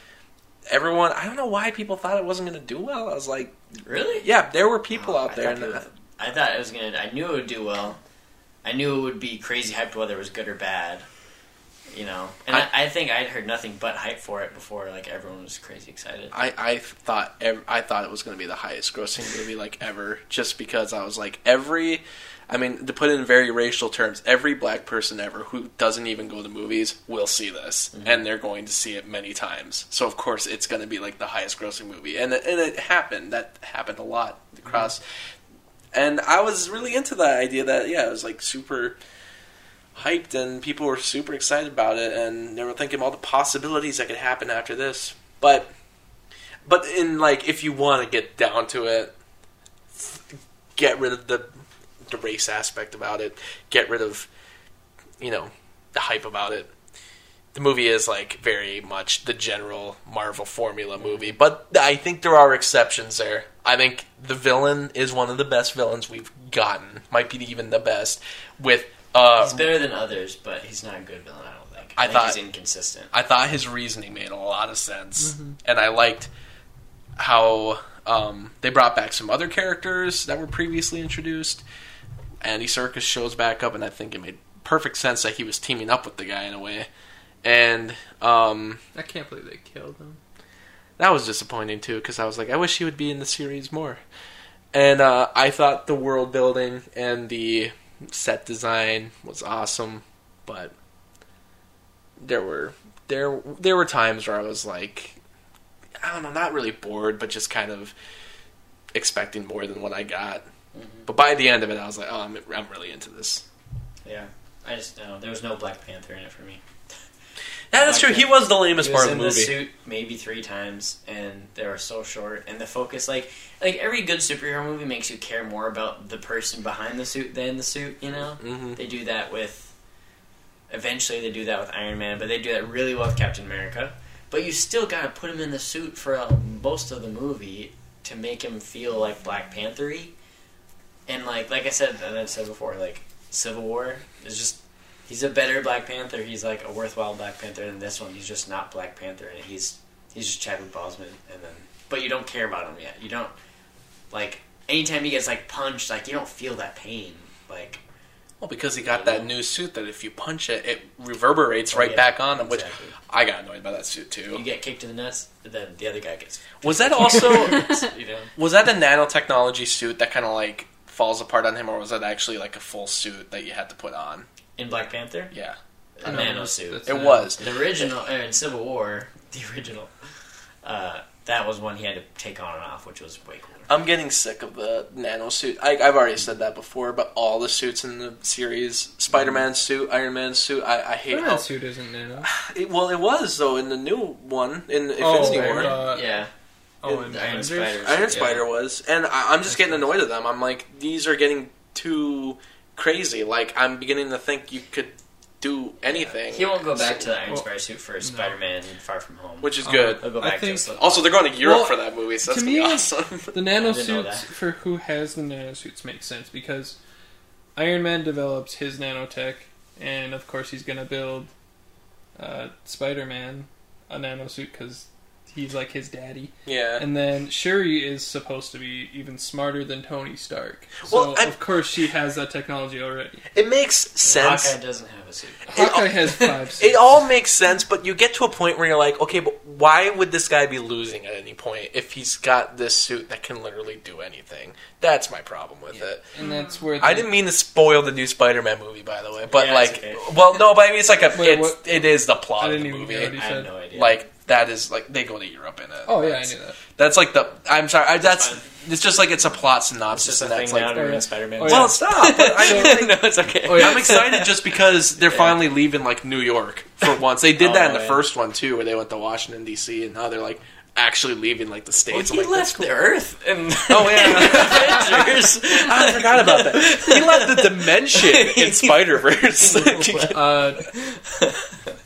everyone. I don't know why people thought it wasn't going to do well. I was like, Really? "Yeah, there were people Oh, out I there." thought And people- I thought it was gonna. I knew it would do well. I knew it would be crazy hyped whether it was good or bad. You know, and I, I think I'd heard nothing but hype for it before. Like everyone was crazy excited. I, I thought ev- I thought it was going to be the highest grossing movie like ever, just because I was like every, I mean to put it in very racial terms, every black person ever who doesn't even go to movies will see this, mm-hmm. and they're going to see it many times. So of course it's going to be like the highest grossing movie, and it, and it happened. That happened a lot across, mm-hmm. and I was really into that idea that yeah, it was like super hyped and people were super excited about it and they were thinking all the possibilities that could happen after this. But but in like if you want to get down to it, get rid of the the race aspect about it, get rid of you know the hype about it. The movie is like very much the general Marvel formula movie, but I think there are exceptions there. I think the villain is one of the best villains we've gotten, might be even the best. With uh, He's better than others, but he's not a good villain. I don't think. I I, think thought- he's inconsistent. I thought his reasoning made a lot of sense, and I liked how um, they brought back some other characters that were previously introduced. Andy Serkis shows back up, and I think it made perfect sense that he was teaming up with the guy in a way. And um, I can't believe they killed him. that was disappointing too, because I was like, I wish he would be in the series more. And uh, I thought the world building and the set design was awesome, but there were there there were times where I was like, I don't know, not really bored, but just kind of expecting more than what I got. Mm-hmm. But by the end of it, I was like, oh, I'm I'm really into this. Yeah, I just no. There was no Black Panther in it for me. Yeah, that's true. He was the lamest He was part of in the movie. suit maybe three times, and they were so short. And the focus, like, like every good superhero movie, makes you care more about the person behind the suit than the suit. You know, hmm they do that with. Eventually, they do that with Iron Man, but they do that really well with Captain America. But you still gotta put him in the suit for uh, most of the movie to make him feel like Black Panthery. And like, like I said, and I said before, like Civil War is just he's a better Black Panther. He's like a worthwhile Black Panther than this one. He's just not Black Panther, and he's he's just Chadwick Boseman. And then, but you don't care about him yet. You don't like anytime he gets like punched, like you don't feel that pain. Like Well, because he got that new suit that if you punch it, it reverberates oh, right Oh, yeah, back on him. Which exactly. I got annoyed by that suit too. you get kicked in the nuts, then the other guy gets. Was that also you know, was that a nanotechnology suit that kind of like falls apart on him, or was that actually like a full suit that you had to put on? In Black Panther, Yeah, a nano that's- suit. it not- was. The original uh, in Civil War, the original, uh, that was one he had to take on and off, which was way cooler. I'm getting sick of the nano suit. I, I've already said that before, but all the suits in the series, Spider-Man suit, Iron Man suit, I, I hate Spider-Man how. suit isn't nano. It, well, it was though in the new one in Oh, Infinity right, War. uh, yeah, oh, and the Iron Spider. Iron yeah. Spider was, and I, I'm just getting annoyed at them. I'm like, these are getting too crazy. Like, I'm beginning to think you could do anything. He won't go back to the Iron Well, Spider suit for Spider-Man Far From Home. which is Uh, good. He'll go I think- to Also, they're going to Europe Well, for that movie, so that's to gonna be me- awesome. The didn't know nanosuits for who has the nanosuits makes sense because Iron Man develops his nanotech, and of course he's gonna build uh, Spider-Man a nanosuit because he's like his daddy. yeah. And then Shuri is supposed to be even smarter than Tony Stark. So Well, I- of course she has that technology already. It makes sense. Hawkeye doesn't have a suit. Hawkeye has five. Suits. It all makes sense, but you get to a point where you're like, okay, but why would this guy be losing at any point if he's got this suit that can literally do anything? That's my problem with it. and that's where I didn't mean to spoil the new Spider-Man movie, by the way, but Yeah, like, okay. well, no, but I mean, it's like a, Wait, it's, what- it is the plot I of didn't the even movie. hear what he I have no idea. Like that is like they go to Europe in it. Oh yeah, I That's- knew that. That's like the. I'm sorry. I, that's fine. it's just like it's a plot it's synopsis, just a and that's now like. to Oh, ruin yeah. Spider-Man. Oh, yeah. Well, stop. But I mean, like, no, it's okay. Oh, yeah. I'm excited just because they're Yeah. finally leaving like New York for once. They did Oh, that in the yeah. first one too, where they went to Washington D.C. and now they're like actually leaving like the Well, states. he like, left the Earth and Oh, yeah. Avengers. I forgot about that. He left the dimension in Spider Verse. Uh,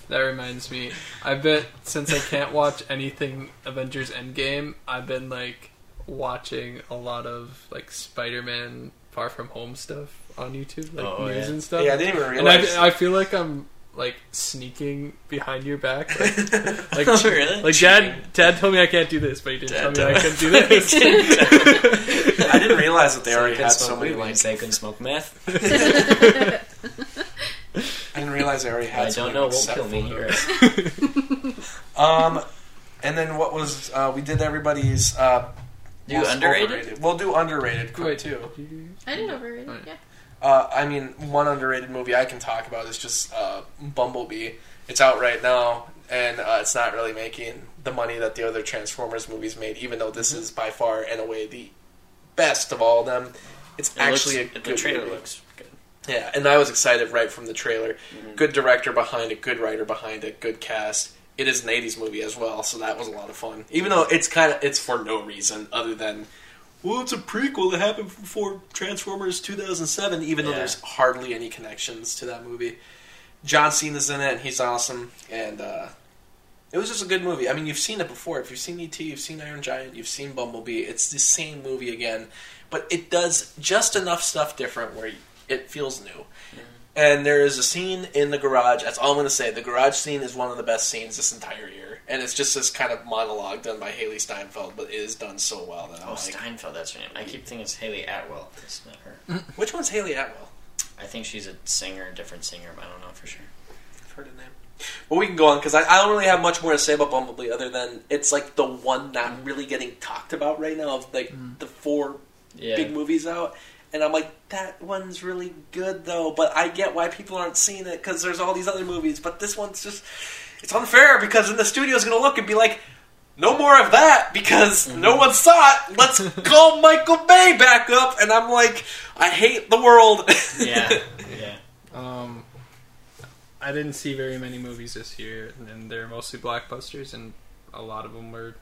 that reminds me. I bet since I can't watch anything Avengers Endgame, I've been like watching a lot of like Spider-Man Far From Home stuff on YouTube, like Oh, news yeah. and stuff. yeah, I didn't even realize. and I. I feel like I'm like sneaking behind your back. Like, like, Oh, really? like Dad, Dad told me I can't do this, but he didn't Dad tell me I told- couldn't do this. I didn't realize that they So already had so many weed, like. Say you can smoke meth. I didn't realize they already had. I so don't many, know. like, Won't kill me. photos. Um, and then what was uh, we did everybody's uh, Do most underrated? overrated. We'll do underrated quick Wait. too. I didn't overrate it. Yeah. Uh, I mean, one underrated movie I can talk about is just uh, Bumblebee. It's out right now, and uh, it's not really making the money that the other Transformers movies made. Even though this is by far and away the best of all of them, it's It actually looks, a the trailer movie. looks good. Yeah, and I was excited right from the trailer. Good director behind it, good writer behind it, good cast. It is an '80s movie as well, so that was a lot of fun. Even though it's kind of it's for no reason other than well, it's a prequel that happened before Transformers 2007, even though there's hardly any connections to that movie. John Cena's in it, and he's awesome. And uh, it was just a good movie. I mean, you've seen it before. If you've seen E.T., you've seen Iron Giant, you've seen Bumblebee. It's the same movie again, but it does just enough stuff different where it feels new. Mm-hmm. And there is a scene in the garage. That's all I'm going to say. The garage scene is one of the best scenes this entire year, and it's just this kind of monologue done by Hailee Steinfeld, but it is done so well that I'm Oh, like, Steinfeld, that's her name. I keep thinking it's Hayley Atwell. It's not her. which one's Hayley Atwell? I think she's a singer, a different singer, but I don't know for sure. I've heard the name. But we can go on because I, I don't really have much more to say about Bumblebee other than it's like the one not really getting talked about right now of like mm. the four Yeah. big movies out. And I'm like, that one's really good though, but I get why people aren't seeing it because there's all these other movies. But this one's just, it's unfair because then the studio's going to look and be like, no more of that because no one saw it. Let's call Michael Bay back up. And I'm like, I hate the world. Yeah, yeah. Um, I didn't see very many movies this year, and they're mostly blockbusters, and a lot of them were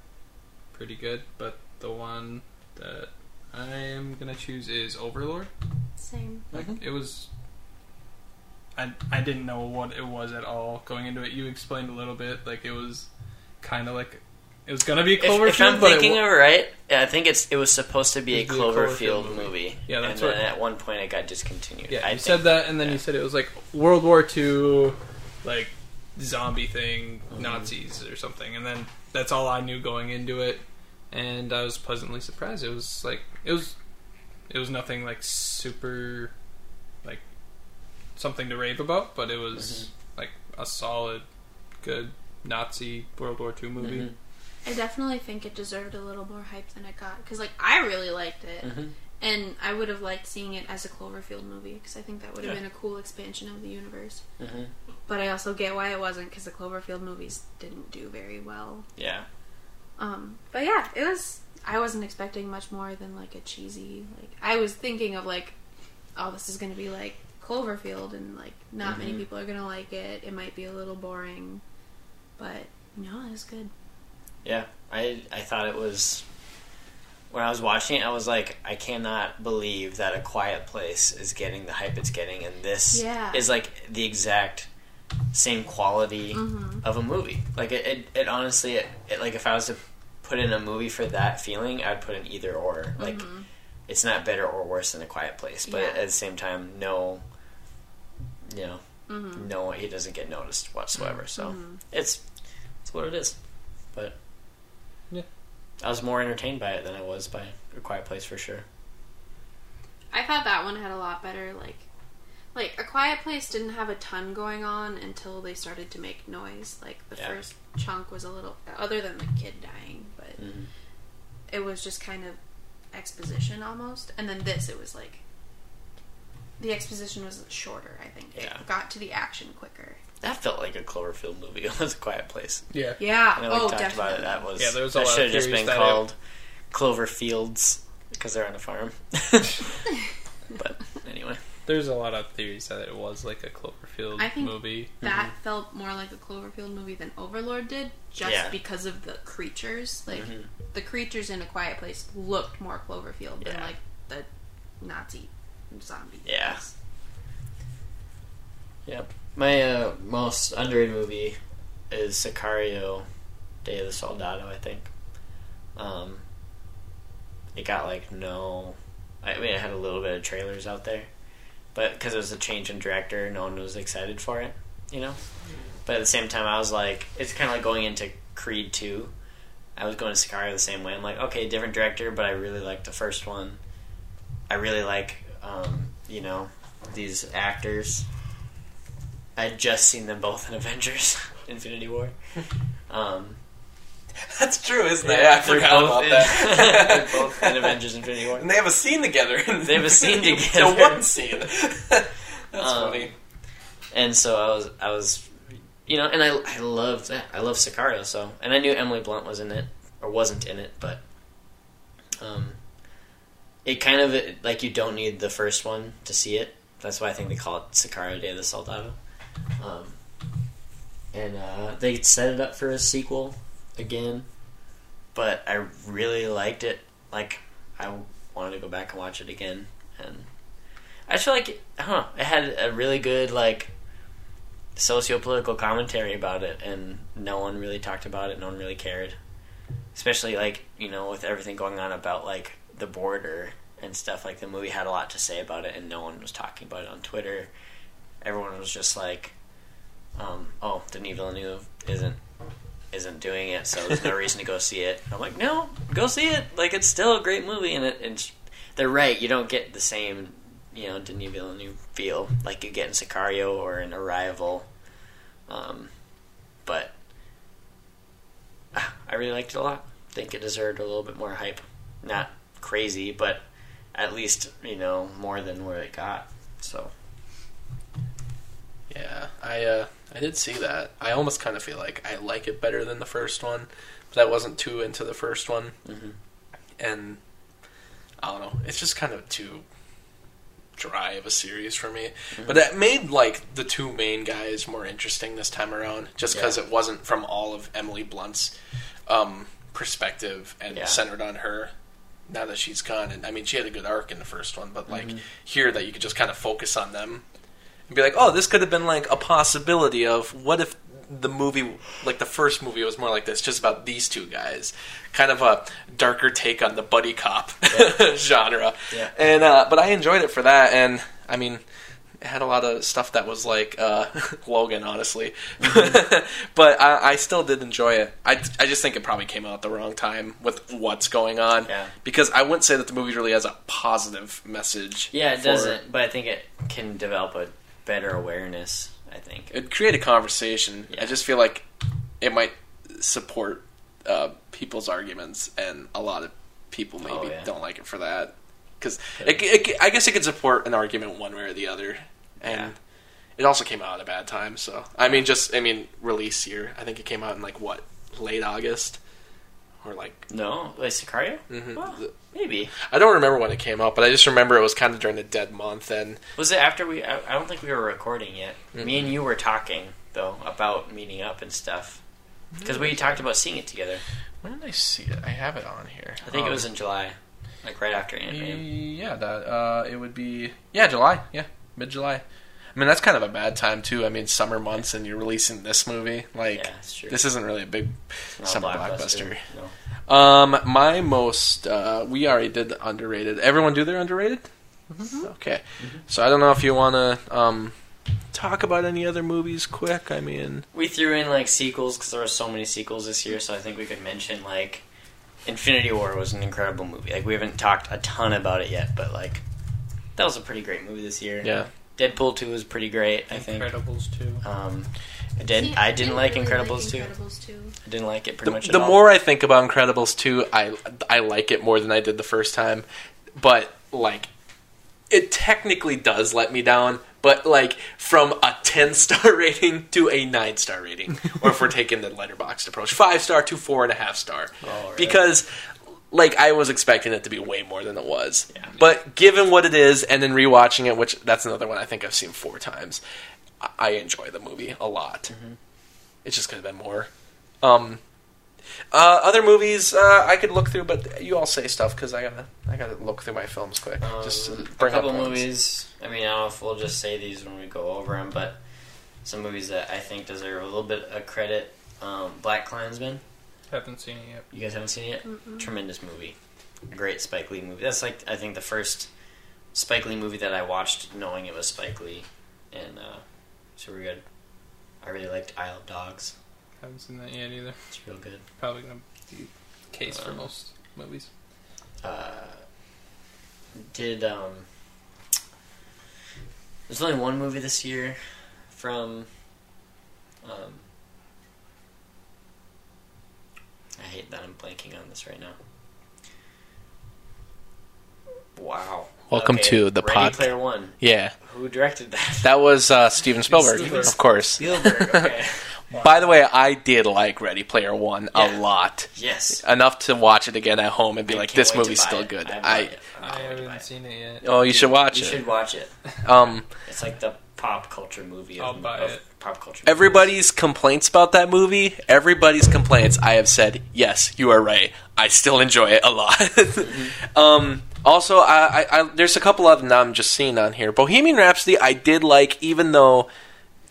pretty good. But the one that I am gonna choose is Overlord. Same. Like it was. I I didn't know what it was at all going into it. You explained a little bit, like it was kind of like it was gonna be a If, Cloverfield, if I'm but it thinking wa- of it right, I think it's it was supposed to be a It'd be a Cloverfield Cloverfield movie. movie. Yeah, that's and what- then at one point it got discontinued. Yeah, I you think. said that, and then yeah. you said it was like World War II, like zombie thing, Mm-hmm. Nazis or something, and then that's all I knew going into it, and I was pleasantly surprised. It was like it was, it was nothing like super, like something to rave about, but it was Mm-hmm. like a solid, good Nazi World War II movie. Mhm. I definitely think it deserved a little more hype than it got because, like, I really liked it, Mhm. and I would have liked seeing it as a Cloverfield movie because I think that would have Yeah. been a cool expansion of the universe. Mhm. But I also get why it wasn't because the Cloverfield movies didn't do very well. Yeah. Um, but yeah, it was. I wasn't expecting much more than like a cheesy. Like I was thinking of like, oh, this is gonna be like Cloverfield, and like not many Mhm. people are gonna like it. It might be a little boring, but no, it was good. Yeah, I I thought it was when I was watching it, I was like, I cannot believe that a quiet place is getting the hype it's getting, and this Yeah. is like the exact same quality Mhm. of a movie. Like it, it, it honestly, it, it like if I was to put in a movie for that feeling, I'd put in either or. Like it's not better or worse than a quiet place, but Yeah. at the same time, no, you know, Mhm. no, he doesn't get noticed whatsoever. So Mhm. it's it's what it is. But Yeah. I was more entertained by it than I was by A Quiet Place for sure. I thought that one had a lot better like. Like a quiet place didn't have a ton going on until they started to make noise. Like the Yeah. first chunk was a little, other than the kid dying, but Mhm. it was just kind of exposition almost. And then this, it was like the exposition was shorter. I think Yeah. it got to the action quicker. That felt like a Cloverfield movie. It was A Quiet Place. Yeah, Yeah. I know we oh, talked definitely. about it. That was Yeah, there was a that lot of should have just theories been that called Cloverfields because they're on a farm. but anyway, there's a lot of theories that it was like a Cloverfield I think movie. that felt more like a Cloverfield movie than Overlord did, just Yeah. because of the creatures. Like Mhm. the creatures in A Quiet Place looked more Cloverfield than like the Nazi zombie. Yeah. things. Yep. My uh, most underrated movie is Sicario, Day of the Soldado. I think. Um, it got like no. I mean, it had a little bit of trailers out there, but because it was a change in director, no one was excited for it. You know. But at the same time, I was like, it's kind of like going into Creed two. I was going to Sicario the same way. I'm like, okay, different director, but I really like the first one. I really like, um, you know, these actors. I'd just seen them both in Avengers: Infinity War. Um, That's true, isn't it? Yeah, I they're forgot both about in- that. they're both in Avengers: Infinity War. And they have a scene together. They have a scene together. The together. one scene. That's Um, funny. And so I was, I was, you know, and I, I loved that. I love Sicario. So, and I knew Emily Blunt was in it or wasn't in it, but um, it kind of like you don't need the first one to see it. That's why I think they call it Sicario Day of the Soldado. Um, and uh, they set it up for a sequel again, but I really liked it. Like I wanted to go back and watch it again, and I feel like I don't know. It had a really good like socio-political commentary about it, and no one really talked about it. No one really cared, especially like you know with everything going on about like the border and stuff. Like the movie had a lot to say about it, and no one was talking about it on Twitter. Everyone was just like, um, "Oh, Denis Villeneuve isn't isn't doing it, so there's no reason to go see it." I'm like, "No, go see it. Like it's still a great movie, and it, it's they're right. You don't get the same, you know, Denis Villeneuve feel like you get in Sicario or in Arrival, um, but ah, I really liked it a lot. think it deserved a little bit more hype. Not crazy, but at least you know more than what it got. So Yeah, I uh, I did see that. I almost kind of feel like I like it better than the first one, but I wasn't too into the first one, Mhm. and I don't know. It's just kind of too dry of a series for me. But that made like the two main guys more interesting this time around, just because Yeah. it wasn't from all of Emily Blunt's um, perspective and Yeah. centered on her. Now that she's gone, and I mean, she had a good arc in the first one, but like Mm-hmm. here, that you could just kind of focus on them and be like, oh, this could have been like a possibility of what if the movie, like the first movie, was more like this, just about these two guys, kind of a darker take on the buddy cop genre. Yeah. And uh, but I enjoyed it for that, and I mean, it had a lot of stuff that was like uh, Logan, honestly. but I, I still did enjoy it. I, I just think it probably came out at the wrong time with what's going on. Yeah. Because I wouldn't say that the movie really has a positive message. yeah, it for- doesn't. But I think it can develop a better awareness. I think. It create a conversation. I just feel like it might support uh, people's arguments, and a lot of people maybe Oh, yeah. don't like it for that. Because I guess it could support an argument one way or the other, and Yeah. it also came out at a bad time. So I mean, just I mean, release year. I think it came out in like what late August or like No, like Sicario. mhm. Well, maybe I don't remember when it came out, but I just remember it was kind of during the dead month, and was it after we? I, I don't think we were recording yet. Me and you were talking though about meeting up and stuff because we talked about seeing it together. when did I see it? I have it on here. I think Um, it was in July, like right after Ant Man. Yeah, that uh, it would be yeah July, yeah mid July. I mean that's kind of a bad time too. I mean summer months and you're releasing this movie like Yeah, this isn't really a big Not summer blockbuster. No. Um, my most uh, we already did the underrated. Everyone do their underrated. Mm-hmm. Okay, so I don't know if you want to um talk about any other movies quick. I mean, We threw in like sequels because there were so many sequels this year, so I think we could mention like Infinity War was an incredible movie. Like we haven't talked a ton about it yet, but like that was a pretty great movie this year. yeah, Deadpool two was pretty great. I think. Incredibles too. Um, I did. See, I didn't like really Incredibles two. Incredibles 2. I didn't like it pretty the, much. the all. more I think about Incredibles 2, I I like it more than I did the first time. But like it technically does let me down, but like from a 10 star rating to a 9 star rating. or if we're taking the Letterboxd approach, 5 star to four and a half star. Oh, right. Because like I was expecting it to be way more than it was. Yeah. But given what it is and then rewatching it, which that's another one I think I've seen four times, I- enjoy the movie a lot. Mm-hmm. It just could have been more. Um, uh, other movies uh, I could look through, but you all say stuff because I gotta I gotta look through my films quick. Um, just to a couple up movies. I mean, I don't know if we'll just say these when we go over them, but some movies that I think deserve a little bit of credit. Um, Black Klansman. Haven't seen it yet. You guys haven't seen it yet? Mm-mm. Tremendous movie. Great Spike Lee movie. That's like I think the first Spike Lee movie that I watched knowing it was Spike Lee, and uh, super good. I really liked Isle of Dogs. Haven't seen that yet either. It's real good. Probably gonna be the case for Um, most movies. Uh, did um, there's only one movie this year from um, I hate that I'm blanking on this right now. Wow. Welcome to the Ready pod- Player One. Yeah, Who directed that? that was uh, Steven Spielberg, Spielberg. of course. Spielberg. Okay. By the way, I did like Ready Player One Yeah. a lot, yes. enough to watch it again at home and be I like, "This movie's still it. good." I, I I, I haven't seen it yet. oh, you should watch You it. You should watch it. Um, It's like the pop culture movie. Of, I'll buy of it. Pop culture. Everybody's complaints about that movie, everybody's complaints, I have said, yes, you are right. I still enjoy it a lot. um, also, I, I, I, there's a couple of them that I'm just seeing on here. Bohemian Rhapsody, I did like, even though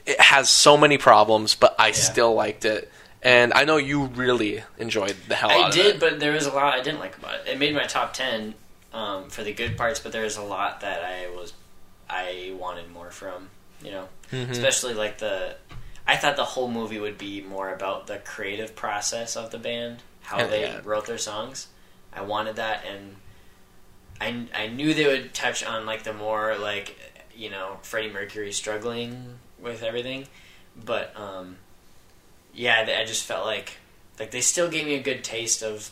it has so many problems, but I still liked it. And I know you really enjoyed the hell out I of did, it. but there was a lot I didn't like about it. It made my top ten um, for the good parts, but there was a lot that I was I wanted more from. You know, Mm-hmm. especially like the. I thought the whole movie would be more about the creative process of the band, how they yeah. wrote their songs. I wanted that, and I I knew they would touch on like the more like you know Freddie Mercury struggling with everything, but um, yeah, I just felt like like they still gave me a good taste of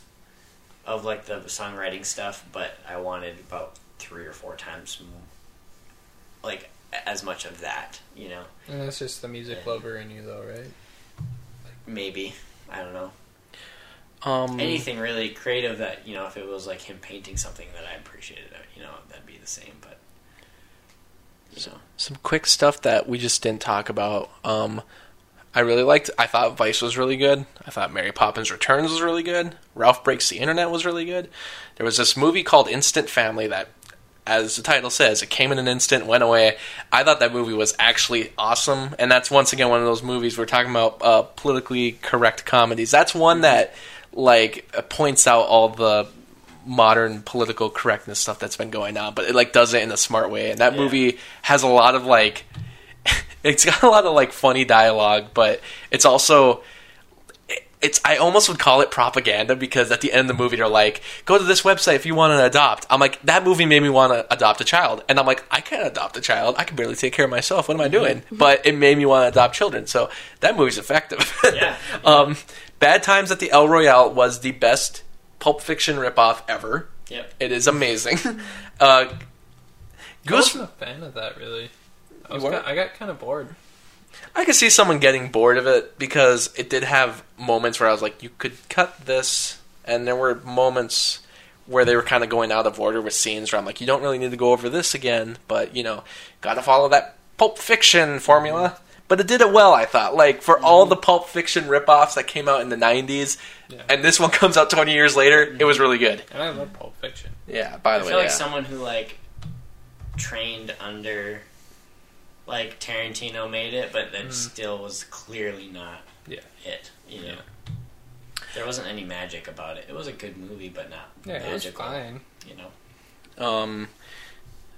of like the songwriting stuff, but I wanted about three or four times like as much of that, you know. And that's just the music lover in you, though, right? Maybe I don't know Um, anything really creative that you know if it was like him painting something that I appreciated, uh, you know, that'd be the same. But you know, some quick stuff that we just didn't talk about. Um, I really liked. I thought Vice was really good. I thought Mary Poppins Returns was really good. Ralph Breaks the Internet was really good. There was this movie called Instant Family that, as the title says, it came in an instant, went away. I thought that movie was actually awesome, and that's once again one of those movies we're talking about uh, politically correct comedies. That's one that like points out all the modern political correctness stuff that's been going on, but it like does it in a smart way. And that Yeah. movie has a lot of like it's got a lot of like funny dialogue, but it's also it's I almost would call it propaganda because at the end of the movie they're like, go to this website if you want to adopt. I'm like, that movie made me want to adopt a child. And I'm like, I can't adopt a child. I can barely take care of myself. What am I doing? But it made me want to adopt children. So that movie's effective. Yeah. um, Bad Times at the El Royale was the best Pulp Fiction ripoff ever. yep. It is amazing. uh, I Goose, wasn't a fan of that, really. I, was You ki- weren't? I got kind of bored. I could see someone getting bored of it because it did have moments where I was like, you could cut this, and there were moments where they were kind of going out of order with scenes where I'm like, you don't really need to go over this again, but you know, got to follow that Pulp Fiction formula. But it did it well, I thought. Like for all mm-hmm. the Pulp Fiction ripoffs that came out in the '90s, Yeah. and this one comes out 20 years later, it mm-hmm. was really good. And I love Pulp Fiction. Yeah. By I the way, feel like yeah. someone who like trained under like Tarantino made it, but that still was clearly not Yeah. it. You know, there wasn't any magic about it. It was a good movie, but not Yeah, it was magical. fine. You know, um,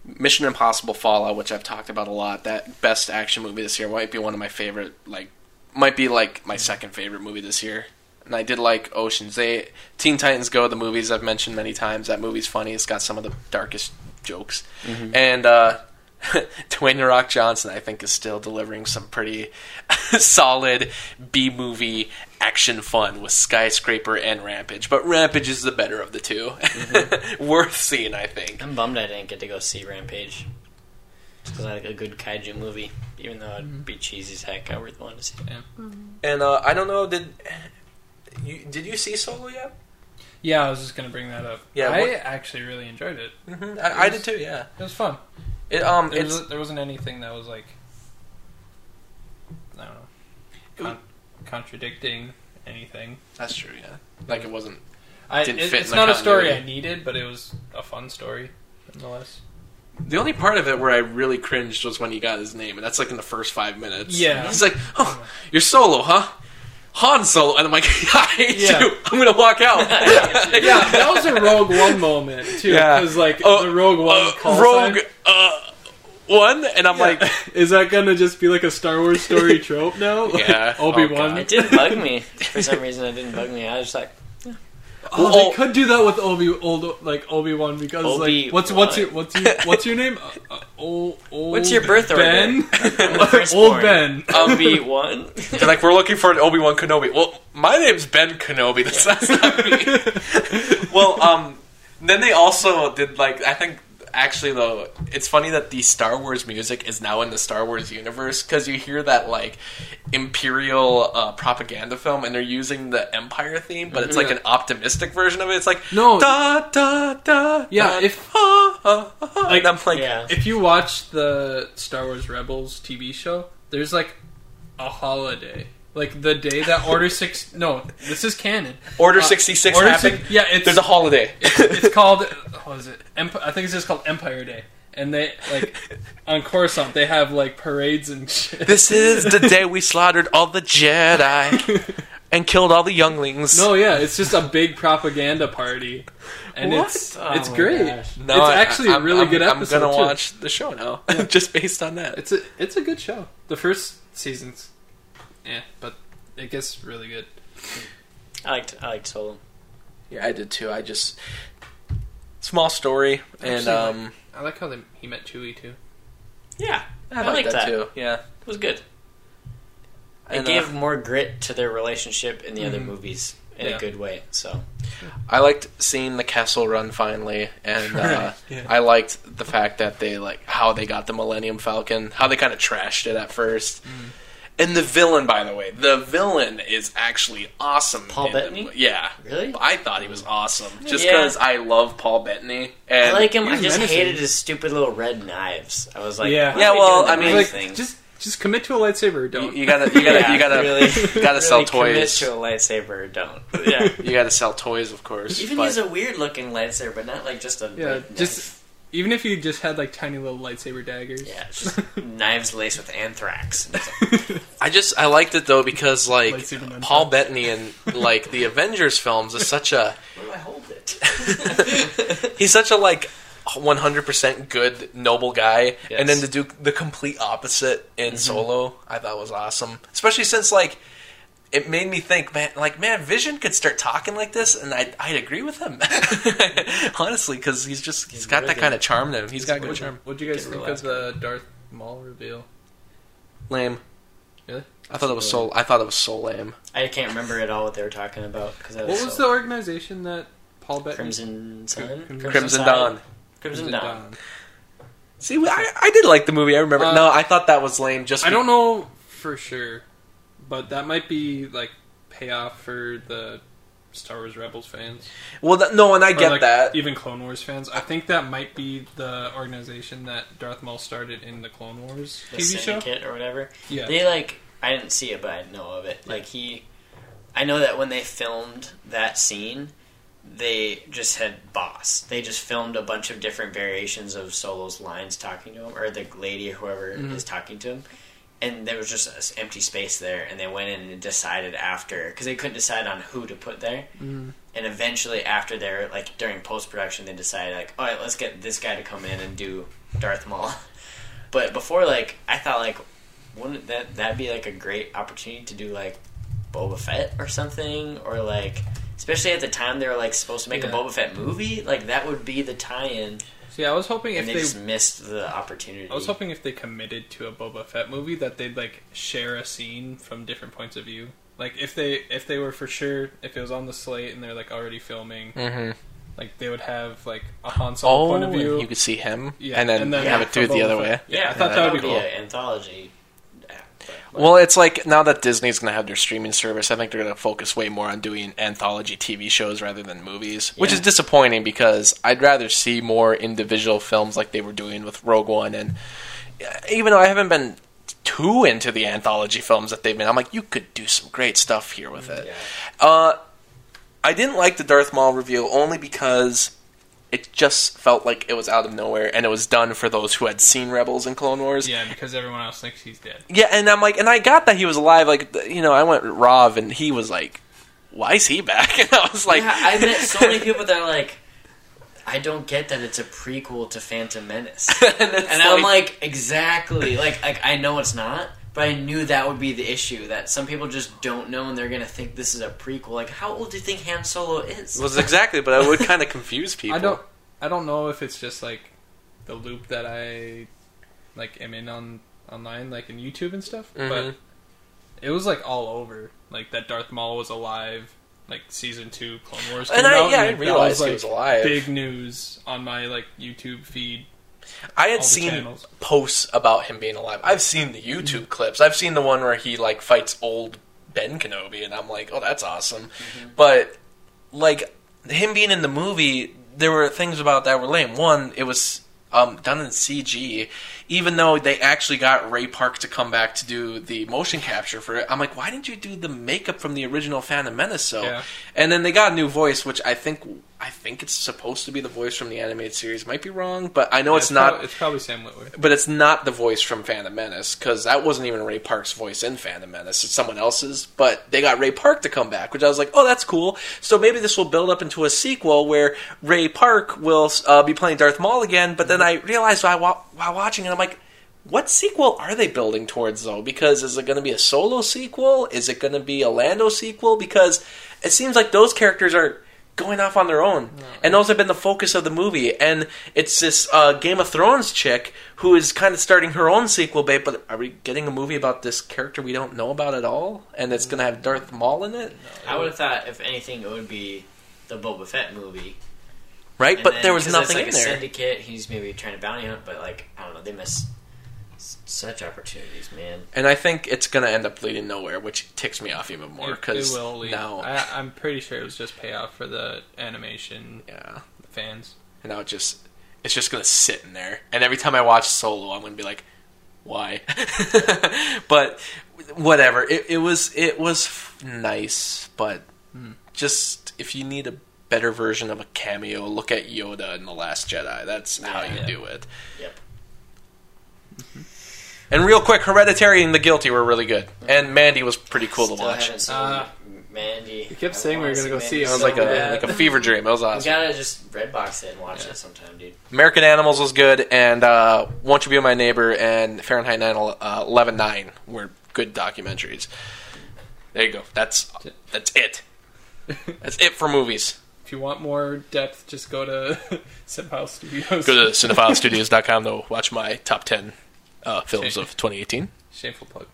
Mission Impossible Fallout, which I've talked about a lot. That best action movie this year might be one of my favorite. Like, might be like my second favorite movie this year. And I did like Ocean's Eight, Teen Titans Go, the movies I've mentioned many times. That movie's funny. It's got some of the darkest jokes, and uh, Dwayne The Rock Johnson, I think, is still delivering some pretty solid B movie action fun with Skyscraper and Rampage. But Rampage is the better of the 2 Worth seeing, I think. I'm bummed I didn't get to go see Rampage. Because I like a good kaiju movie, even though it'd be cheesy as heck. I really wanted to see it. And uh, I don't know, did you did you see Solo yet? Yeah, I was just gonna bring that up. Yeah, I what- actually really enjoyed it. Mm-hmm. I, I did too. Yeah. It was fun. It um There, it's was, there wasn't anything that was like I don't know con- contradicting anything. that's true. Yeah. Like it wasn't. I, Didn't it- fit it's in the not a story I needed, but it was a fun story nonetheless. The only part of it where I really cringed was when he got his name, and that's like in the first five minutes. Yeah. He's like, "Oh, you're Solo, huh?" Han Solo, and I'm like, "I hate Yeah. you. I'm gonna walk out." yeah, that was a Rogue One moment too, Yeah. because like Oh, the Rogue One uh, call Rogue sign- uh, one, and I'm like, is that gonna just be like a Star Wars story trope now? Like, Yeah. Oh, Obi Wan. God. It didn't bug me. For some reason, it didn't bug me. I was just like, Oh, they could do that with Obi old like Obi Wan because like what's what's your what's your what's your name? Uh, uh, old, old What's your birth order? Ben? the old Ben. Obi Wan. they're like, we're looking for an Obi Wan Kenobi. Well, my name's Ben Kenobi. That's, that's not me. well, um, then they also did like I think actually though it's funny that the Star Wars music is now in the Star Wars universe because you hear that like imperial uh, propaganda film and they're using the Empire theme, but it's like Yeah. an optimistic version of it. It's like No. da da da. Yeah, da, if- ah, uh, uh, Like- and I'm like, Yeah. If you watch the Star Wars Rebels TV show, there's like a holiday. Like the day that Order Six. No, this is canon. Order Uh, 66 Order happened. Six- yeah, it's There's a holiday. it's called what is it? Emp- I think it's just called Empire Day. And they like on Coruscant they have like parades and shit. this is the day we slaughtered all the Jedi and killed all the younglings. No, yeah, it's just a big propaganda party, and What? it's Oh it's my great. gosh. No, it's I- actually a I'm- really I'm- good I'm episode. gonna too. watch the show now, just based on that. It's a it's a good show. The first seasons, yeah, but it gets really good. I liked I liked Solo. Yeah, I did too. I just small story, and Actually, um, I like how they, he met Chewie too. Yeah, I, I like like that, that. too. Yeah, it was good. It And, gave uh, more grit to their relationship in the other Mhm. movies in Yeah. a good way. So I liked seeing the Kessel Run finally, and uh, yeah. I liked the fact that they like how they got the Millennium Falcon, how they kind of trashed it at first. And the villain, by the way, the villain is actually awesome. Paul in the Bettany? yeah, really, I thought he was awesome just Yeah. because I love Paul Bettany. And I like him. I just menacing. hated his stupid little red knives. I was like, Yeah. Yeah, well, I mean, Like just just commit to a lightsaber or don't. you gotta, you gotta, Yeah, you gotta, really- you gotta sell really commit toys. to a lightsaber or don't. Yeah. You gotta sell toys, of course. Even but- use a weird looking lightsaber, but not like just a Yeah, red just- knife. Even if you just had like tiny little lightsaber daggers. yeah, it's just knives laced with anthrax. I just I liked it though because like Lightsaber. Paul Bettany and like the Avengers films is such a Where do I hold it? he's such a like 100% good noble guy Yes. and then to do the complete opposite in Mm-hmm. Solo I thought was awesome especially since like it made me think man like man Vision could start talking like this and I'd, I'd agree with him honestly because he's just he's got that brilliant. kind of charm to him he's got good What'd, charm what'd you guys Get think relaxed. of the Darth Maul reveal? lame Really? I thought it was so I thought it was so lame I can't remember at all what they were talking about because What was the organization that Paul Bettany? Crimson Sun, Crimson Crimson Tide? Dawn Crimson, Dawn. See, I, I did like the movie. I remember. Uh, no, I thought that was lame. Just I don't know for sure, but that might be like payoff for the Star Wars Rebels fans. Well, that, no, and I Or, get like, that. Even Clone Wars fans. I think that might be the organization that Darth Maul started in the Clone Wars the TV show. Or whatever. Yeah. They like I didn't see it, but I know of it. Like he, I know that when they filmed that scene, they just had boss. They just filmed a bunch of different variations of Solo's lines talking to him, or the lady or whoever Mhm. is talking to him. And there was just an empty space there, and they went in and decided after because they couldn't decide on who to put there. Mhm. And eventually, after their like during post production, they decided like, all right, let's get this guy to come in and do Darth Maul. But before, like, I thought like, wouldn't that that be like a great opportunity to do like Boba Fett or something, or like, especially at the time they were like supposed to make Yeah. a Boba Fett movie, like that would be the tie-in, See, I was hoping if and they, they, just missed the opportunity. I was hoping if they committed to a Boba Fett movie that they'd like share a scene from different points of view. Like if they if they were for sure if it was on the slate and they're like already filming, Mm-hmm. like they would have like a Han Solo Oh, point of view. you could see him, Yeah, and then, and then have yeah, it do it the Boba other Fett. way. yeah, I thought that would be cool. an anthology. Yeah, but- Well, it's like now that Disney's going to have their streaming service, I think they're going to focus way more on doing anthology TV shows rather than movies, which is disappointing because I'd rather see more individual films like they were doing with Rogue One. And even though I haven't been too into the anthology films that they've been, I'm like, you could do some great stuff here with it. yeah. Uh, I didn't like the Darth Maul reveal only because it just felt like it was out of nowhere and it was done for those who had seen Rebels and Clone Wars. Yeah, because everyone else thinks he's dead. Yeah, and I'm like, and I got that he was alive. Like, you know, I went with Rob, and he was like, "Why is he back?" And I was like, yeah, I met so many people that are like, I don't get that it's a prequel to Phantom Menace. and, it's And I'm like, exactly. Like, like I know it's not, but I knew that would be the issue. That some people just don't know, and they're gonna think this is a prequel. Like, how old do you think Han Solo is? was exactly, but I would kind of confuse people. I don't I don't know if it's just like the loop that I like am in on online, like in YouTube and stuff. Mhm. But it was like all over, like that Darth Maul was alive. Like season two, Clone Wars. And came I- out, yeah, I like, that realized he was alive. Big news on my like YouTube feed. I had seen channels. posts about him being alive. I've seen the YouTube clips. I've seen the one where he like fights old Ben Kenobi, and I'm like, oh, that's awesome. But like him being in the movie there were things about that were lame. One, it was um, done in CG, even though they actually got Ray Park to come back to do the motion capture for it. I'm like, why didn't you do the makeup from the original Phantom Menace? So, Yeah. and then they got a new voice, which I think I think it's supposed to be the voice from the animated series. Might be wrong, but I know it's, not. prob- it's probably Sam Witwer. but it's not the voice from Phantom Menace because that wasn't even Ray Park's voice in Phantom Menace. It's someone else's. But they got Ray Park to come back, which I was like, oh, that's cool. So maybe this will build up into a sequel where Ray Park will uh, be playing Darth Maul again. But then I realized while, while watching it, I'm like. What sequel are they building towards though? Because is it going to be a solo sequel? Is it going to be a Lando sequel? Because it seems like those characters are going off on their own, and those have been the focus of the movie. And it's this uh, Game of Thrones chick who is kind of starting her own sequel, bait. But are we getting a movie about this character we don't know about at all, and it's going to have Darth Maul in it, I would have thought, if anything, it would be the Boba Fett movie. right? And but then- there was nothing it's like in a there. syndicate. He's maybe trying to bounty hunt, but like I don't know, they miss s- such opportunities, man. And I think it's going to end up leading nowhere, which ticks me off even more because it will now, I, I'm pretty sure it was just payoff for the animation yeah, fans. and now it just it's just going to sit in there. And every time I watch Solo, I'm going to be like, why? but whatever. It, it was it was f- nice, but hmm. just if you need a better version of a cameo, look at Yoda in the Last Jedi. That's how you Yeah. do it. Yep. Mm-hmm. And real quick, Hereditary and The Guilty were really good, and Mandy was pretty cool to Still watch. haven't seen Uh, Mandy. you kept I saying we were gonna go see it. It was so like a like a fever dream. It was awesome. You awesome. gotta just red box it and watch it sometime, dude. American Animals was good, and uh, Won't You Be My Neighbor and Fahrenheit 9 uh, 11 9 were good documentaries. There you go. That's that's it. That's it for movies. If you want more depth, just go to Simhouse Studios. Go to cinephilestudios.com to watch my top 10 uh, films of 2018. Shameful plug.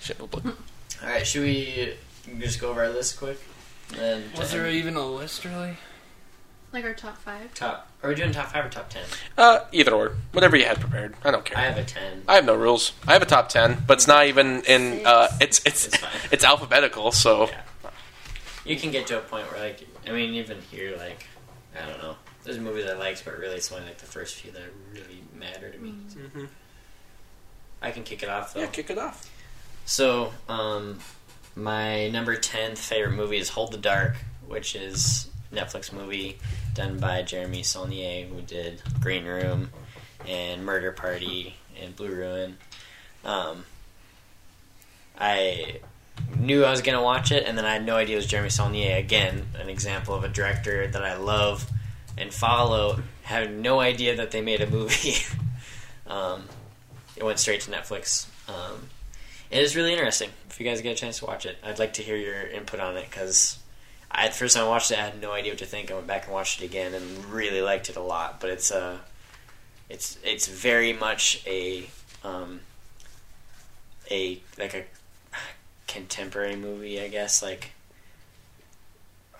Shameful plug. All right, should we just go over our list quick? And Was there even a list really? Like our top five. top? Are we doing top five or top ten? Uh, either or. Whatever you had prepared. I don't care. I have a ten. I have no rules. I have a top 10, but it's not even in. Uh, it's it's It's fine. it's alphabetical, so. Yeah. You can get to a point where, like, I mean, even here, like, I don't know. There's movies I liked, but really, it's only like the first few that really matter to me. I can kick it off though. Yeah, kick it off. So, um, my number 10 favorite movie is Hold the Dark, which is Netflix movie done by Jeremy Saulnier, who did Green Room and Murder Party and Blue Ruin. Um, I knew I was going to watch it, and then I had no idea it was Jeremy Saulnier. Again, an example of a director that I love and follow. Had no idea that they made a movie. um, it went straight to Netflix. Um, it is really interesting. If you guys get a chance to watch it, I'd like to hear your input on it because I the first time I watched it, I had no idea what to think. I went back and watched it again and really liked it a lot. But it's uh, it's it's very much a um, a like a contemporary movie, I guess. Like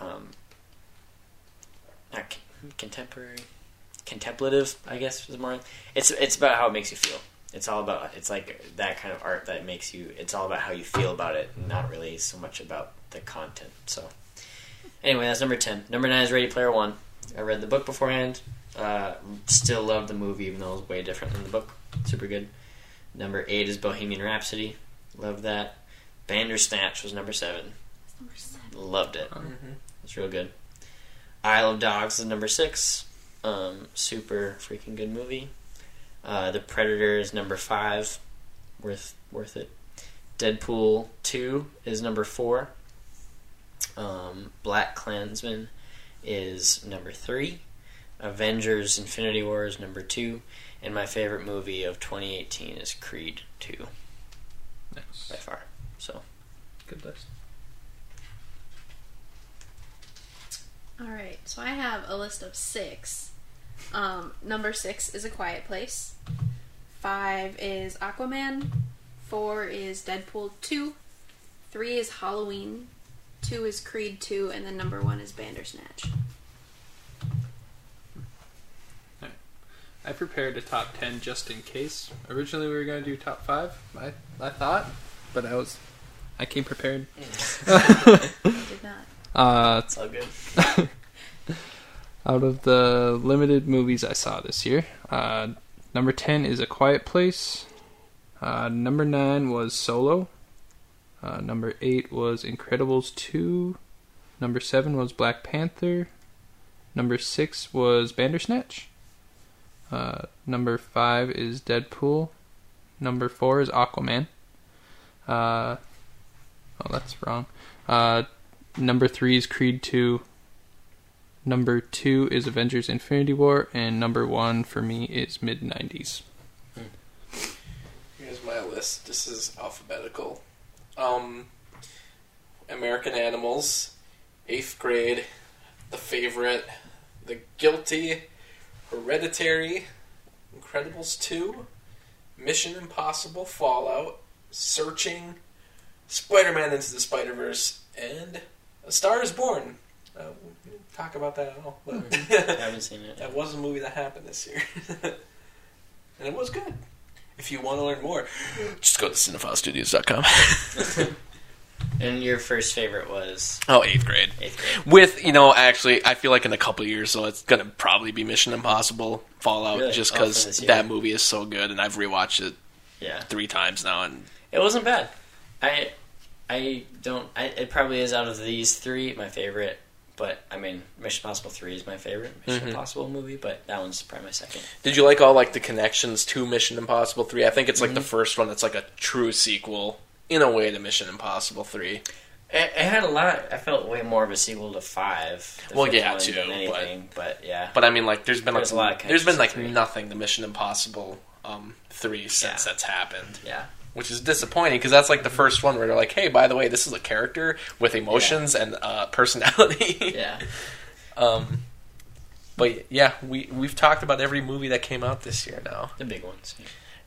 um, not con- contemporary, contemplative. I guess is more. It's it's about how it makes you feel. It's all about it's like that kind of art that makes you. It's all about how you feel about it, not really so much about the content. So anyway, that's number ten. Number nine is Ready Player One. I read the book beforehand. Uh, still love the movie, even though it was way different than the book. Super good. Number eight is Bohemian Rhapsody. Love that. Bandersnatch was number seven. Number seven. Loved it. It's real good. Isle of Dogs is number six. Um, super freaking good movie. Uh, the Predator is number five. Worth worth it. Deadpool two is number four. Um, Black Klansman is number three. Avengers Infinity War is number two. And my favorite movie of 2018 is Creed 2 Nice. by far. So, Good list. All right, so I have a list of six. Um, number six is A Quiet Place. Five is Aquaman. Four is Deadpool 2. Three is Halloween. Two is Creed 2. And then number one is Bandersnatch. I prepared a top ten just in case. Originally, we were going to do top five. I I thought, but I was I came prepared. I did not. Uh, it's all good. Out of the limited movies I saw this year, uh, number 10 is A Quiet Place. Uh, number 9 was Solo. Uh, number 8 was Incredibles 2. Number 7 was Black Panther. Number 6 was Bandersnatch. Uh, number 5 is Deadpool. Number 4 is Aquaman. Uh, oh, that's wrong. Uh, number 3 is Creed 2. Number 2 is Avengers Infinity War. And number 1 for me is mid 90s. Here's my list. This is alphabetical. Um, American Animals, eighth grade, The Favorite, The Guilty, Hereditary, Incredibles 2, Mission Impossible Fallout, Searching, Spider Man Into the Spider Verse, and A Star is Born. Uh, talk about that at all. But I haven't seen it. that was a movie that happened this year. and it was good. If you want to learn more, just go to cinephilestudios.com. And your first favorite was Oh, eighth grade. eighth grade. With, you know, actually, I feel like in a couple of years, so it's going to probably be Mission Impossible Fallout, Really? just Oh, because this year. that movie is so good, and I've rewatched it Yeah, three times now, and it wasn't bad. I I don't. I, it probably is out of these three my favorite. But I mean, Mission Impossible Three is my favorite Mission Mhm. Impossible movie. But that one's probably my second. Did you like all like the connections to Mission Impossible Three? I think it's like Mm-hmm. the first one that's like a true sequel in a way to Mission Impossible Three. It, it had a lot. I felt way more of a sequel to Five. Well, yeah, too, than but- But, yeah, But I mean, like, there's been like a lot of there's been like nothing to Mission Impossible um, Three since Yeah. that's happened, yeah, which is disappointing because that's like the first one where they're like, hey, by the way, this is a character with emotions and uh, personality. yeah. Um, but yeah, we we've talked about every movie that came out this year now. The big ones.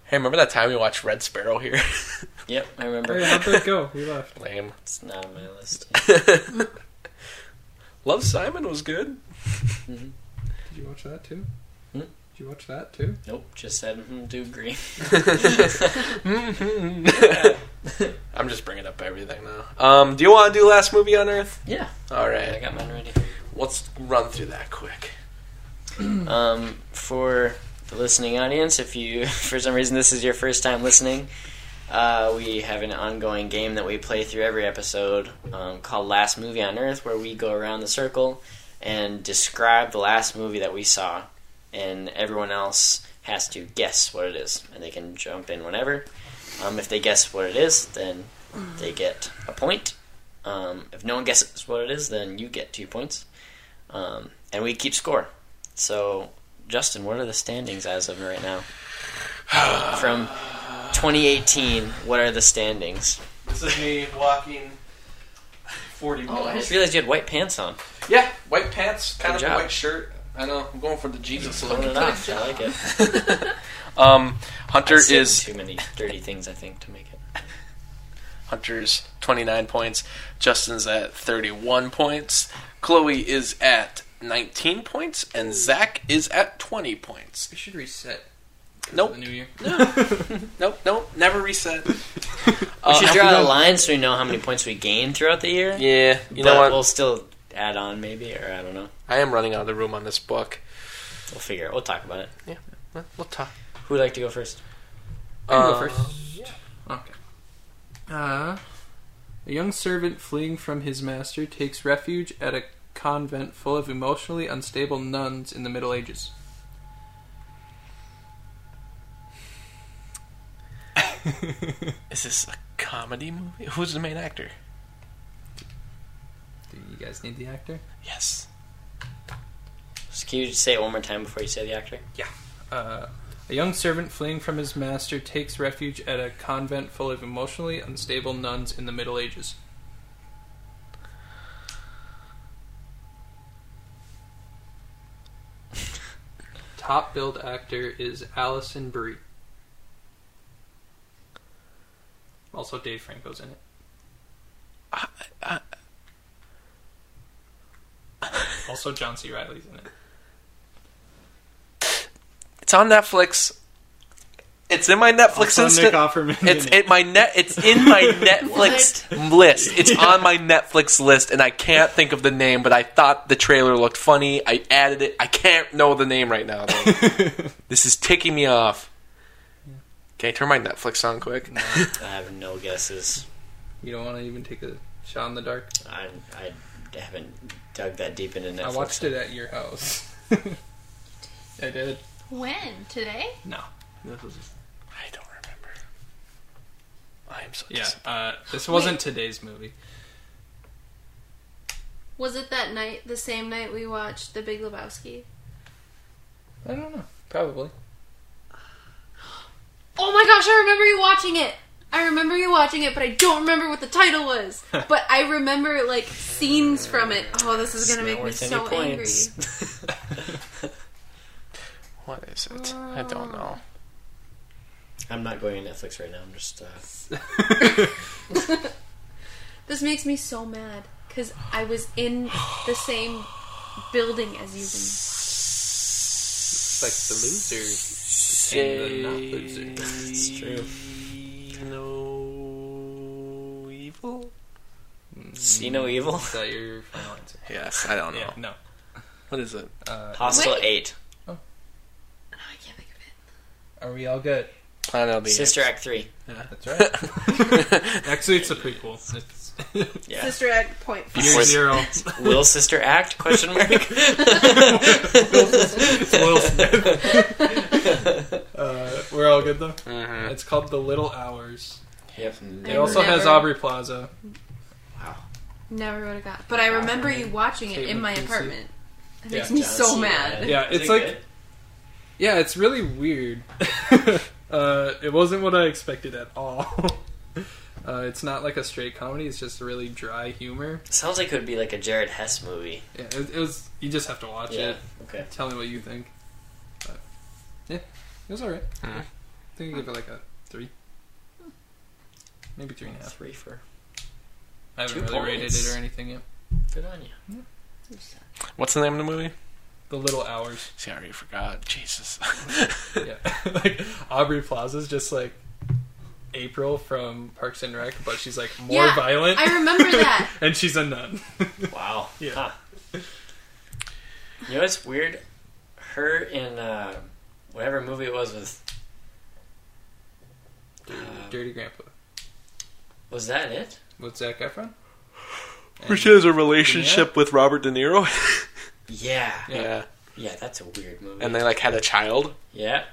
Hey, remember that time we watched Red Sparrow here? Yep, I remember. Hey, how'd that go? We left. Lame. It's not on my list. Love Simon was good. Did you watch that too? Did you watch that too? Nope, just said mm, do agree. I'm just bringing up everything now. Um, do you want to do last movie on Earth? Yeah, All right. I got mine ready. let's run through that quick. Um, for the listening audience, if you for some reason this is your first time listening, uh, we have an ongoing game that we play through every episode um, called Last Movie on Earth, where we go around the circle and describe the last movie that we saw, and everyone else has to guess what it is, and they can jump in whenever. Um, if they guess what it is, then they get a point. Um, if no one guesses what it is, then you get two points, um, and we keep score. So, Justin, what are the standings as of right now? From 2018, what are the standings? This is me walking 40 miles. Oh, I just realized you had white pants on. Yeah, white pants, kind Good of job. white shirt. I know. I'm going for the Jesus look. Throwing. I like it. Um, Hunter I said is too many dirty things, I think, to make it. Hunter's 29 points. Justin's at 31 points. Chloe is at 19 points, and Zach is at 20 points. We should reset. Nope. The new year. No. Nope, nope, never reset. We Uh, should have draw a line so we know how many points we gain throughout the year. Yeah, you but know what? we'll still add on, maybe, or I don't know. I am running out of the room on this book. We'll figure it. We'll talk about it. Yeah, We'll talk. Who would like to go first? I can Uh, go first. Okay. Uh, a young servant fleeing from his master takes refuge at a convent full of emotionally unstable nuns in the Middle Ages. Is this a comedy movie? Who's the main actor? Do you guys need the actor? Yes. Just, can you say it one more time before you say the actor? Yeah. Uh, a young servant fleeing from his master takes refuge at a convent full of emotionally unstable nuns in the Middle Ages. Top billed actor is Alison Brie. Also, Dave Franco's in it. Also, John C. Reilly's in it. It's on Netflix. It's in my Netflix Also instant. Nick Offerman. It's in it. it my net. It's in my Netflix list. It's on my Netflix list, and I can't think of the name. But I thought the trailer looked funny. I added it. I can't know the name right now. Though. this is ticking me off. Can I turn my Netflix on quick? I have no guesses. You don't want to even take a shot in the dark. I I haven't dug that deep into Netflix. I watched it at your house. I did. When? Today? No. This was. I don't remember. I am so Yeah. disappointed. Uh, this wasn't today's movie. Was it that night, the same night we watched The Big Lebowski? I don't know. Probably. Oh my gosh, I remember you watching it. I remember you watching it, but I don't remember what the title was. but I remember like scenes from it. Oh, this is gonna make me worth any so angry. What is it? I don't know. I'm not going to Netflix right now. I'm just. Uh, This makes me so mad because I was in the same building as you. It's like the losers. Say And the not losers. It's true. No evil. See no evil. Is that your final answer? Yes, I don't know. Yeah. No. What is it? Uh, Hostel Wait. eight. No, I can't think of it. are we all good? I know the Sister Act three. That's right. Actually, it's a prequel. It's Yeah. Sister Act point five. year zero. Will Sister Act? Question mark. Will Smith. uh, we're all good though. Mhm. It's called The Little Hours. yep. It also has Aubrey Plaza. Wow. Never would have got. But I remember you watching it in my Casey. apartment. It Yeah. makes me John so Cena. mad. Yeah, it's it like good? yeah, it's really weird. uh, it wasn't what I expected at all. Uh, it's not like a straight comedy. It's just really dry humor. Sounds like it would be like a Jared Hess movie. Yeah, it, it was. You just have to watch Yeah. it. Okay. Tell me what you think. But, yeah, it was alright. Mhm. I think I give it like a three, maybe three and a half. Three for. I haven't Two really rated it or anything yet. Good on you. What's the name of the movie? The Little Hours. See, I already forgot. Jesus. yeah, like Aubrey Plaza's just like April from Parks and Rec, but she's like more Yeah, violent. I remember that. and she's a nun. Wow. Yeah. Huh. You know what's weird? Her in uh, whatever movie it was with. Uh, Dirty Grandpa was that it? with Zac Efron. Where she has a relationship with Robert De Niro. Yeah. Yeah. yeah. Yeah, that's a weird movie. And they like had a child. yeah,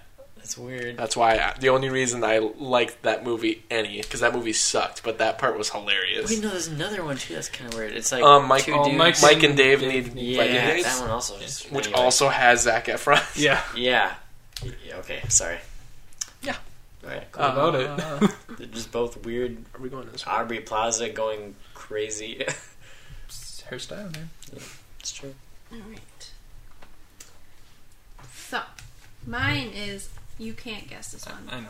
that's weird. That's why I, the only reason I liked that movie any because that movie sucked, but that part was hilarious. Wait, no, there's another one too. That's kind of weird. It's like Um, Mike- two oh, dudes. Mike- Mike and Dave, Dave need need- yeah, dates, that one also. Just, which anyway. also has Zac Efron. Yeah, Yeah. yeah. Okay, sorry. Yeah. All right. Cool. What about Uh, They're just both weird. Are we going to this way? Aubrey Plaza going crazy. It's her style, man. it's true. Alright. So, mine is you can't guess this one. I know.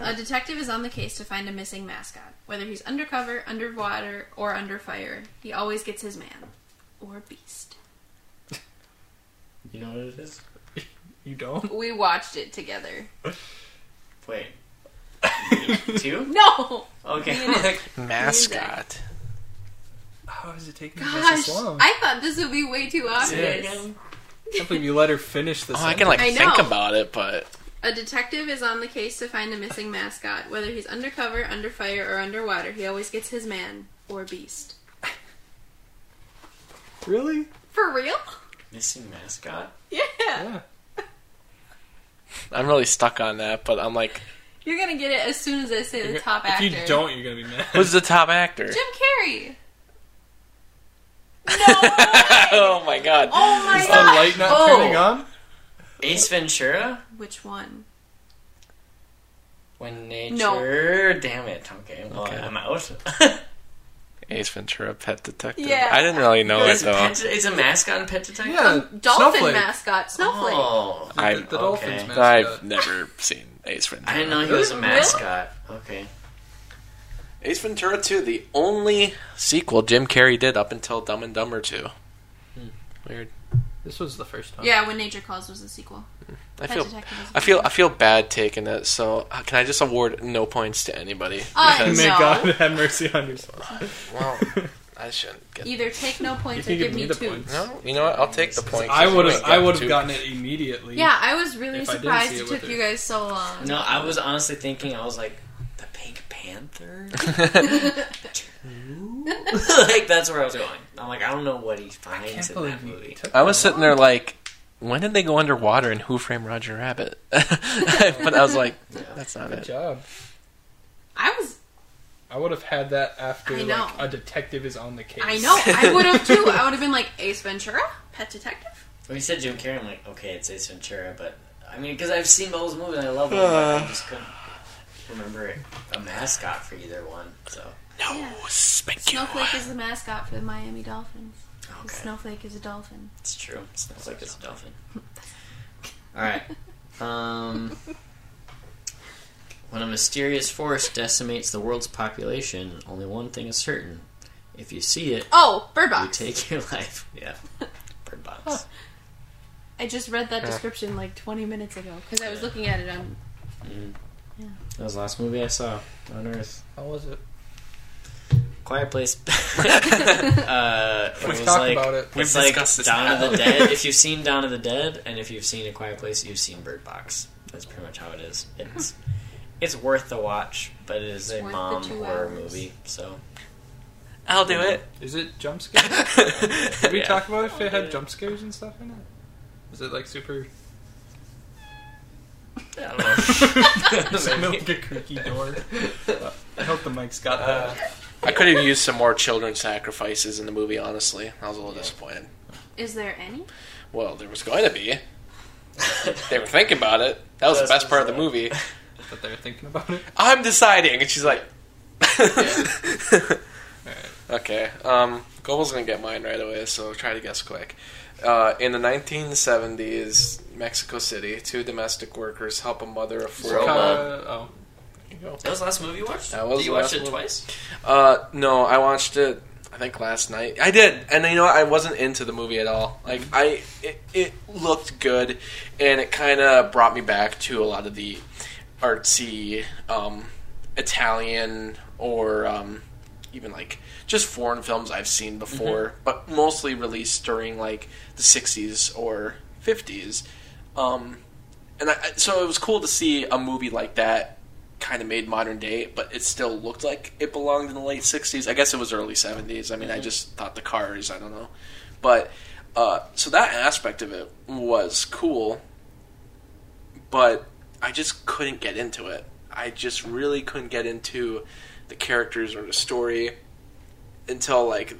A detective is on the case to find a missing mascot. Whether he's undercover, underwater, or under fire, he always gets his man. Or beast. You know what it is? You don't? We watched it together. Wait. Two? No! Okay. Me and it. Mascot. How is it taking you Gosh, this long? I thought this would be way too obvious. again. I can't believe you let her finish this. Oh, I can like I think know. about it, but A detective is on the case to find a missing mascot. Whether he's undercover, under fire, or underwater, he always gets his man or beast. really? For real? Missing mascot? Yeah. Yeah. I'm really stuck on that. But I'm like, You're gonna get it as soon as I say the top if actor. you don't, you're gonna be mad. who's the top actor? Jim Carrey. No way! oh my god! Oh my god. Is the light not Oh. turning on? Ace Ventura? Which one? When nature. No. Damn it. Okay. Well, Okay. I'm out. Ace Ventura, Pet Detective. Yeah. I didn't really know it it's, though. pet, it's a mascot and pet detective? Yeah. Dolphin Snowflake. mascot, Snowflake. Oh. I- the, the Dolphins okay. mascot. I've never seen Ace Ventura. I didn't know he was a Really? mascot. Okay. Ace Ventura 2, the only sequel Jim Carrey did up until Dumb and Dumber 2. Hmm. Weird. This was the first time. Yeah, When Nature Calls was the sequel. I Pet feel I feel. I feel bad taking it. So uh, can I just award no points to anybody? Uh, Because- May No. God have mercy on your soul. well, I shouldn't get. Either take no points or give give me me the two. points. No, you know what? I'll take the point. I would have. I would have gotten it immediately. Yeah, I was really If I didn't surprised it it took you guys so long. No, I was honestly thinking. I was like, the Pink Panther. like that's where I was going. I'm like, I don't know what he finds in that movie. I was sitting there like, when did they go underwater in Who Framed Roger Rabbit? but I was like, that's not Good it. job. I was. I would have had that after I know. like a detective is on the case. I know. I would have too. I would have been like Ace Ventura, Pet Detective. When you said Jim Carrey, I'm like, okay, it's Ace Ventura, but I mean, because I've seen those movies and I love them, but I uh. just couldn't remember a mascot for either one. So No, Yeah. spank. Snowflake is the mascot for the Miami Dolphins. okay, Snowflake is a dolphin. it's true. Snowflake is a dolphin. All right. Um, when a mysterious force decimates the world's population, only one thing is certain: if you see it, Oh, Bird box, you take your life. Yeah. Bird Box. I just read that description like 20 minutes ago because I was looking at it on. Mhm. Yeah. That was the last movie I saw on Earth. How was it? Quiet Place. uh, We've was talked like, about it. We've It's like discussed this Dawn of now. the Dead. If you've seen Dawn of the Dead, and if you've seen A Quiet Place, you've seen Bird Box. That's pretty much how it is. It's it's worth the watch, but it is It's a worth the mom two horror hours. movie. So I'll do it. Is it jump scares? Did we Yeah. talk about if it had jump scares and stuff in it? Is it like super? I don't. Smell Maybe. a creaky door. Uh, I hope the mic's got that. I could have used some more children sacrifices in the movie. Honestly, I was a little disappointed. Is there any? Well, there was going to be. They were thinking about it. That was the best part of the movie. But they're thinking about it. I'm deciding, and she's like, Alright. "Okay, um, Goebel's gonna get mine right away, so try to guess quick." Uh, in the 1970s, Mexico City, two domestic workers help a mother of four. Roma. Uh, oh, There you go. That was the last movie you watched. That was Did you the watch last it movie. twice? Uh, no, I watched it. I think last night. I did, and you know what? I wasn't into the movie at all. Like I, it, it looked good, and it kind of brought me back to a lot of the artsy um, Italian or um, even like just foreign films I've seen before, but mostly released during like the '60s or '50s. Um, and I, so it was cool to see a movie like that kind of made modern day, but it still looked like it belonged in the late '60s. I guess it was early '70s. I mean, I just thought the cars. I don't know, but uh, so that aspect of it was cool, but I just couldn't get into it. I just really couldn't get into the characters or the story until like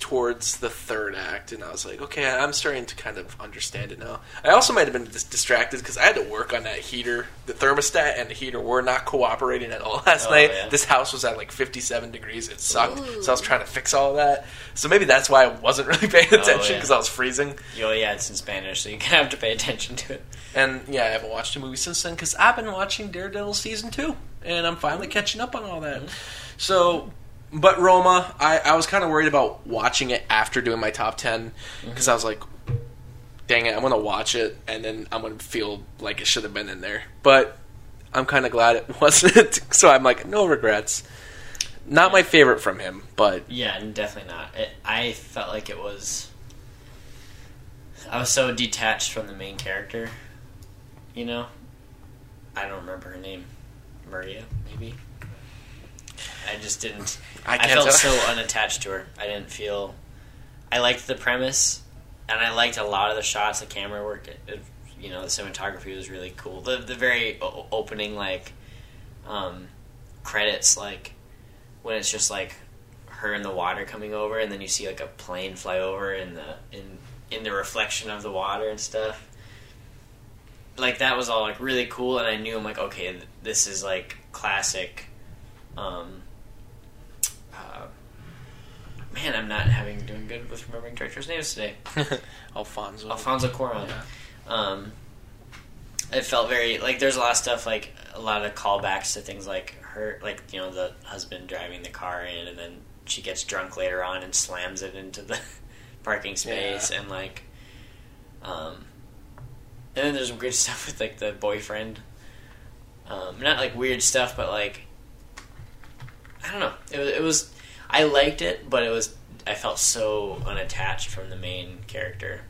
towards the third act, and I was like, okay, I'm starting to kind of understand it now. I also might have been dis- distracted because I had to work on that heater. The thermostat and the heater were not cooperating at all last Oh, night. yeah. This house was at like 57 degrees. It sucked, Ooh. so I was trying to fix all that. So maybe that's why I wasn't really paying oh, attention yeah. because I was freezing. Oh yeah, it's in Spanish, so you kind of have to pay attention to it. And yeah, I haven't watched a movie since then because I've been watching Daredevil season two, and I'm finally mm-hmm. catching up on all that. Mm-hmm. So, but Roma, I, I was kind of worried about watching it after doing my top ten mm-hmm. because I was like, dang it, I'm gonna watch it and then I'm gonna feel like it should have been in there. But I'm kind of glad it wasn't. so I'm like, no regrets. Not my favorite from him, but Yeah, definitely not. It, I felt like it was. I was so detached from the main character. You know, I don't remember her name. Maria, maybe. I just didn't. I I, felt so unattached to her. I didn't feel. I liked the premise, and I liked a lot of the shots, the camera work. It, it, you know, the cinematography was really cool. The the very o- opening like um, credits, like when it's just like her in the water coming over, and then you see like a plane fly over in the in in the reflection of the water and stuff. Like that was all like really cool, and I knew I'm like, okay, this is like classic. Um, uh, man, I'm not having doing good with remembering directors' names today. Alfonso. Alfonso Cuarón. Um, it felt very like there's a lot of stuff like a lot of callbacks to things like her like you know the husband driving the car in and then she gets drunk later on and slams it into the parking space Yeah. and like um And then there's some great stuff with like the boyfriend. Um, not like weird stuff, but like I don't know. It was, it was I liked it, but it was I felt so unattached from the main character,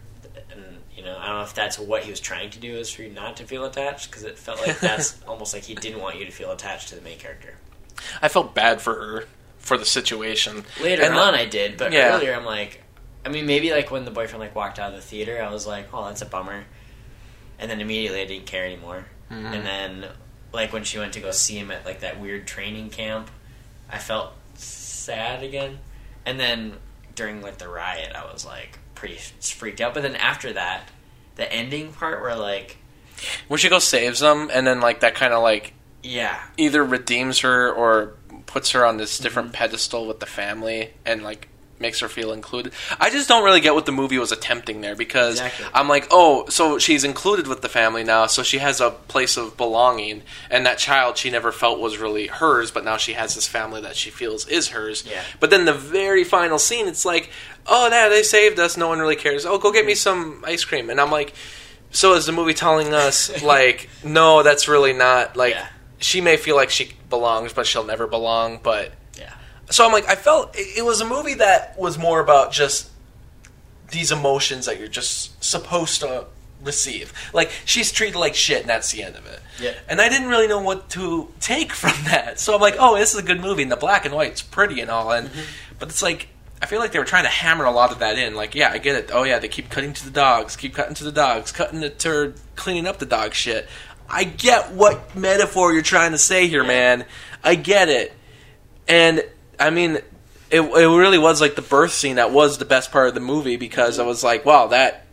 and you know I don't know if that's what he was trying to do is for you not to feel attached because it felt like that's almost like he didn't want you to feel attached to the main character. I felt bad for her for the situation. Later And the- on, I did, but Yeah. earlier I'm like, I mean, maybe like when the boyfriend like walked out of the theater, I was like, oh, that's a bummer, and then immediately I didn't care anymore. Mm-hmm. And then like when she went to go see him at like that weird training camp, I felt sad again. And then during like the riot, I was like pretty freaked out. But then after that, the ending part where like, when she goes saves them, and then like that kind of like yeah, either redeems her or puts her on this different Mm-hmm. pedestal with the family and like makes her feel included. I just don't really get what the movie was attempting there because Exactly. I'm like, oh, so she's included with the family now, so she has a place of belonging, and that child she never felt was really hers, but now she has this family that she feels is hers. Yeah. But then the very final scene, it's like, oh, yeah, they saved us. No one really cares. Oh, go get me some ice cream, and I'm like. So is the movie telling us like no that's really not like Yeah. she may feel like she belongs, but she'll never belong. But so I'm like, I felt it, it was a movie that was more about just these emotions that you're just supposed to receive. Like she's treated like shit, and that's the end of it. Yeah. And I didn't really know what to take from that. So I'm like, oh, this is a good movie, and the black and white's pretty and all, and mm-hmm. but it's like. I feel like they were trying to hammer a lot of that in. Like, yeah, I get it. Oh, yeah, they keep cutting to the dogs, keep cutting to the dogs, cutting to her cleaning up the dog shit. I get what metaphor you're trying to say here, man. I get it. And I mean, it, it really was like the birth scene that was the best part of the movie because I was like, wow, that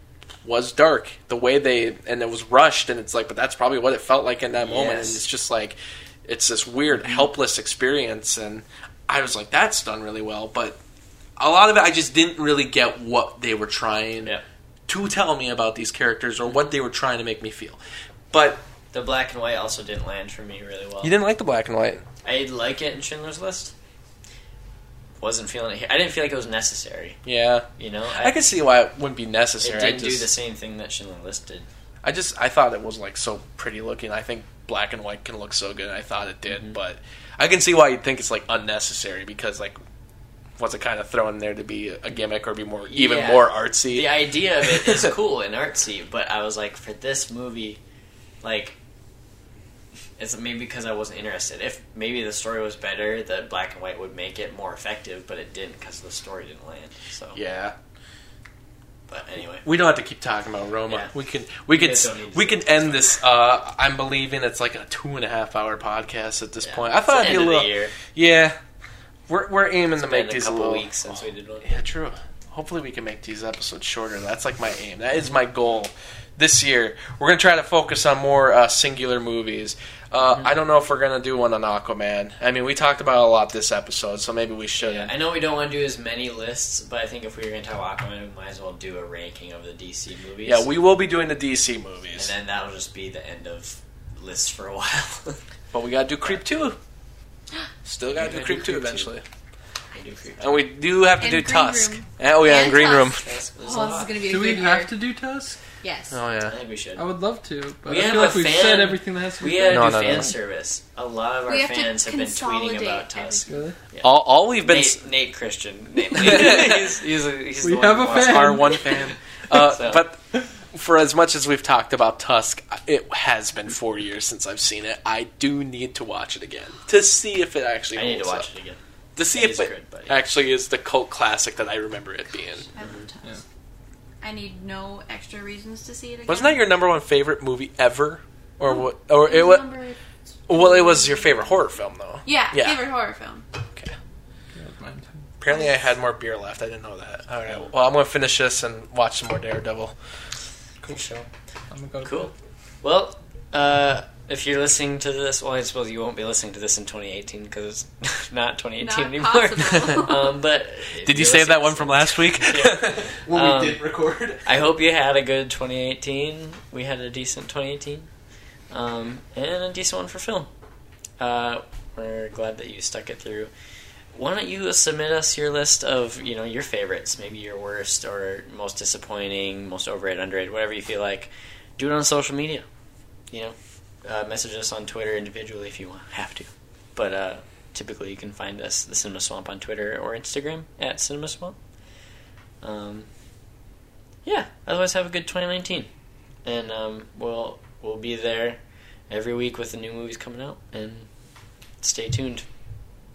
was dark. The way they and it was rushed, and it's like, but that's probably what it felt like in that moment. And it's just like, it's this weird, mm-hmm. helpless experience, and I was like, that's done really well. But a lot of it, I just didn't really get what they were trying yeah. to tell me about these characters or what they were trying to make me feel. But The black and white also didn't land for me really well. you didn't like the black and white. I like it in Schindler's List. Wasn't feeling it here. I didn't feel like it was necessary. Yeah, You know, I, can see why it wouldn't be It necessary. didn't I do just, the same thing that Schindler's List did. I just I thought it was like so pretty looking. I think black and white can look so good. I thought it did, Mm-hmm. but I can see why you'd think it's like unnecessary because like was it kind of thrown there to be a gimmick or be more even Yeah. more artsy? The idea of it is cool and artsy, but I was like, for this movie, like, it's maybe because I wasn't interested. If maybe the story was better, the black and white would make it more effective, but it didn't because the story didn't land. So, yeah. but anyway, We don't have to keep talking about Roma. Yeah. We can we can guys don't need to. we can end this. Uh, I'm believing it's like a two and a half hour podcast at this yeah. point. I thought it'd be a little yeah. We're we're aiming It's to make these a couple little weeks since we did one. Yeah, true. Hopefully, we can make these episodes shorter. That's like my aim. That is my goal this year. We're gonna try to focus on more uh, singular movies. Uh, Mm-hmm. I don't know if we're gonna do one on Aquaman. I mean, we talked about it a lot this episode, so maybe we shouldn't. I know we don't want to do as many lists, but I think if we were going to talk about Aquaman, we might as well do a ranking of the DC movies. Yeah, we will be doing the DC movies, and then that'll just be the end of lists for a while. but we gotta do Creep two. Still gotta We do gotta Creep do two Creep eventually, We do Creep. and we do have to And do Green Tusk. Room. Oh yeah, and And Green Room. Tusk. That's- Oh, this is gonna be a Do we good have year. to do Tusk? Yes. Oh yeah. I yeah. think we should. I would love to, but We I have feel a like we've fan- said everything that has to be We had to No, do no, fan no. service. A lot of our We have to fans have been tweeting consolidate about Tusk. Really? All, all we've been Nate, Nate Christian. Nate, he's, he's, a, he's We the one have who a watched fan. our one fan. Uh, So- But for as much as we've talked about Tusk, it has been four years since I've seen it. I do need to watch it again to see if it actually. I need to holds watch up. it again. to see It if is it good, but- actually is the cult classic that I remember it being. I love Tusk. Yeah. I need no extra reasons to see it again. Wasn't that your number one favorite movie ever, or what? Or it It was? was number- Well, it was your favorite horror film, though. Yeah, Yeah. favorite horror film. Okay. Yeah. Apparently, I had more beer left. I didn't know that. All right. Well, I'm gonna finish this and watch some more Daredevil. Cool show. I'm gonna go to Cool. Well, uh, if you're listening to this, well, I suppose you won't be listening to this in 2018 because it's not 2018 Not anymore. possible. um, but Did you save that one from last week? Yeah. when Um, we did record. I hope you had a good 2018. We had a decent 2018, um, and a decent one for film. Uh, we're glad that you stuck it through. Why don't you submit us your list of you know your favorites, maybe your worst or most disappointing, most overrated, underrated, whatever you feel like. do it on social media. You know, uh, message us on Twitter individually if you want, have to. But uh, typically, you can find us the Cinema Swamp on Twitter or Instagram at Cinema Swamp. Um, yeah. Otherwise, have a good 2019, and um, we'll we'll be there every week with the new movies coming out, and stay tuned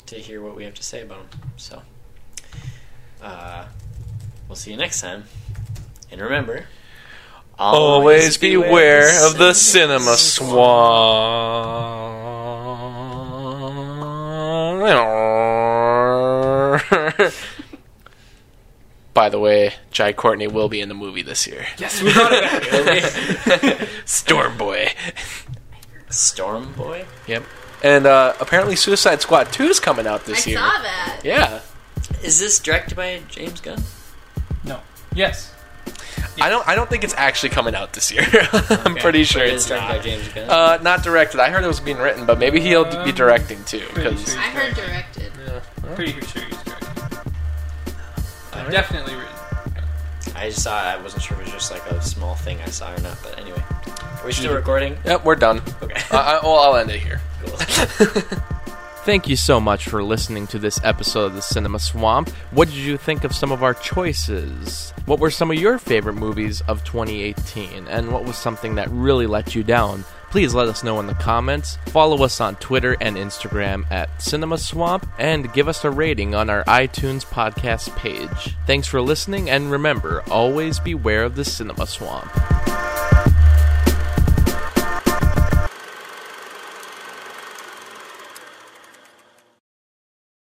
to hear what we have to say about them. So, uh, we'll see you next time, and remember. Always beware of the cinema swamp. By the way, Jai Courtney will be in the movie this year. Yes, we got it. Storm Boy. Storm Boy? Yep. And uh, apparently, Suicide Squad 2 is coming out I this year. saw that. Yeah. Is this directed by James Gunn? no. Yes. I don't. I don't think it's actually coming out this year. I'm Okay. pretty sure it's is directed by not. James Gunn. Uh, not directed. I heard it was being written, but maybe he'll be Um, directing too. Because sure. I heard directed. I'm pretty sure he's correct. Uh, definitely written. I just saw. I wasn't sure if it was just like a small thing I saw or not. But anyway, are we still recording? yep, we're done. Okay. Uh, I, well, I'll end it here. Cool. Thank you so much for listening to this episode of the Cinema Swamp. What did you think of some of our choices? What were some of your favorite movies of 2018? And what was something that really let you down? Please let us know in the comments. Follow us on Twitter and Instagram at Cinema Swamp and give us a rating on our iTunes podcast page. Thanks for listening and remember, always beware of the Cinema Swamp.